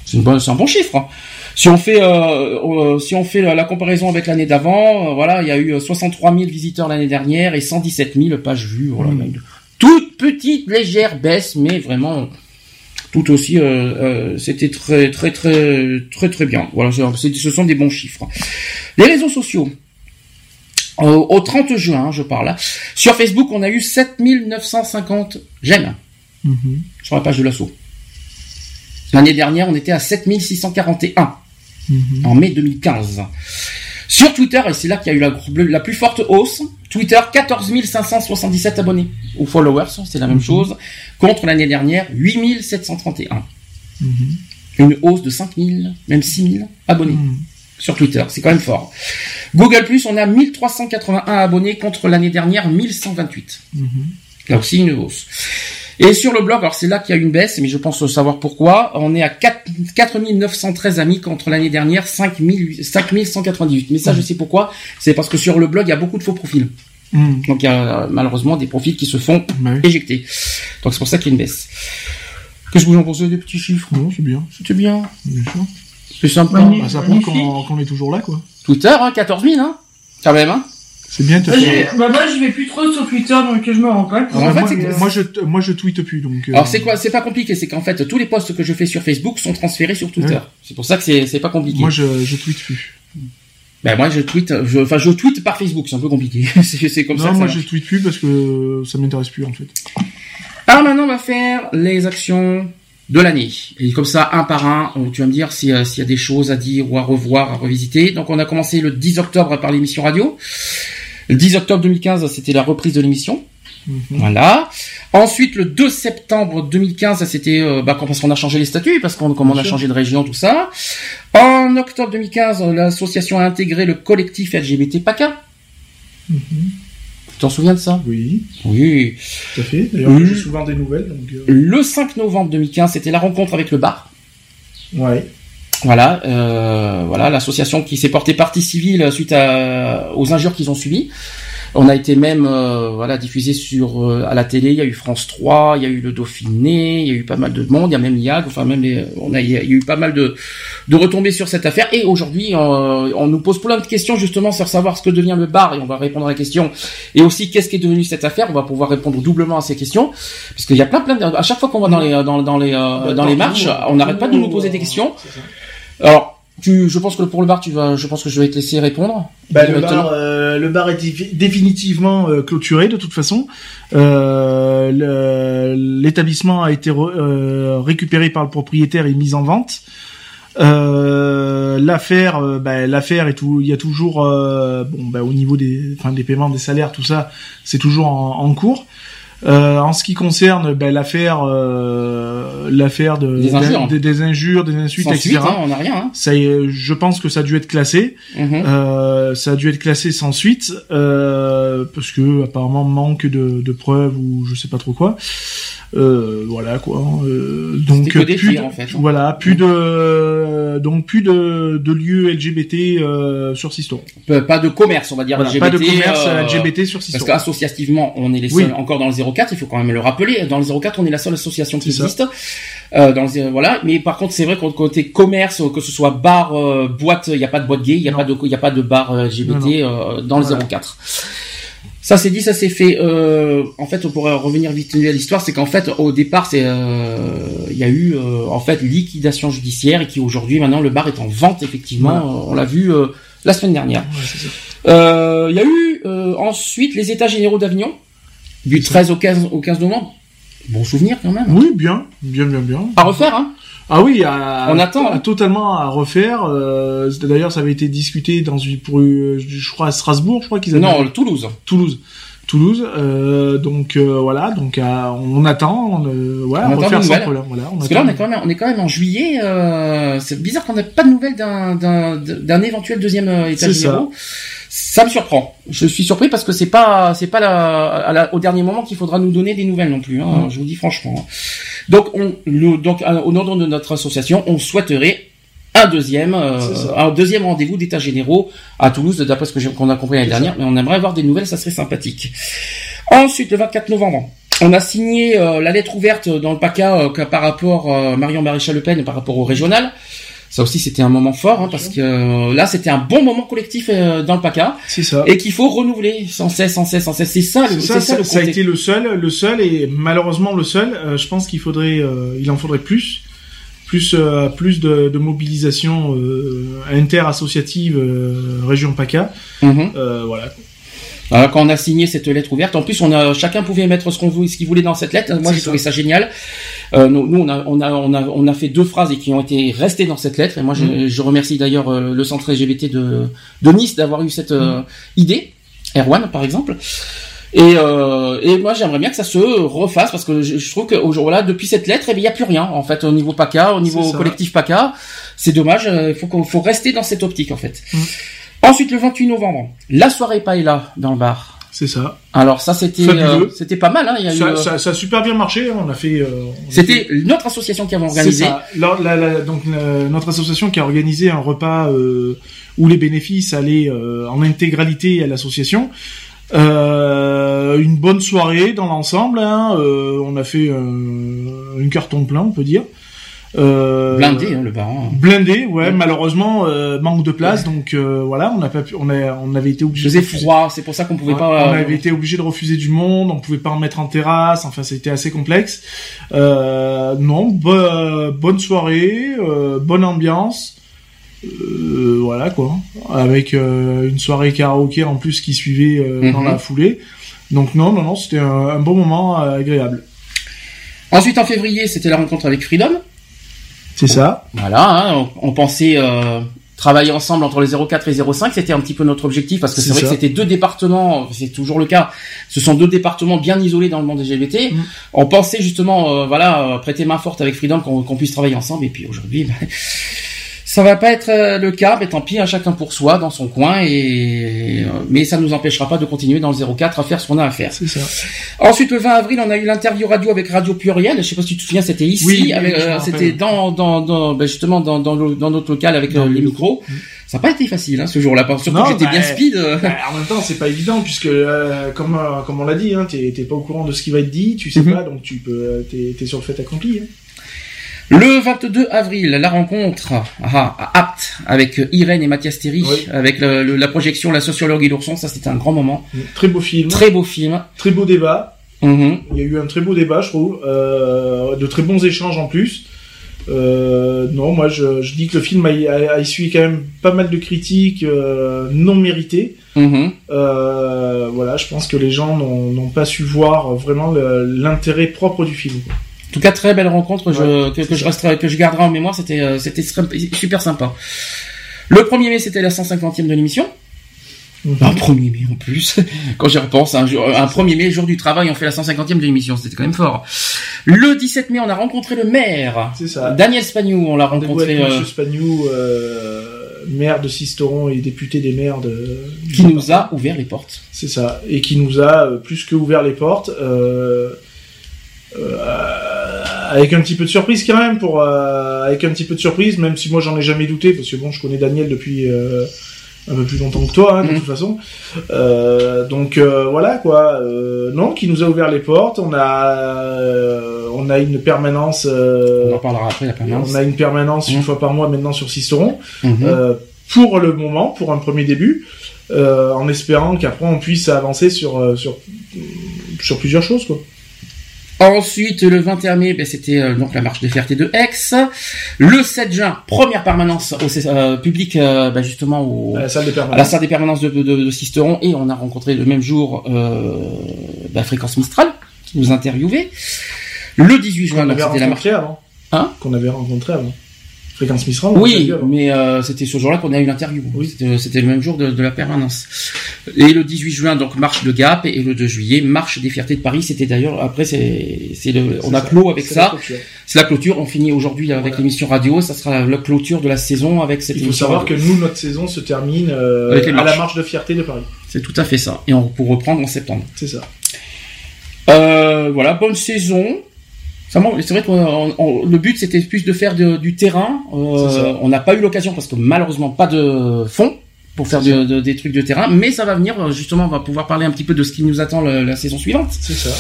C'est un bon chiffre. Hein. Si on fait, euh, euh, si on fait la, comparaison avec l'année d'avant, euh, voilà, il y a eu 63 000 visiteurs l'année dernière et 117 000 pages vues. Voilà, mm toute petite légère baisse, mais vraiment tout aussi, c'était très très très très très bien. Voilà, ce sont des bons chiffres. Les réseaux sociaux. Au, 30 juin, je parle. Sur Facebook, on a eu 7950 j'aime mhm. sur la page de l'assaut. L'année dernière, on était à 7641 mhm. en mai 2015. Sur Twitter, et c'est là qu'il y a eu la, la, plus forte hausse, Twitter, 14 577 abonnés ou followers, c'est la même mhm. chose, contre l'année dernière, 8 731. Mhm. Une hausse de 5 000, même 6 000 abonnés mhm. sur Twitter, c'est quand même fort. Google Plus, on a 1381 abonnés contre l'année dernière, 1128. Là aussi une hausse. Et sur le blog, alors c'est là qu'il y a une baisse, mais je pense savoir pourquoi. On est à 4, 4913 amis contre l'année dernière 5198. Mais ça, je sais pourquoi. C'est parce que sur le blog, il y a beaucoup de faux profils. Hmm. Donc il y a malheureusement des profils qui se font éjecter. Donc c'est pour ça qu'il y a une baisse. Qu'est-ce que vous en pensez des petits chiffres? Non, c'est bien. C'était bien. C'est sympa. Bah, ça prouve qu'on est toujours là, quoi. Twitter, hein, 14 000, hein, quand même, hein. C'est bien. Bah, bah, moi, je vais plus trop sur Twitter, donc je me rends compte. moi, je, moi, je tweete plus, donc. Euh, Alors, c'est quoi? C'est pas compliqué. C'est qu'en fait, tous les posts que je fais sur Facebook sont transférés sur Twitter. C'est pour ça que c'est, c'est pas compliqué. Moi, je, je tweete plus. Ben moi je tweete, enfin je, tweete par Facebook, c'est un peu compliqué. <laughs> c'est, comme ça. Non, moi je tweete plus parce que ça m'intéresse plus en fait. Alors maintenant on va faire les actions de l'année. Et comme ça, un par un, tu vas me dire s'il y, a des choses à dire ou à revoir, à revisiter. Donc on a commencé le 10 octobre par l'émission radio. Le 10 octobre 2015, c'était la reprise de l'émission. Mhm. Voilà. Ensuite, le 2 septembre 2015, c'était euh, bah, parce qu'on a changé les statuts, parce qu'on comme on a changé de région, tout ça. En octobre 2015, l'association a intégré le collectif LGBT PACA. Mhm. Tu t'en souviens de ça? Oui. Oui. Tout à fait. D'ailleurs, j'ai souvent des nouvelles. Euh. Le 5 novembre 2015, c'était la rencontre avec le bar. Ouais. Voilà, euh, voilà l'association qui s'est portée partie civile suite à, aux injures qu'ils ont subies. On a été même euh, voilà diffusé sur euh, à la télé. Il y a eu France 3, il y a eu le Dauphiné, il y a eu pas mal de monde. Il y a même IAG, enfin même les, on a il y a eu pas mal de de retombées sur cette affaire. Et aujourd'hui, on nous pose plein de questions justement sur savoir ce que devient le bar et on va répondre à la question. Et aussi qu'est-ce qui est devenu cette affaire? On va pouvoir répondre doublement à ces questions parce qu'il y a plein plein de, à chaque fois qu'on va dans les dans, dans les dans les marches, on n'arrête pas de nous poser des questions. Alors, tu, je pense que pour le bar, tu vas, je pense que je vais te laisser répondre. Bah, le, bar, euh, le bar est définitivement euh, clôturé de toute façon. Euh, L'établissement a été euh, récupéré par le propriétaire et mis en vente. l'affaire, bah, l'affaire est tout, il y a toujours, bon, bah, au niveau des, enfin, des paiements des salaires, tout ça, c'est toujours en, en cours. Euh, en ce qui concerne ben, l'affaire, euh, l'affaire de, des injures, des, injures, des insultes, etc. Hein, on a rien. Hein. Ça, je pense que ça a dû être classé. Mhm. euh, ça a dû être classé sans suite euh, parce que apparemment manque de, de preuves ou je sais pas trop quoi. Euh, voilà quoi. Euh, donc plus en fait. voilà, plus de donc plus de, de lieux LGBT euh, sur Sisteron. Pas de commerce, on va dire LGBT. Pas de commerce LGBT sur Sisteron. Parce qu'associativement, on est les seuls encore dans le 04. Il faut quand même le rappeler. Dans le 04, on est la seule association qui existe. Euh, dans le, voilà. Mais par contre, c'est vrai qu'au côté commerce, que ce soit bar, boîte, il n'y a pas de boîte gay, il n'y a pas de, il y a pas de bar LGBT dans le 04. Ça c'est dit, ça c'est fait. Euh, en fait, on pourrait revenir vite à l'histoire, c'est qu'en fait, au départ, c'est euh, il y a eu euh, en fait liquidation judiciaire et qui aujourd'hui, maintenant, le bar est en vente effectivement. On l'a vu la semaine dernière. Il y a eu ensuite les États généraux d'Avignon du 13 au 15 au 15 novembre. Bon souvenir quand même. Oui, bien, bien, bien, bien. À refaire, hein. Ah oui, à, on attend hein. totalement à refaire. Euh, D'ailleurs, ça avait été discuté dans une, pour, je crois à Strasbourg, je crois qu'ils avaient. Non, Toulouse. Toulouse. Toulouse, euh, donc euh, voilà, donc euh, on attend, on, euh, voilà, on, refaire sans problème. Voilà, Parce que là, on est quand même, on est quand même en juillet. c'est bizarre qu'on n'ait pas de nouvelles d'un d'un éventuel deuxième état général. Ça me surprend. Je suis surpris parce que c'est pas c'est pas la, au dernier moment qu'il faudra nous donner des nouvelles non plus. Hein, Je vous dis franchement. Donc on donc au nom de notre association, on souhaiterait un deuxième euh, un deuxième rendez-vous d'état généraux à Toulouse d'après ce que qu'on a compris l'année dernière. Mais on aimerait avoir des nouvelles, ça serait sympathique. Ensuite, le 24 novembre. On a signé euh, la lettre ouverte dans le PACA euh, par rapport à Marion Maréchal Le Pen par rapport au régional. Ça aussi, c'était un moment fort, hein, parce que euh, là, c'était un bon moment collectif euh, dans le PACA. C'est ça. Et qu'il faut renouveler sans cesse, sans cesse, sans cesse. C'est ça, c'est ça, ça, ça, a été le seul, le seul, et malheureusement le seul. Euh, je pense qu'il faudrait, il en faudrait plus, plus, plus de, de mobilisation inter-associative région PACA. Mhm. voilà. Alors, quand on a signé cette lettre ouverte, en plus, on a chacun pouvait mettre ce qu'on voulait, ce qu'il voulait dans cette lettre. Moi, j'ai trouvé ça génial. Euh, nous, nous, on a, on a, on a, on a fait deux phrases et qui ont été restées dans cette lettre. Et moi, je, mm. je remercie d'ailleurs euh, le centre LGBT de, de Nice d'avoir eu cette euh, mm. idée. Erwan, par exemple. Et, euh, et moi, j'aimerais bien que ça se refasse parce que je, trouve qu'aujourd'hui, là, depuis cette lettre, eh il n'y a plus rien en fait au niveau PACA, au niveau collectif PACA. C'est dommage. Il faut qu'on faut rester dans cette optique en fait. Mm. Ensuite, le 28 novembre, la soirée paella dans le bar. C'est ça. Alors ça c'était euh, c'était pas mal hein. Il y a ça, eu, ça, ça, a super bien marché. On a fait. Euh, c'était notre association qui avait organisé. Ça. La, la, la, donc notre association qui a organisé un repas euh, où les bénéfices allaient euh, en intégralité à l'association. une bonne soirée dans l'ensemble. Hein. on a fait une carton plein, on peut dire. Euh, blindé hein, le bar. Hein. Blindé, ouais. Malheureusement, euh, manque de place, donc euh, voilà, on n'a pas pu, on a, on avait été obligé. Faisait froid, c'est pour ça qu'on pouvait pas. On avait été obligé de refuser du monde, on pouvait pas en mettre en terrasse. Enfin, c'était assez complexe. non, bonne soirée, bonne ambiance. voilà quoi, avec une soirée karaoké en plus qui suivait dans la mhm. foulée. Donc non, non, non, c'était un, un, bon moment agréable. Ensuite, en février, c'était la rencontre avec Freedom. C'est ça. Voilà, hein, on, pensait euh, travailler ensemble entre les 04 et 05, c'était un petit peu notre objectif parce que c'est vrai que c'était deux départements, c'est toujours le cas. Ce sont deux départements bien isolés dans le monde LGBT. Mm. On pensait justement, euh, voilà, euh, prêter main forte avec Freedom qu'on puisse travailler ensemble et puis aujourd'hui. Ben, ça va pas être euh, le cas, mais tant pis, à chacun pour soi, dans son coin, et euh, mais ça nous empêchera pas de continuer dans le 04 à faire ce qu'on a à faire. C'est ça. Ensuite, le 20 avril, on a eu l'interview radio avec Radio Pluriel. Je sais pas si tu te souviens, c'était ici, oui, euh, c'était dans, dans, dans ben justement dans, dans, dans, notre local avec les micros. Mm. Ça n'a pas été facile hein, ce jour-là, surtout que j'étais bien bah, speed. Bah, en même temps, c'est pas évident puisque comme comme on l'a dit, hein, t'es pas au courant de ce qui va être dit, tu sais mm-hmm. pas, donc tu peux, t'es es sur le fait accompli. Hein. Le 22 avril, la rencontre ah, apte avec Irène et Mathias Théry, avec la projection La sociologue et l'ourson, ça c'était un grand moment. Très beau film. Très beau film. Très beau débat. Mm-hmm. Il y a eu un très beau débat, je trouve. Euh, de très bons échanges en plus. Euh, non, moi je, dis que le film a, a, essuyé quand même pas mal de critiques euh, non méritées. Mm-hmm. voilà, je pense que les gens n'ont pas su voir vraiment l'intérêt propre du film. En tout cas, très belle rencontre je, que, je resterai, que je garderai en mémoire. C'était euh, c'était super sympa. Le 1er mai, c'était la 150e de l'émission. Mhm. Un 1er mai en plus. <laughs> Quand j'y repense, un, jour, un 1er mai, jour du travail, on fait la 150e de l'émission. C'était quand même fort. Le 17 mai, on a rencontré le maire. C'est ça. Daniel Spagnou, on l'a rencontré. Monsieur euh, Spagnou, euh, maire de Sisteron et député des maires de. Qui nous a ouvert les portes. C'est ça. Et qui nous a plus que ouvert les portes. Euh, euh, avec un petit peu de surprise quand même pour euh, avec un petit peu de surprise même si moi j'en ai jamais douté parce que bon je connais Daniel depuis euh, un peu plus longtemps que toi hein, de mhm. toute façon donc voilà quoi non qui nous a ouvert les portes on a on a une permanence on en parlera après la permanence on a une permanence une mhm. fois par mois maintenant sur Cisteron mhm. pour le moment, pour un premier début, en espérant qu'après on puisse avancer sur sur sur plusieurs choses quoi. Ensuite, le 21 mai, ben, c'était euh, donc la marche des fiertés de Aix. Le 7 juin, première permanence au euh, public, euh, ben, justement au, à la salle des permanences, la salle des permanences de, de, de, Sisteron, et on a rencontré le même jour euh, ben, Fréquence Mistral, qui nous interviewait. Le 18 juin, c'était la marche. Avant. Hein? Qu'on avait rencontré avant. Fréquence Mistral. Oui, mais euh, c'était ce jour-là qu'on a eu l'interview. Oui. C'était le même jour de, de, la permanence. Et le 18 juin, donc marche de Gap, et le 2 juillet, marche des fiertés de Paris. C'était d'ailleurs après, c'est on a clos avec ça. C'est la clôture. On finit aujourd'hui avec l'émission radio. Ça sera la clôture de la saison avec cette. Il faut savoir que nous, notre saison se termine euh, à la marche de fierté de Paris. C'est tout à fait ça. Et on pour reprendre en septembre. C'est ça. Euh, voilà, bonne saison. C'est vrai que le but c'était plus de faire du terrain. Euh, on n'a pas eu l'occasion parce que malheureusement pas de fonds pour faire des trucs de terrain, mais ça va venir. Justement, on va pouvoir parler un petit peu de ce qui nous attend la, saison suivante. C'est ça.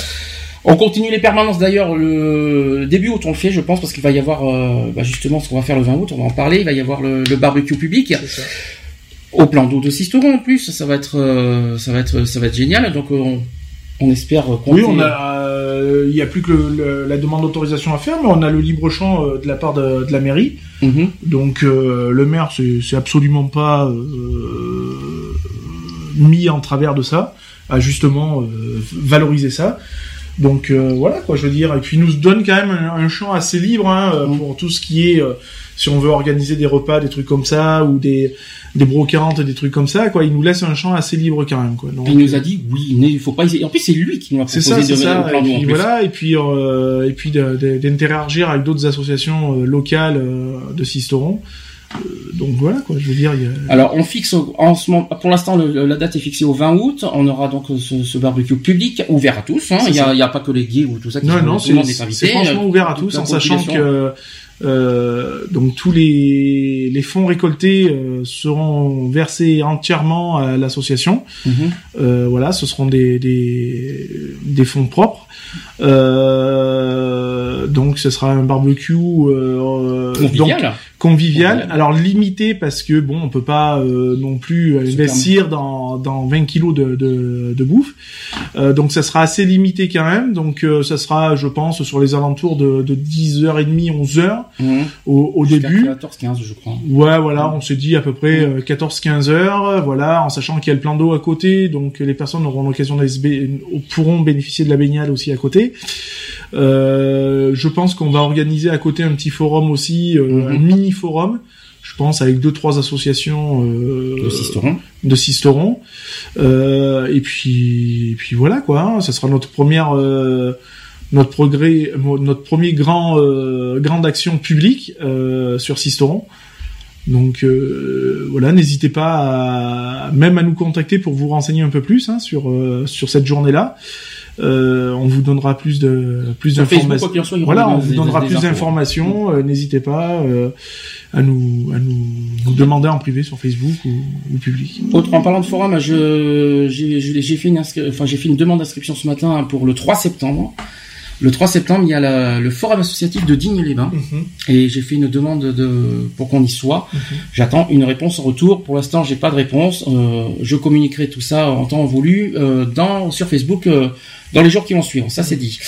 On continue les permanences d'ailleurs le début août on le fait je pense parce qu'il va y avoir euh, bah, justement ce qu'on va faire le 20 août on va en parler il va y avoir le, barbecue public ça. au plan d'eau de Sisteron en plus ça va être euh, ça va être ça va être génial donc on, on espère compter... Oui, on a, euh, il n'y a plus que la demande d'autorisation à faire, mais on a le libre champ euh, de la part de, la mairie. Mhm. Donc euh, le maire, c'est absolument pas mis en travers de ça, à justement valoriser ça. Donc voilà quoi, je veux dire. Et puis il nous donne quand même un, champ assez libre hein, mhm. pour tout ce qui est, si on veut organiser des repas, des trucs comme ça, ou des des brocantes, des trucs comme ça, quoi. Il nous laisse un champ assez libre quand même, quoi. il nous a dit oui, il faut pas essayer. En plus, c'est lui qui nous a proposé ça, de ça. Et puis, voilà, et puis euh, et puis d'interagir avec d'autres associations euh, locales euh, de Sisteron. Donc voilà quoi, je veux dire. Alors on fixe en ce moment, pour l'instant la date est fixée au 20 août. On aura donc ce, barbecue public ouvert à tous. Hein. Il n'y a, a, pas que les gays ou tout ça qui non, non, c'est franchement ouvert à tous, en sachant que euh, donc tous les, les fonds récoltés euh, seront versés entièrement à l'association. Mhm. Euh, voilà, ce seront des, des, des fonds propres. donc ce sera un barbecue convivial. Convivial. Alors limité parce que bon, on peut pas non plus investir dans, dans 20 kilos de, de, de bouffe. donc ça sera assez limité quand même. Donc ça sera, je pense, sur les alentours de, de 10h30, 11h. Mhm. au, au début. 14-15 je crois. Ouais, voilà, on s'est dit à peu près 14-15 euh, heures, voilà, en sachant qu'il y a le plan d'eau à côté, donc les personnes auront l'occasion d'aller pourront bénéficier de la baignade aussi à côté. Euh, je pense qu'on va organiser à côté un petit forum aussi, euh, mhm. un mini forum je pense avec deux trois associations euh, de Sisteron de Sisteron euh, et puis et puis voilà quoi hein, ça sera notre première euh, notre progrès, notre premier grand euh, grande action publique euh, sur Sisteron. Donc euh, voilà, n'hésitez pas à, même à nous contacter pour vous renseigner un peu plus hein, sur sur cette journée-là. On vous donnera plus de plus d'informations. Voilà, on vous donnera plus d'informations. N'hésitez pas à nous à nous, nous, demander en privé sur Facebook ou, public. Autre, en parlant de forum, je j'ai fait une enfin j'ai fait une demande d'inscription ce matin pour le 3 septembre. Le 3 septembre, il y a le forum associatif de Digne-les-Bains mhm. et j'ai fait une demande de pour qu'on y soit. Mhm. J'attends une réponse en retour. Pour l'instant, j'ai pas de réponse. Euh, je communiquerai tout ça en temps voulu euh, dans sur Facebook euh, dans les jours qui vont suivre. Ça, c'est dit.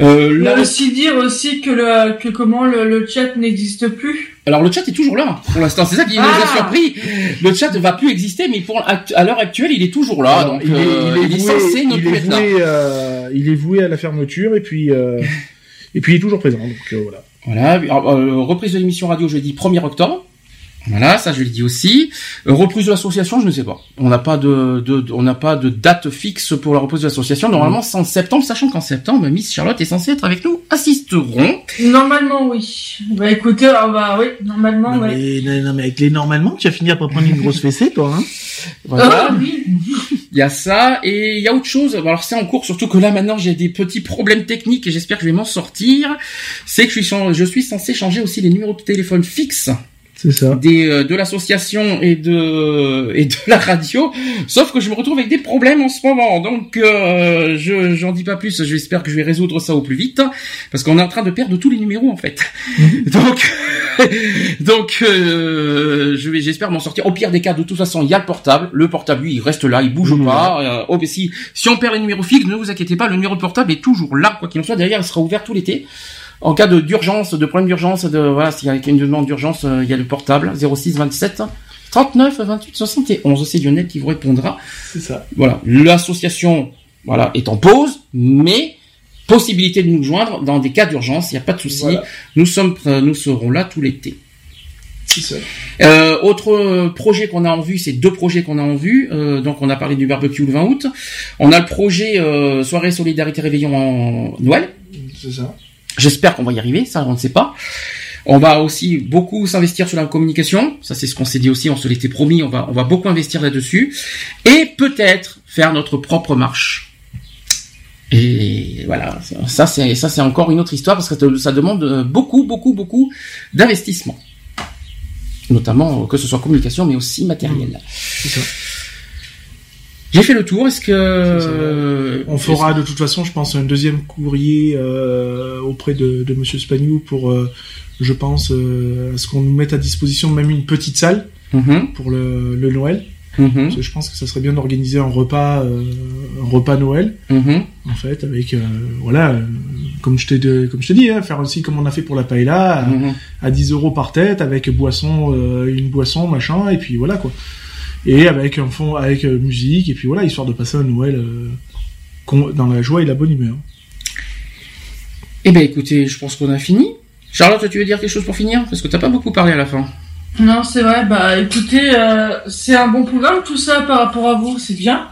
Euh, là, aussi dire aussi que le que comment le, chat n'existe plus. Alors le chat est toujours là pour l'instant. C'est ça qui nous a ah surpris. Le chat ne va plus exister, mais pour à l'heure actuelle, il est toujours là. donc il est, censé ne plus être là il est voué à la fermeture et puis euh, et puis il est toujours présent. Donc euh, voilà. Voilà. Euh, reprise de l'émission radio jeudi 1er octobre. Voilà, ça je l'ai dit aussi. reprise de l'association, je ne sais pas. On n'a pas de, on n'a pas de date fixe pour la reprise de l'association. Normalement, c'est en septembre, sachant qu'en septembre, Miss Charlotte est censée être avec nous. Assisteront. Normalement, oui. Bah écoutez, on va, oui, normalement, non, Mais, non, mais avec les normalement, tu vas finir par prendre une grosse fessée, toi. Hein <laughs> voilà. Oh, oui. Il y a ça et il y a autre chose. Alors c'est en cours, surtout que là maintenant j'ai des petits problèmes techniques et j'espère que je vais m'en sortir. C'est que je suis, je suis censé changer aussi les numéros de téléphone fixes. C'est ça. Des, euh, de l'association et de et de la radio. Sauf que je me retrouve avec des problèmes en ce moment. Donc euh, je j'en dis pas plus. J'espère que je vais résoudre ça au plus vite parce qu'on est en train de perdre tous les numéros en fait. Mhm. Donc <laughs> Donc, euh, je vais, j'espère m'en sortir. Au pire des cas, de toute façon, il y a le portable. Le portable, lui, il reste là, il bouge pas. Euh, oh, si, si on perd les numéros fixes, ne vous inquiétez pas, le numéro de portable est toujours là, quoi qu'il en soit. Derrière, il sera ouvert tout l'été. En cas de d'urgence, de problème d'urgence, de voilà, s'il y a une demande d'urgence, euh, il y a le portable 06 27 39 28 71. C'est Lionel qui vous répondra. C'est ça. Voilà, l'association voilà est en pause, mais possibilité de nous joindre dans des cas d'urgence, il n'y a pas de souci. Nous sommes, nous serons là tout l'été. Euh, autre projet qu'on a en vue, c'est deux projets qu'on a en vue. Euh, donc on a parlé du barbecue le 20 août. On a le projet euh, soirée solidarité réveillon en Noël. C'est ça. J'espère qu'on va y arriver, ça on ne sait pas. On va aussi beaucoup s'investir sur la communication. Ça c'est ce qu'on s'est dit aussi, on se l'était promis. On va on va beaucoup investir là-dessus et peut-être faire notre propre marche. Et voilà, ça c'est ça c'est encore une autre histoire parce que ça demande beaucoup beaucoup beaucoup d'investissement, notamment que ce soit communication mais aussi matériel. J'ai fait le tour. Est-ce que on fera de toute façon, je pense, un deuxième courrier euh, auprès de, de Monsieur Spagnou pour, euh, je pense, euh, à ce qu'on nous mette à disposition même une petite salle Mhm. pour le, le Noël. Mhm. Parce que je pense que ça serait bien d'organiser un repas, euh, un repas Noël, Mhm. en fait, avec euh, voilà, euh, comme je t'ai comme je t'ai dit, hein, faire aussi comme on a fait pour la paella, à, à 10 euros par tête, avec boisson, euh, une boisson, machin, et puis voilà quoi. Et avec un fond, avec euh, musique, et puis voilà, histoire de passer un Noël euh, dans la joie et la bonne humeur. Eh ben écoutez, je pense qu'on a fini. Charlotte, tu veux dire quelque chose pour finir? Parce que t'as pas beaucoup parlé à la fin. Non, c'est vrai. Bah, écoutez, euh, c'est un bon programme tout ça par rapport à vous, c'est bien.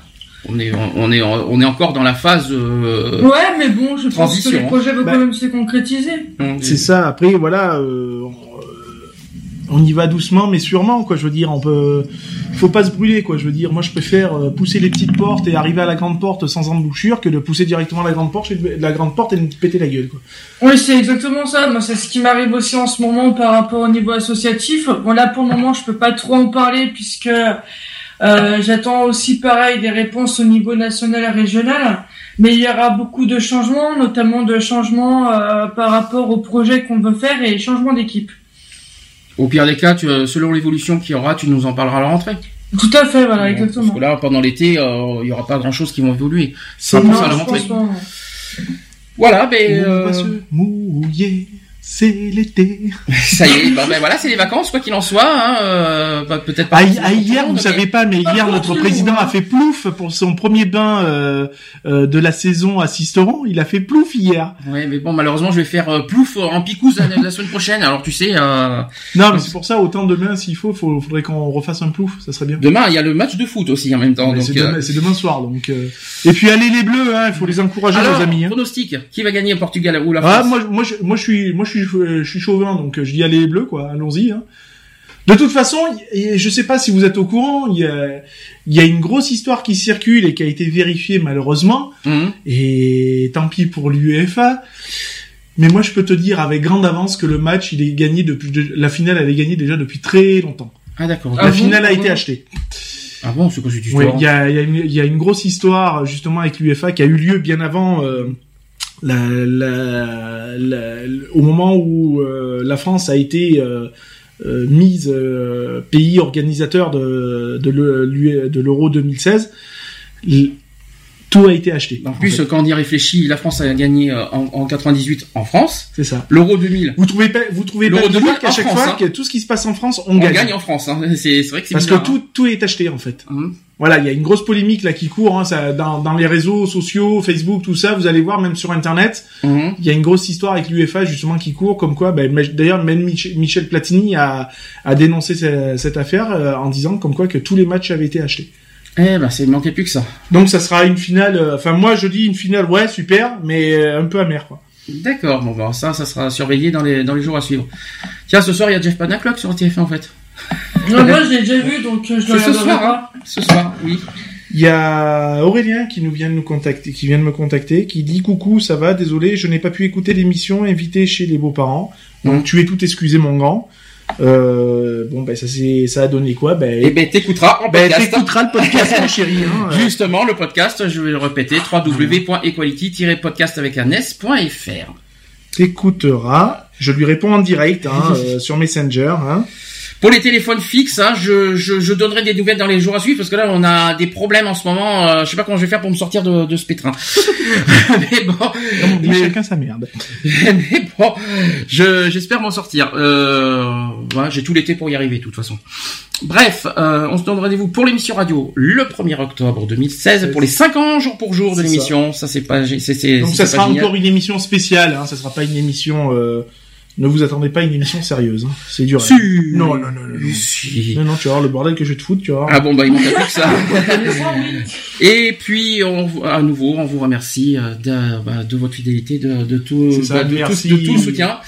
On est, on est, on est encore dans la phase. euh, Ouais, mais bon, je pense que Transition, les projets vont Bah, quand même se concrétiser. on- C'est ça. Après, voilà, euh, on, y va doucement, mais sûrement, quoi. Je veux dire, on peut, faut pas se brûler, quoi. Je veux dire, moi, je préfère euh, pousser les petites portes et arriver à la grande porte sans embouchure que de pousser directement la grande porte, la grande porte et me péter la gueule, quoi. Oui, c'est exactement ça. Moi, c'est ce qui m'arrive aussi en ce moment par rapport au niveau associatif. Bon, là, pour le moment, je peux pas trop en parler puisque euh, j'attends aussi, pareil, des réponses au niveau national et régional. Mais il y aura beaucoup de changements, notamment de changements euh, par rapport au projet qu'on veut faire et changements d'équipe. Au pire des cas, tu, euh, selon l'évolution qu'il y aura, tu nous en parleras à la rentrée. Tout à fait, voilà, Bon, exactement. Parce que là, pendant l'été, euh, il y aura pas grand chose qui vont évoluer. C'est pour Non, ça à la rentrée. Voilà, ben, On va euh, se mouiller, c'est l'été. <laughs> ça y est, bon, ben voilà, c'est les vacances, quoi qu'il en soit. Hein, euh, bah, peut-être pas. Ah, pour ah, le hier, vous mais- savez pas, mais hier, notre président a fait plouf pour son premier bain euh, euh, de la saison à Sisteron. Il a fait plouf hier. Ouais, mais bon, malheureusement, je vais faire euh, plouf en picouze la, la semaine prochaine. Alors, tu sais, euh, Non, mais c'est pour ça, autant demain, s'il faut, faut, faudrait qu'on refasse un plouf. Ça serait bien. demain, il y a le match de foot aussi en même temps. C'est euh, demain, soir, donc. euh, Et puis allez les bleus, hein, il faut les encourager, alors, nos amis. Hein. pronostic, qui va gagner Portugal ou la Ah, France? moi, moi, je, moi, je suis, moi, je suis, je suis chauvin, donc euh, je dis allez les bleus, quoi. Allons-y. Hein. De toute façon, je sais pas si vous êtes au courant, il y a, il y a une grosse histoire qui circule et qui a été vérifiée malheureusement. Mhm. Et tant pis pour l'UEFA. Mais moi, je peux te dire avec grande avance que le match, il est gagné depuis, de- la finale, elle est gagnée déjà depuis très longtemps. Ah d'accord. Ah la bon finale a Ah été achetée. Ah bon, c'est quoi cette histoire il y a, il y, a une- il y a une grosse histoire justement avec l'UEFA qui a eu lieu bien avant euh, la, la- la- au moment où euh, la France a été euh, euh, mise pays organisateur de, de l'Euro 2016. L- Tout a été acheté. En en plus, fait. quand on y réfléchit, la France a gagné en, en 98 en France, c'est ça. l'Euro 2000, Vous trouvez pas, vous trouvez pas L'Euro 2000 bizarre qu'à chaque France, fois hein. que tout ce qui se passe en France, on, on gagne. gagne en France. Hein. C'est vrai que c'est Parce bizarre. que tout, tout est acheté en fait. hein. Voilà, il y a une grosse polémique là qui court hein, ça, dans, dans les réseaux sociaux, Facebook, tout ça. Vous allez voir, même sur Internet, Mhm. il y a une grosse histoire avec l'UEFA justement qui court, comme quoi, ben, mais- d'ailleurs même Mich- Michel Platini a, a dénoncé ce- cette affaire euh, en disant comme quoi que tous les matchs avaient été achetés. Eh ben, c'est il manquait plus que ça. Donc ça sera une finale. euh, Enfin moi je dis une finale, ouais super, mais euh, un peu amère quoi. D'accord. Bon, bah, ça, ça sera surveillé dans les dans les jours à suivre. Tiens, ce soir, il y a Jeff Panaclock sur TF1 en fait. Non, moi, je l'ai déjà vu, donc euh, je le C'est ce soir, pas. hein. Ce soir, oui. Il y a Aurélien qui nous vient de nous contacter, qui vient de me contacter, qui dit coucou, ça va, désolé, je n'ai pas pu écouter l'émission invité chez les beaux-parents. Donc Mhm. tu es tout excusé mon grand. Euh, bon ben ça c'est ça a donné quoi? Ben, Eh ben, t'écouteras en ben podcast. t'écouteras le podcast mon chéri. Hein. <laughs> Justement, le podcast, je vais le répéter, www.equality-podcast avec un s.fr. t'écouteras Je lui réponds en direct hein, euh, sur Messenger. Hein. Pour les téléphones fixes, hein, je, je, je, donnerai des nouvelles dans les jours à suivre parce que là on a des problèmes en ce moment. Euh, je sais pas comment je vais faire pour me sortir de, de ce pétrin. <laughs> mais bon, mais, chacun sa merde. <laughs> mais bon, je, j'espère m'en sortir. Euh, voilà, j'ai tout l'été pour y arriver de toute façon. Bref, euh, on se donne rendez-vous pour l'émission radio le 1er octobre 2016 pour les 5 ans jour pour jour de l'émission. Ça, c'est pas, c'est, c'est, Donc ça sera encore une émission spéciale. Hein, ça sera pas une émission. Euh ne vous attendez pas à une émission sérieuse. Hein. C'est dur. Si. Non, non, non, non. Si. Non, non, tu vas voir le bordel que je vais te foutre, tu vois. Ah bon, bah il manque plus que ça. <laughs> Et puis, on, à nouveau, on vous remercie euh, de, bah, de votre fidélité, de, de tout, bah, de, tout, de tout le soutien.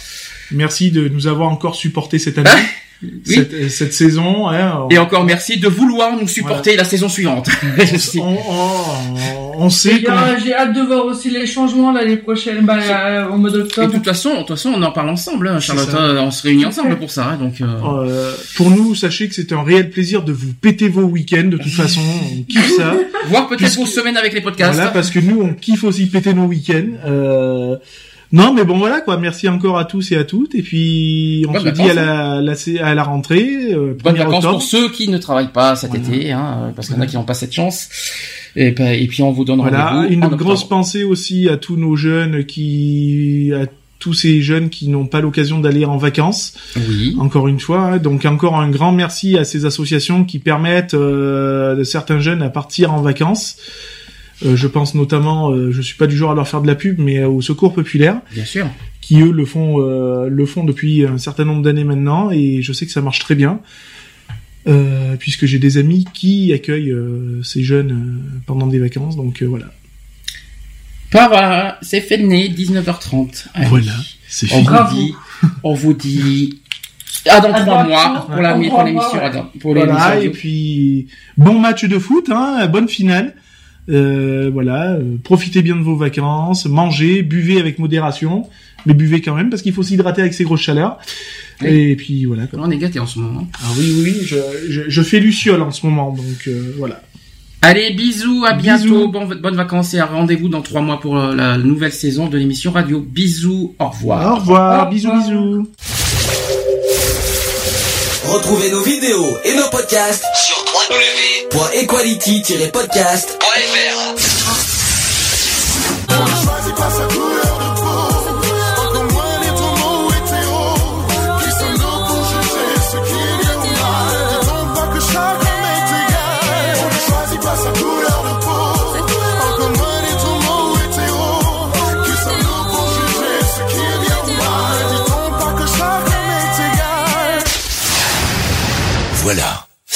Merci de nous avoir encore supporté cette année. <laughs> Cette, cette, saison. Hein, Et encore merci de vouloir nous supporter la saison suivante. on, <laughs> on, sait. J'ai hâte de voir aussi les changements l'année prochaine, bah, euh, au mois d'octobre. Et de toute façon, de toute façon, on en parle ensemble, hein, Charlotte. Hein, on se réunit ensemble pour ça. Hein, donc. Euh... Euh, pour nous, sachez que c'est un réel plaisir de vous péter vos week-ends. De toute <laughs> façon, on kiffe ça. Voir peut-être vos semaines avec les podcasts. Voilà, parce que nous, on kiffe aussi péter nos week-ends. Euh, non, mais bon voilà quoi. Merci encore à tous et à toutes. Et puis on se dit à la, la, à la rentrée. Euh, Bonnes vacances pour ceux qui ne travaillent pas cet été, hein, parce qu'il y en a qui n'ont pas cette chance. Et, et puis on vous donne voilà, une grosse pensée aussi à tous nos jeunes qui, à tous ces jeunes qui n'ont pas l'occasion d'aller en vacances. Oui. Encore une fois, hein. donc encore un grand merci à ces associations qui permettent euh, de certains jeunes à partir en vacances. Euh, je pense notamment, euh, je suis pas du genre à leur faire de la pub, mais au Secours Populaire. Bien sûr. Qui eux le font, euh, le font depuis un certain nombre d'années maintenant, et je sais que ça marche très bien. puisque j'ai des amis qui accueillent ces jeunes pendant des vacances, donc voilà. Voilà, c'est fait de nez, 19h30. Voilà, c'est fini. On vous dit, on vous dit ah, dans trois mois pour l'émission. Pour voilà, et puis bon match de foot, hein, bonne finale. Euh, voilà, euh, profitez bien de vos vacances, mangez, buvez avec modération, mais buvez quand même parce qu'il faut s'hydrater avec ces grosses chaleurs. Et puis voilà. On est gâté en ce moment? Ah oui, oui, je, je, je fais Luciole en ce moment, donc euh, voilà. Allez, bisous, à bientôt, bon, bonnes vacances et à rendez-vous dans trois mois pour la nouvelle saison de l'émission radio. Bisous, au revoir. Au revoir, bisous, bisous. Retrouvez nos vidéos et nos podcasts sur www.equality-podcast.fr.